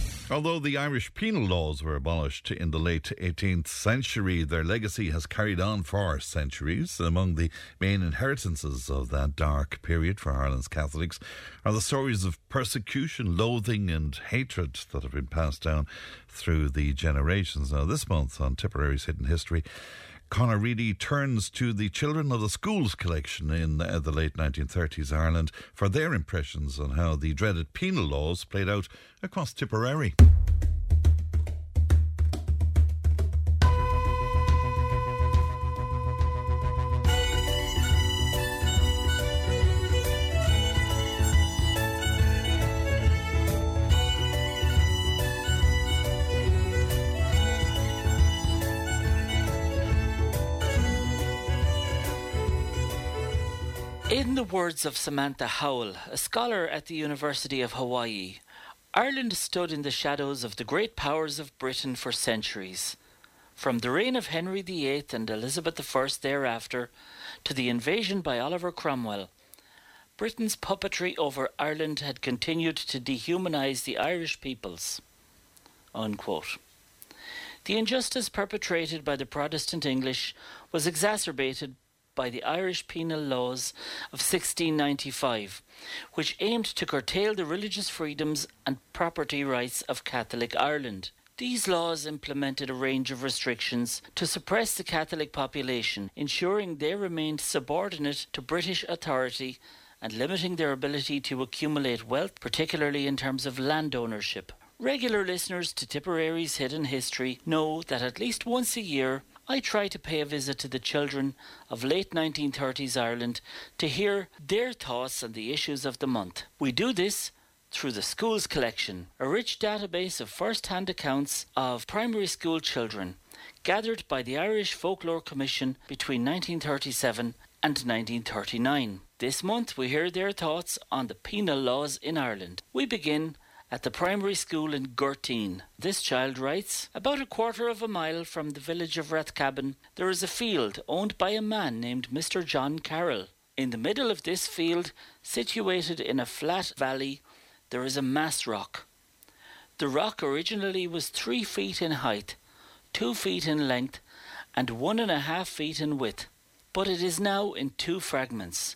Although the Irish penal laws were abolished in the late 18th century, their legacy has carried on for centuries. Among the main inheritances of that dark period for Ireland's Catholics are the stories of persecution, loathing, and hatred that have been passed down through the generations. Now, this month on Tipperary's Hidden History, Conor Reidy turns to the Children of the Schools collection in the late 1930s Ireland for their impressions on how the dreaded penal laws played out across Tipperary. The words of Samantha Howell, a scholar at the University of Hawaii, Ireland stood in the shadows of the great powers of Britain for centuries. From the reign of Henry VIII and Elizabeth I thereafter to the invasion by Oliver Cromwell, Britain's puppetry over Ireland had continued to dehumanise the Irish peoples. Unquote. The injustice perpetrated by the Protestant English was exacerbated by the Irish penal laws of 1695, which aimed to curtail the religious freedoms and property rights of Catholic Ireland. These laws implemented a range of restrictions to suppress the Catholic population, ensuring they remained subordinate to British authority and limiting their ability to accumulate wealth, particularly in terms of land ownership. Regular listeners to Tipperary's Hidden History know that at least once a year I try to pay a visit to the children of late 1930s Ireland to hear their thoughts on the issues of the month. We do this through the Schools Collection, a rich database of first hand accounts of primary school children gathered by the Irish Folklore Commission between 1937 and 1939. This month we hear their thoughts on the penal laws in Ireland. We begin at the primary school in Gurteen. This child writes About a quarter of a mile from the village of Rathcabbin, there is a field owned by a man named Mr. John Carroll. In the middle of this field, situated in a flat valley, there is a mass rock. The rock originally was three feet in height, two feet in length, and one and a half feet in width, but it is now in two fragments.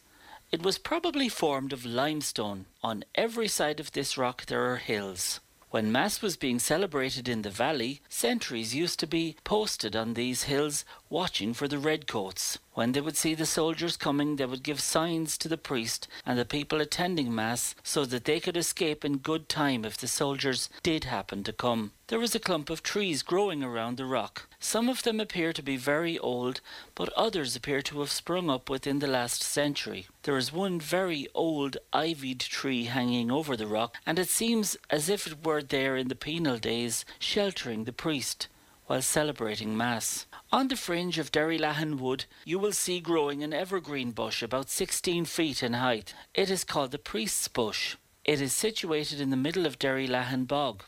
It was probably formed of limestone. On every side of this rock there are hills. When Mass was being celebrated in the valley, sentries used to be posted on these hills watching for the redcoats. When they would see the soldiers coming, they would give signs to the priest and the people attending Mass so that they could escape in good time if the soldiers did happen to come. There was a clump of trees growing around the rock. Some of them appear to be very old, but others appear to have sprung up within the last century. There is one very old ivied tree hanging over the rock, and it seems as if it were there in the penal days, sheltering the priest while celebrating Mass. On the fringe of Derrylahan Wood, you will see growing an evergreen bush about 16 feet in height. It is called the Priest's Bush. It is situated in the middle of Derrylahan Bog.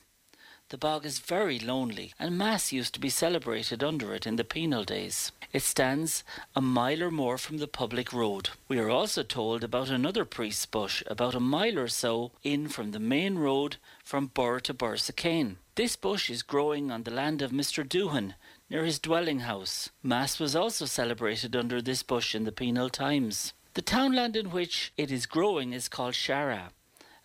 The bog is very lonely, and Mass used to be celebrated under it in the penal days. It stands a mile or more from the public road. We are also told about another priest's bush about a mile or so in from the main road from Birr to Borrisokane. This bush is growing on the land of Mr. Doohan, near his dwelling house. Mass was also celebrated under this bush in the penal times. The townland in which it is growing is called Shara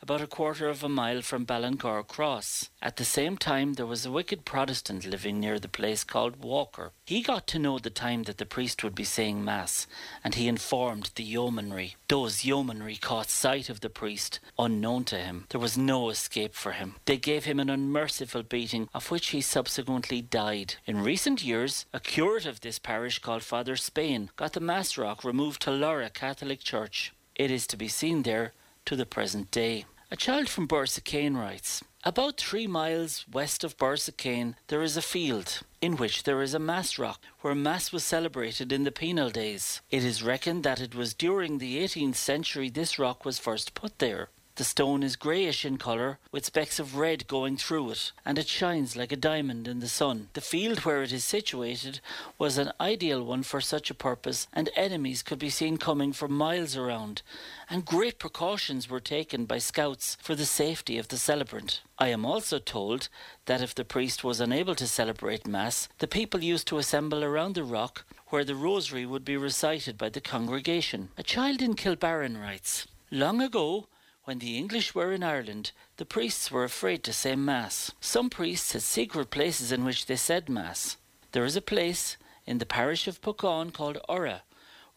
about a quarter of a mile from Ballincar Cross. At the same time, there was a wicked Protestant living near the place called Walker. He got to know the time that the priest would be saying Mass, and he informed the yeomanry. Those yeomanry caught sight of the priest, unknown to him. There was no escape for him. They gave him an unmerciful beating, of which he subsequently died. In recent years, a curate of this parish called Father Spain got the Mass rock removed to Lorrha Catholic Church. It is to be seen there to the present day. A child from Borrisokane writes About three miles west of Borrisokane, there is a field in which there is a mass rock where mass was celebrated in the penal days. It is reckoned that it was during the 18th century this rock was first put there. The stone is greyish in colour, with specks of red going through it, and it shines like a diamond in the sun. The field where it is situated was an ideal one for such a purpose, and enemies could be seen coming for miles around, and great precautions were taken by scouts for the safety of the celebrant. I am also told that if the priest was unable to celebrate Mass, the people used to assemble around the rock where the rosary would be recited by the congregation. A child in Kilbarron writes Long ago, when the English were in Ireland, the priests were afraid to say Mass. Some priests had secret places in which they said Mass. There is a place in the parish of Puckane called Ora,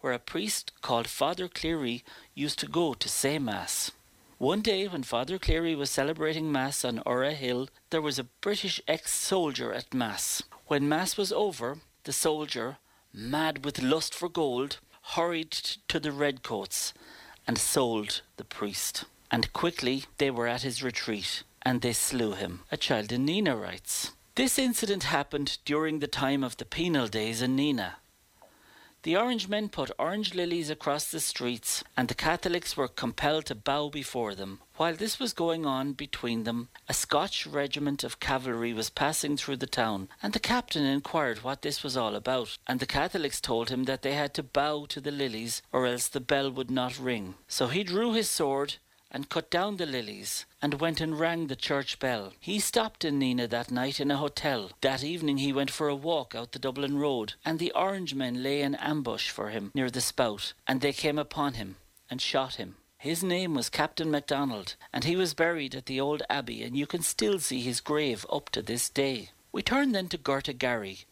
where a priest called Father Cleary used to go to say Mass. One day, when Father Cleary was celebrating Mass on Ora Hill, there was a British ex soldier at Mass. When Mass was over, the soldier, mad with lust for gold, hurried to the redcoats and sold the priest and quickly they were at his retreat, and they slew him. A child in Nenagh writes. This incident happened during the time of the penal days in Nenagh. The Orange men put orange lilies across the streets, and the Catholics were compelled to bow before them. While this was going on between them, a Scotch regiment of cavalry was passing through the town, and the captain inquired what this was all about. And the Catholics told him that they had to bow to the lilies, or else the bell would not ring. So he drew his sword and cut down the lilies and went and rang the church bell. He stopped in Nenagh that night in a hotel. That evening he went for a walk out the Dublin road, and the Orange men lay in ambush for him near the spout, and they came upon him and shot him. His name was Captain MacDonald, and he was buried at the old abbey, and you can still see his grave up to this day. We turn then to Gortagary,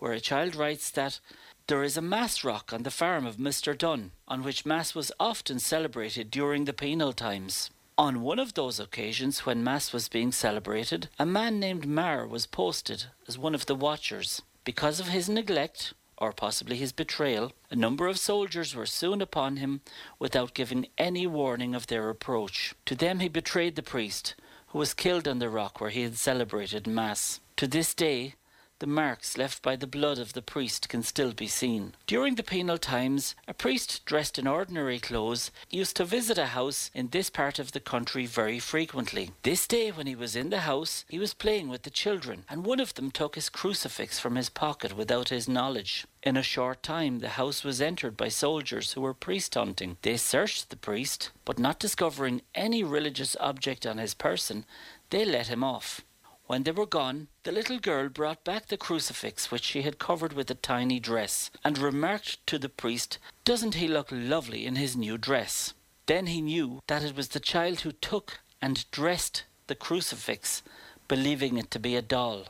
where a child writes that there is a Mass rock on the farm of Mr. Dunn, on which Mass was often celebrated during the penal times. On one of those occasions when Mass was being celebrated, a man named Marr was posted as one of the watchers. Because of his neglect, or possibly his betrayal, a number of soldiers were soon upon him without giving any warning of their approach. To them he betrayed the priest, who was killed on the rock where he had celebrated Mass. To this day, the marks left by the blood of the priest can still be seen. During the penal times, a priest dressed in ordinary clothes used to visit a house in this part of the country very frequently. This day, when he was in the house, he was playing with the children, and one of them took his crucifix from his pocket without his knowledge. In a short time, the house was entered by soldiers who were priest hunting. They searched the priest, but not discovering any religious object on his person, they let him off. When they were gone, the little girl brought back the crucifix which she had covered with a tiny dress, and remarked to the priest, Doesn't he look lovely in his new dress? Then he knew that it was the child who took and dressed the crucifix, believing it to be a doll,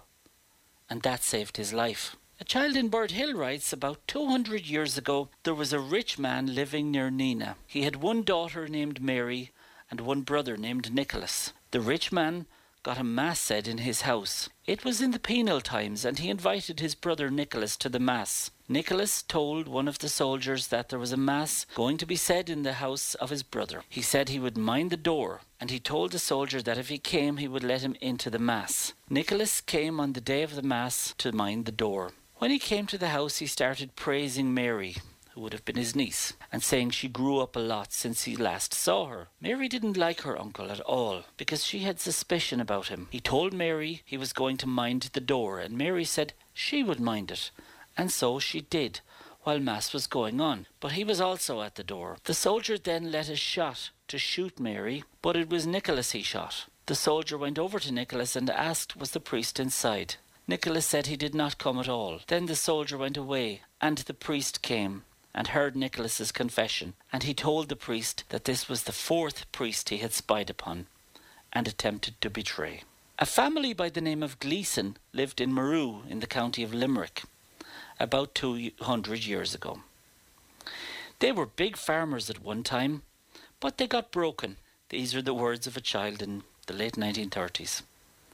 and that saved his life. A child in Birdhill writes about 200 years ago there was a rich man living near Nenagh. He had one daughter named Mary and one brother named Nicholas. The rich man got a mass said in his house. It was in the penal times, and he invited his brother Nicholas to the mass. Nicholas told one of the soldiers that there was a mass going to be said in the house of his brother. He said he would mind the door, and he told the soldier that if he came, he would let him into the mass. Nicholas came on the day of the mass to mind the door. When he came to the house, he started praising Mary, who would have been his niece, and saying she grew up a lot since he last saw her. Mary didn't like her uncle at all, because she had suspicion about him. He told Mary he was going to mind the door, and Mary said she would mind it. And so she did, while Mass was going on. But he was also at the door. The soldier then let a shot to shoot Mary, but it was Nicholas he shot. The soldier went over to Nicholas and asked was the priest inside. Nicholas said he did not come at all. Then the soldier went away, and the priest came and heard Nicholas's confession, and he told the priest that this was the fourth priest he had spied upon and attempted to betray. A family by the name of Gleeson lived in Maru in the county of Limerick about 200 years ago. They were big farmers at one time, but they got broken. These are the words of a child in the late 1930s.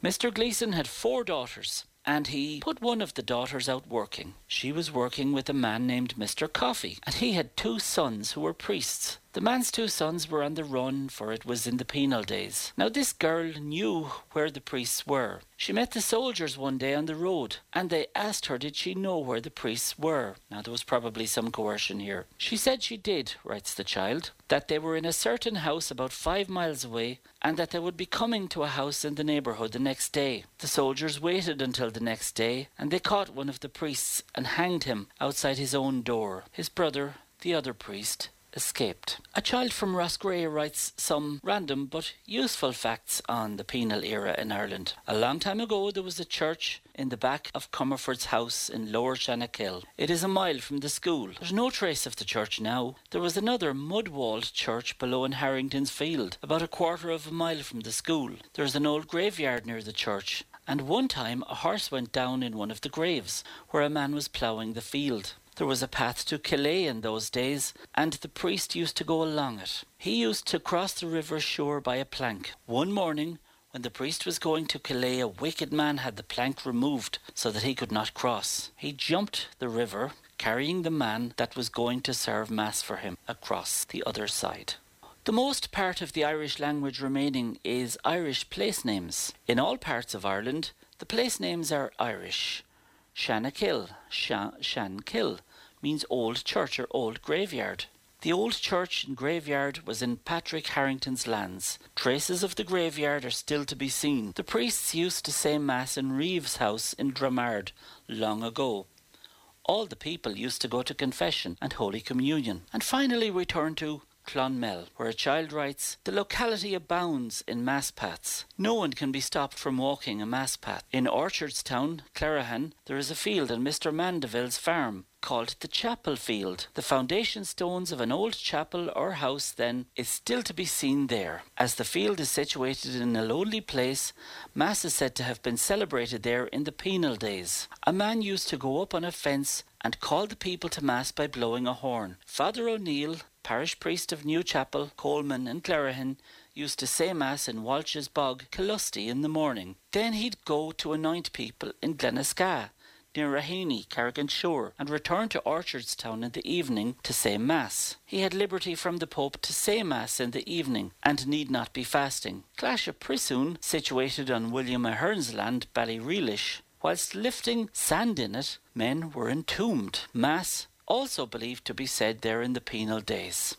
Mr. Gleeson had four daughters and he put one of the daughters out working. She was working with a man named Mr. Coffey, and he had two sons who were priests. The man's two sons were on the run, for it was in the penal days. Now, this girl knew where the priests were. She met the soldiers one day on the road, and they asked her did she know where the priests were. Now, there was probably some coercion here. She said she did, writes the child, that they were in a certain house about five miles away, and that they would be coming to a house in the neighbourhood the next day. The soldiers waited until the next day, and they caught one of the priests and hanged him outside his own door. His brother, the other priest, escaped. A child from Roscrea writes some random but useful facts on the penal era in Ireland. A long time ago there was a church in the back of Comerford's house in Lower Shannakill. It is a mile from the school. There's no trace of the church now. There was another mud-walled church below in Harrington's Field, about a quarter of a mile from the school. There's an old graveyard near the church. And one time a horse went down in one of the graves, where a man was ploughing the field. There was a path to Killea in those days, and the priest used to go along it. He used to cross the river shore by a plank. One morning, when the priest was going to Killea, a wicked man had the plank removed so that he could not cross. He jumped the river, carrying the man that was going to serve Mass for him across the other side. The most part of the Irish language remaining is Irish place names. In all parts of Ireland, the place names are Irish. Shannakill, Shan- Shankill, means old church or old graveyard. The old church and graveyard was in Patrick Harrington's lands. Traces of the graveyard are still to be seen. The priests used to say Mass in Reeves' house in Dramard long ago. All the people used to go to confession and Holy Communion. And finally we turn to Clonmel, where a child writes, The locality abounds in mass paths. No one can be stopped from walking a mass path. In Orchardstown, Clerihan, there is a field on Mr. Mandeville's farm called the Chapel Field. The foundation stones of an old chapel or house, then, is still to be seen there. As the field is situated in a lonely place, Mass is said to have been celebrated there in the penal days. A man used to go up on a fence and call the people to Mass by blowing a horn. Father O'Neill, parish priest of Newchapel, Coleman, and Clerihan, used to say Mass in Walsh's Bog, Killusty, in the morning. Then he'd go to anoint people in Glenaska, near Raheny, Carrick-on-Suir, and return to Orchardstown in the evening to say Mass. He had liberty from the Pope to say Mass in the evening, and need not be fasting. Clash of Prissoon, situated on William Ahern's land, Ballyreelish, whilst lifting sand in it, men were entombed. Mass also believed to be said there in the penal days.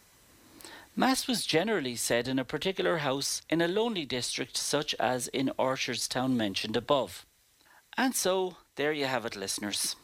Mass was generally said in a particular house in a lonely district such as in Orchardstown mentioned above. And so, there you have it, listeners.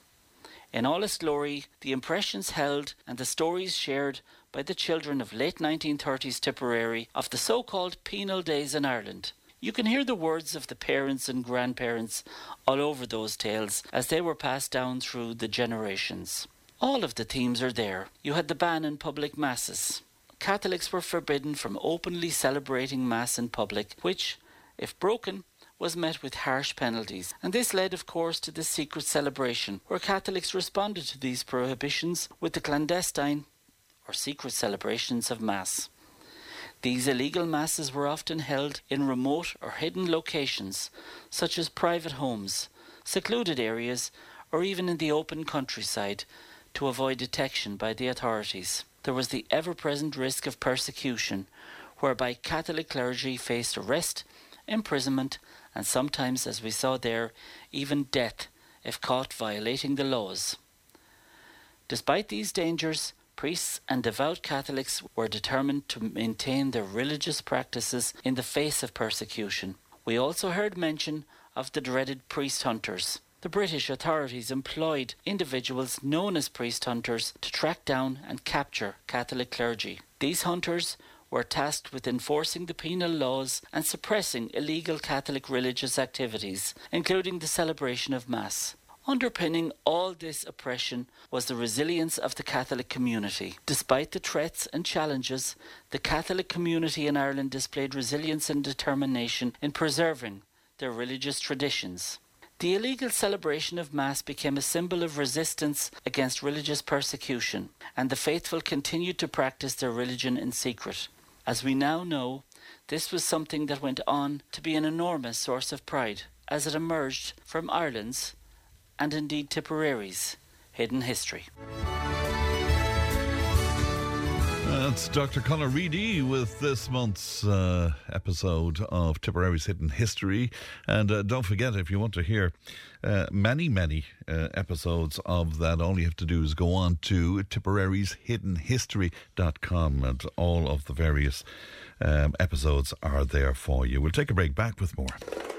In all its glory, the impressions held and the stories shared by the children of late 1930s Tipperary of the so called penal days in Ireland. You can hear the words of the parents and grandparents all over those tales as they were passed down through the generations. All of the themes are there. You had the ban on public masses. Catholics were forbidden from openly celebrating Mass in public, which, if broken, was met with harsh penalties. And this led, of course, to the secret celebration, where Catholics responded to these prohibitions with the clandestine or secret celebrations of Mass. These illegal masses were often held in remote or hidden locations, such as private homes, secluded areas, or even in the open countryside, to avoid detection by the authorities. There was the ever present risk of persecution, whereby Catholic clergy faced arrest, imprisonment, and sometimes, as we saw there, even death if caught violating the laws. Despite these dangers, priests and devout Catholics were determined to maintain their religious practices in the face of persecution. We also heard mention of the dreaded priest hunters. The British authorities employed individuals known as priest hunters to track down and capture Catholic clergy. These hunters were tasked with enforcing the penal laws and suppressing illegal Catholic religious activities, including the celebration of Mass. Underpinning all this oppression was the resilience of the Catholic community. Despite the threats and challenges, the Catholic community in Ireland displayed resilience and determination in preserving their religious traditions. The illegal celebration of Mass became a symbol of resistance against religious persecution, and the faithful continued to practice their religion in secret. As we now know, this was something that went on to be an enormous source of pride as it emerged from Ireland's, and indeed Tipperary's, hidden history. That's Dr. Conor Reidy with this month's uh, episode of Tipperary's Hidden History. And uh, don't forget, if you want to hear uh, many, many uh, episodes of that, all you have to do is go on to Tipperary's Hidden History.com and all of the various um, episodes are there for you. We'll take a break, back with more.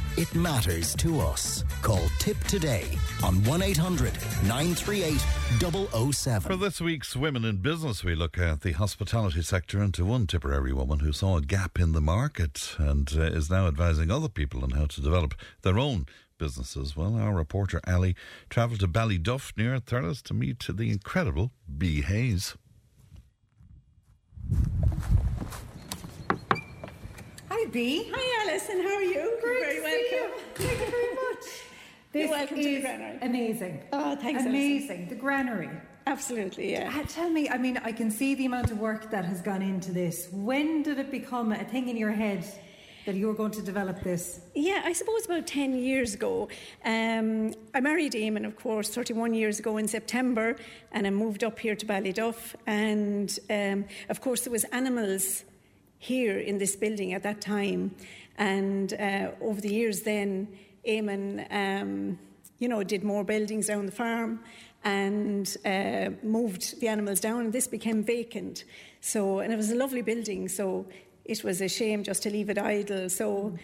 it matters to us. Call Tipp Today on 1 800 938 007. For this week's Women in Business, we look at the hospitality sector and to one Tipperary woman who saw a gap in the market and uh, is now advising other people on how to develop their own businesses. Well, our reporter Ali travelled to Ballyduff near Thurles to meet the incredible B. Hayes. Hi, B. Hi, Alison. How are you? Great You're very welcome. you. Thank you very much. You're welcome to the granary. Amazing. Oh, thanks, Amazing. The granary. Absolutely, yeah. Uh, tell me, I mean, I can see the amount of work that has gone into this. When did it become a thing in your head that you were going to develop this? Yeah, I suppose about 10 years ago. Um, I married Eamon, of course, 31 years ago in September, and I moved up here to Ballyduff. And um, of course, there was animals here in this building at that time. And uh, over the years, then Eamon, um, you know, did more buildings down the farm and uh, moved the animals down, and this became vacant. So, and it was a lovely building, so it was a shame just to leave it idle. So,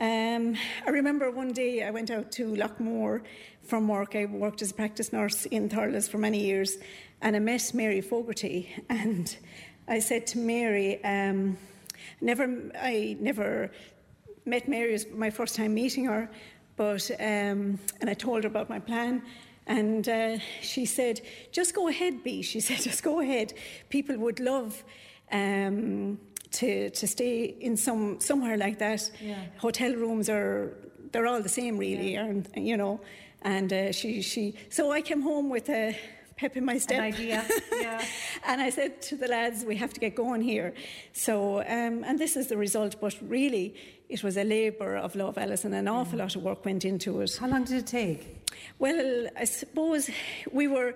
um, I remember one day I went out to Loughmore from work. I worked as a practice nurse in Thurles for many years, and I met Mary Fogarty, and I said to Mary, um, never, I never met Mary. It was my first time meeting her, but um, and I told her about my plan. And uh, she said, "Just go ahead, B." She said, "Just go ahead. People would love um, to to stay in some somewhere like that. Yeah. Hotel rooms are they're all the same, really, and you know." And uh, she she so I came home with a pep in my step. An idea, yeah. and I said to the lads, "We have to get going here." So um, and this is the result, but really. It was a labour of love, Alison. An awful lot of work went into it. How long did it take? Well, I suppose we were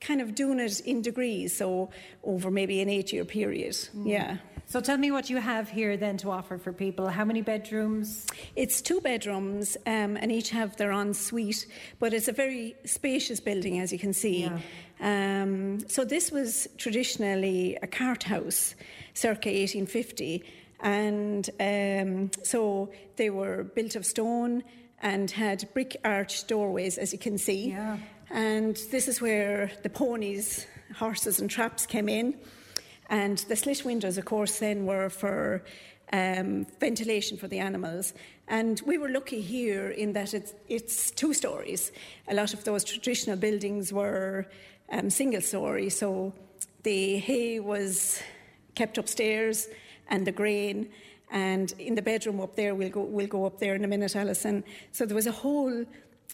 kind of doing it in degrees, so over maybe an eight year period. Yeah. So tell me what you have here then to offer for people. How many bedrooms? It's two bedrooms um, and each have their ensuite, but it's a very spacious building, as you can see. Um, so this was traditionally a cart house, circa 1850, and um, so they were built of stone and had brick arched doorways, as you can see. Yeah. And this is where the ponies, horses, and traps came in. And the slit windows, of course, then were for um, ventilation for the animals. And we were lucky here in that it's, it's two stories. A lot of those traditional buildings were um, single story, so the hay was kept upstairs and the grain. And in the bedroom up there, we'll go, we'll go up there in a minute, Alison. So there was a hole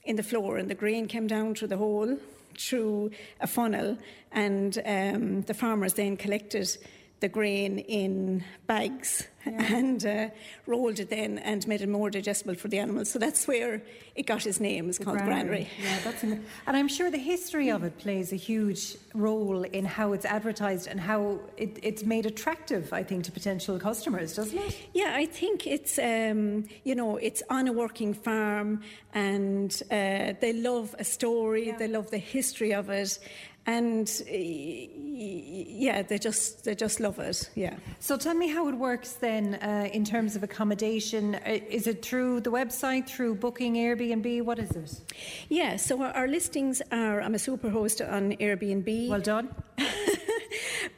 in the floor, and the grain came down through the hole through a funnel, and um, the farmers then collected the grain in bags and uh, rolled it then and made it more digestible for the animals. So that's where it got its name. It's called granary. Yeah, that's an, and I'm sure the history of it plays a huge role in how it's advertised and how it, it's made attractive, I think, to potential customers, doesn't it? Yeah, I think it's um, you know it's on a working farm, and uh, they love a story. They love the history of it, and yeah, they just they just love it. Yeah. So tell me how it works then uh, in terms of accommodation. Uh, Is it through the website, through booking Airbnb? What is it? Yeah, so our, our listings are I'm a super host on Airbnb. Well done.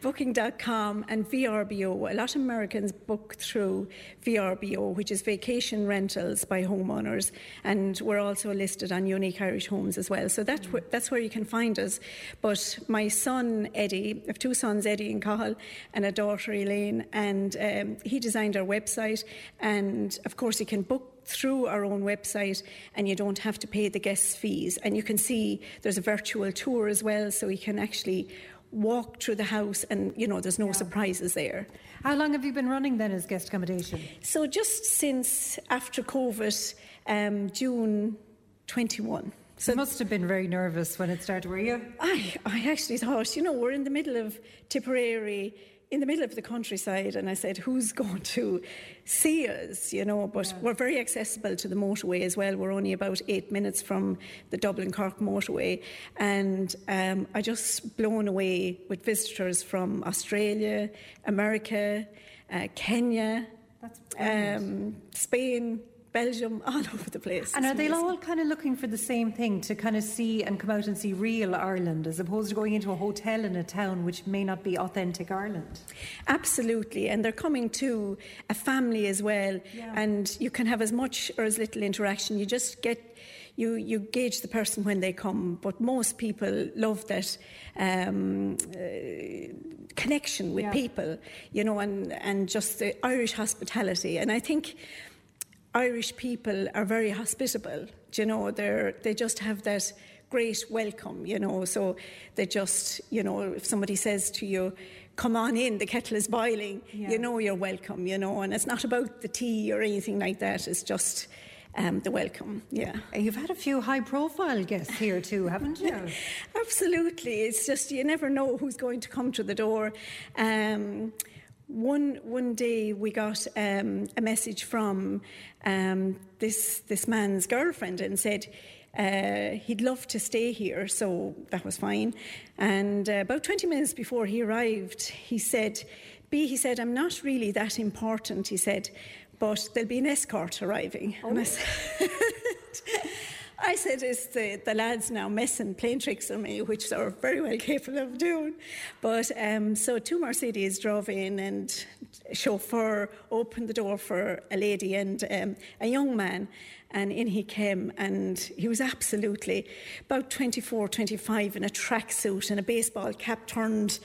Booking.com and VRBO. A lot of Americans book through VRBO, which is Vacation Rentals by Homeowners, and we're also listed on Unique Irish Homes as well. So that's where, that's where you can find us. But my son Eddie, I have two sons, Eddie and Cahill, and a daughter Elaine, and um, he designed our website. And of course, you can book through our own website and you don't have to pay the guest fees. And you can see there's a virtual tour as well, so you can actually walk through the house and, you know, there's no surprises there. How long have you been running then as guest accommodation? So just since after COVID, um, June 21. So you must have been very nervous when it started, were you? I, I actually thought, you know, we're in the middle of Tipperary, in the middle of the countryside, and I said, who's going to see us, you know? But yeah. we're very accessible to the motorway as well. We're only about eight minutes from the Dublin Cork motorway, and um, I just blown away with visitors from Australia, America, uh, Kenya, um, Spain. Belgium, all over the place. And are they all kind of looking for the same thing to kind of see and come out and see real Ireland as opposed to going into a hotel in a town which may not be authentic Ireland? Absolutely. And they're coming to a family as well. Yeah. And you can have as much or as little interaction. You just get you, you gauge the person when they come, but most people love that um, uh, connection with yeah. people, you know, and, and just the Irish hospitality. And I think Irish people are very hospitable. You know, they they just have that great welcome. You know, so they just you know if somebody says to you, "Come on in, the kettle is boiling," yeah. you know you're welcome. You know, and it's not about the tea or anything like that. It's just. Um, the welcome, yeah. You've had a few high profile guests here too, haven't you? Absolutely. It's just you never know who's going to come to the door. Um, one one day we got um, a message from um, this this man's girlfriend and said uh, he'd love to stay here, so that was fine. And uh, about 20 minutes before he arrived, he said, "B," he said, "I'm not really that important." He said, "But there'll be an escort arriving." Oh. And I said, I said, it's the, the lads now messing, playing tricks on me, which they're very well capable of doing. But um, so two Mercedes drove in and chauffeur opened the door for a lady and um, a young man. And in he came, and he was absolutely about 24, 25 in a tracksuit and a baseball cap turned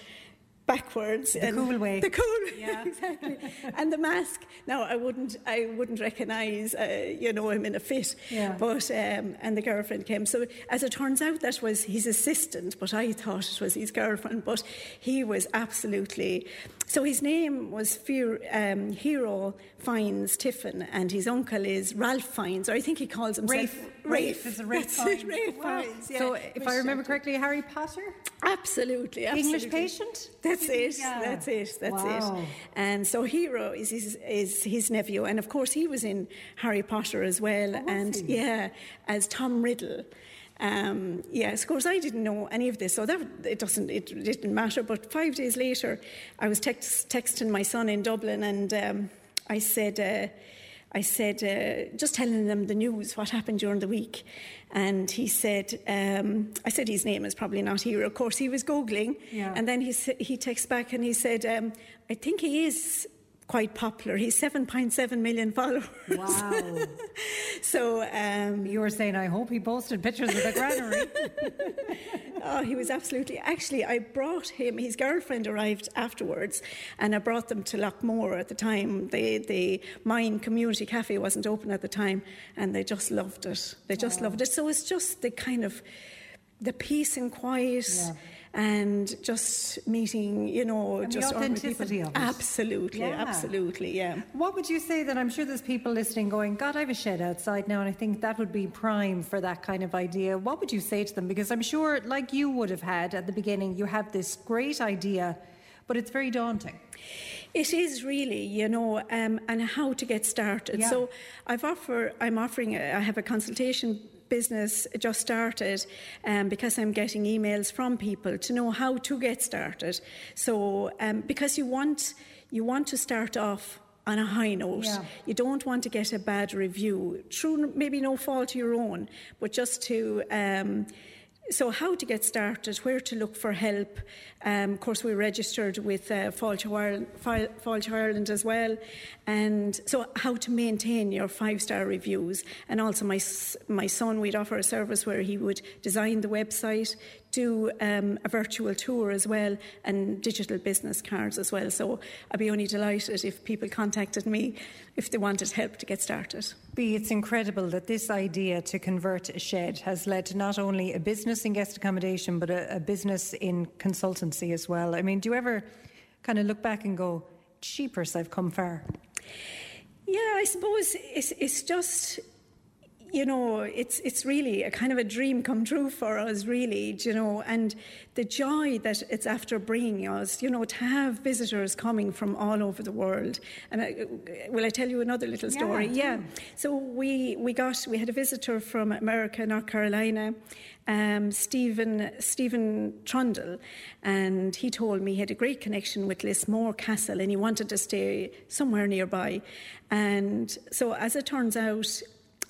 backwards. The cool way. The cool, yeah, exactly. and the mask. Now, I wouldn't, I wouldn't recognise, uh, you know, him in a fit. Yeah. But um, and the girlfriend came. So as it turns out, that was his assistant, but I thought it was his girlfriend. But he was absolutely. So his name was Fear, um, Hero Fiennes Tiffin, and his uncle is Ralph Fiennes, or I think he calls himself Rafe. Rafe. Rafe. Rafe Fiennes. Rafe wow. Fiennes. Yeah. So, if I remember correctly, Harry Potter. Absolutely, absolutely. English patient. That's it. Yeah. That's it. That's wow. it. And so Hero is his, is his nephew, and of course he was in Harry Potter as well, oh, and he? yeah, as Tom Riddle. Um, yes, of course, I didn't know any of this, so that it doesn't it, didn't matter. But five days later, I was text, texting my son in Dublin, and um, I said. Uh, I said, uh, just telling them the news, what happened during the week. And he said, um, I said his name is probably not here. Of course, he was Googling. Yeah. And then he, he texts back and he said, um, I think he is quite popular. He's 7.7 million followers. Wow. so um, you were saying, I hope he posted pictures of the granary. oh, he was absolutely. Actually, I brought him. His girlfriend arrived afterwards, and I brought them to Loughmore at the time. The the Mine Community Cafe wasn't open at the time, and they just loved it. They just oh. loved it. So it's just the kind of the peace and quiet. Yeah and just meeting, you know, and just the authenticity of it. Absolutely, yeah. absolutely, yeah. What would you say that I'm sure there's people listening going, God, I have a shed outside now, and I think that would be prime for that kind of idea. What would you say to them? Because I'm sure, like you would have had at the beginning, you have this great idea, but it's very daunting. It is really, you know, um, and how to get started. Yeah. So I've offer, I'm offering, a, I have a consultation business just started um, because I'm getting emails from people to know how to get started. So um, because you want you want to start off on a high note. Yeah. You don't want to get a bad review true, maybe no fault of your own, but just to um, so how to get started, where to look for help. Um, of course, we're registered with uh, Fáilte Ireland, Ireland as well, and so how to maintain your five-star reviews. And also, my my son, we'd offer a service where he would design the website, do um, a virtual tour as well and digital business cards as well. So I'd be only delighted if people contacted me if they wanted help to get started. B, it's incredible that this idea to convert a shed has led to not only a business in guest accommodation, but a, a business in consultancy as well. I mean, do you ever kind of look back and go, cheapers, I've come far? Yeah, I suppose it's, it's just you know, it's it's really a kind of a dream come true for us, really, you know, and the joy that it's after bringing us, you know, to have visitors coming from all over the world. And I, will I tell you another little story? Yeah. yeah. So we we got we had a visitor from America, North Carolina. Um, Stephen Stephen Trundle, and he told me he had a great connection with Lismore Castle, and he wanted to stay somewhere nearby. And so, as it turns out,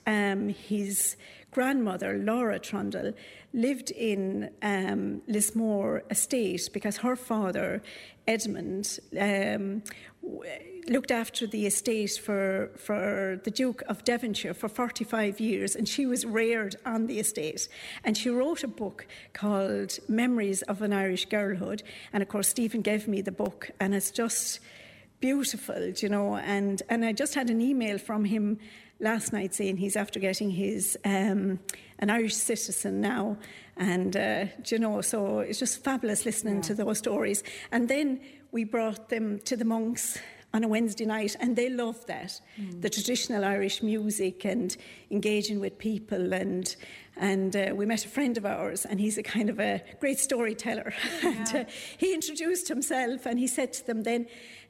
um, his grandmother, Laura Trundle, lived in um, Lismore Estate because her father, Edmund, um, looked after the estate for, for the Duke of Devonshire for 45 years, and she was reared on the estate. And she wrote a book called Memories of an Irish Girlhood. And of course, Stephen gave me the book, and it's just beautiful, you know. And, and I just had an email from him last night saying he's after getting his um, an Irish citizen now, and uh, you know, so it's just fabulous listening yeah. to those stories. And then we brought them to the monks on a Wednesday night, and they loved that mm. the traditional Irish music and engaging with people. And and uh, we met a friend of ours, and he's a kind of a great storyteller. Yeah. and uh, he introduced himself, and he said to them then,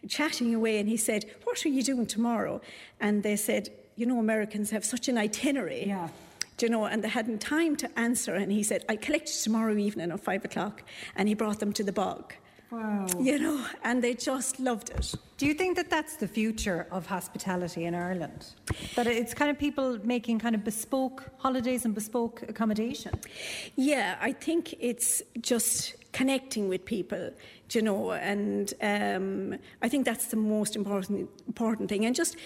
chatting away, and he said, "What are you doing tomorrow?" And they said, you know, Americans have such an itinerary. Yeah. you know, and they hadn't time to answer. And he said, I'll collect you tomorrow evening at five o'clock. And he brought them to the bog. Wow. You know, and they just loved it. Do you think that that's the future of hospitality in Ireland? That it's kind of people making kind of bespoke holidays and bespoke accommodation? Yeah, I think it's just connecting with people, you know, and um, I think that's the most important important thing. And just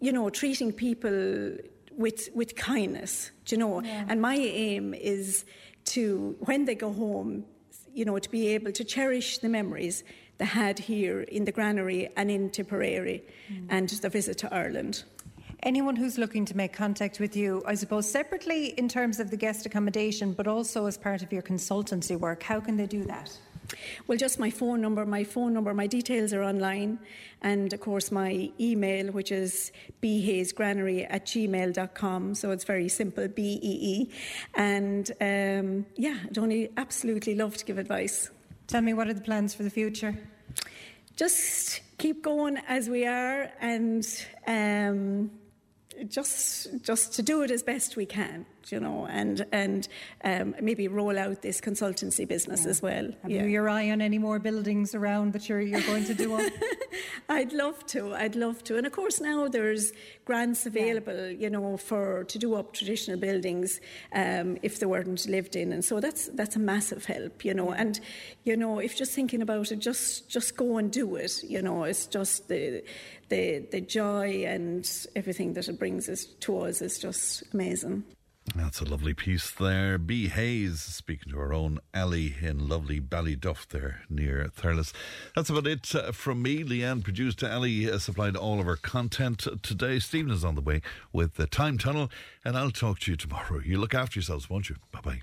you know, treating people with with kindness, you know. Yeah. And my aim is to, when they go home, you know, to be able to cherish the memories they had here in the granary and in Tipperary mm. and the visit to Ireland. Anyone who's looking to make contact with you, I suppose, separately in terms of the guest accommodation, but also as part of your consultancy work, how can they do that? Well, just my phone number, my phone number, my details are online. And of course, my email, which is bhayesgranary at gmail.com. So it's very simple, B E E. And um, yeah, I'd only absolutely love to give advice. Tell me, what are the plans for the future? Just keep going as we are and um, just just to do it as best we can, you know, and and um, maybe roll out this consultancy business yeah. as well. Have yeah. you your eye on any more buildings around that you're you're going to do up? I'd love to. I'd love to. And of course now there's grants available, yeah. you know, for to do up traditional buildings um, if they weren't lived in, and so that's that's a massive help, you know. And you know, if just thinking about it, just just go and do it. You know, it's just the the, the joy and everything that it brings us to us is just amazing. That's a lovely piece there. B. Hayes speaking to her own Ellie in lovely Ballyduff there near Thurles. That's about it uh, from me. Leanne produced Ellie uh, supplied all of her content today. Stephen is on the way with the Time Tunnel, and I'll talk to you tomorrow. You look after yourselves, won't you? Bye bye.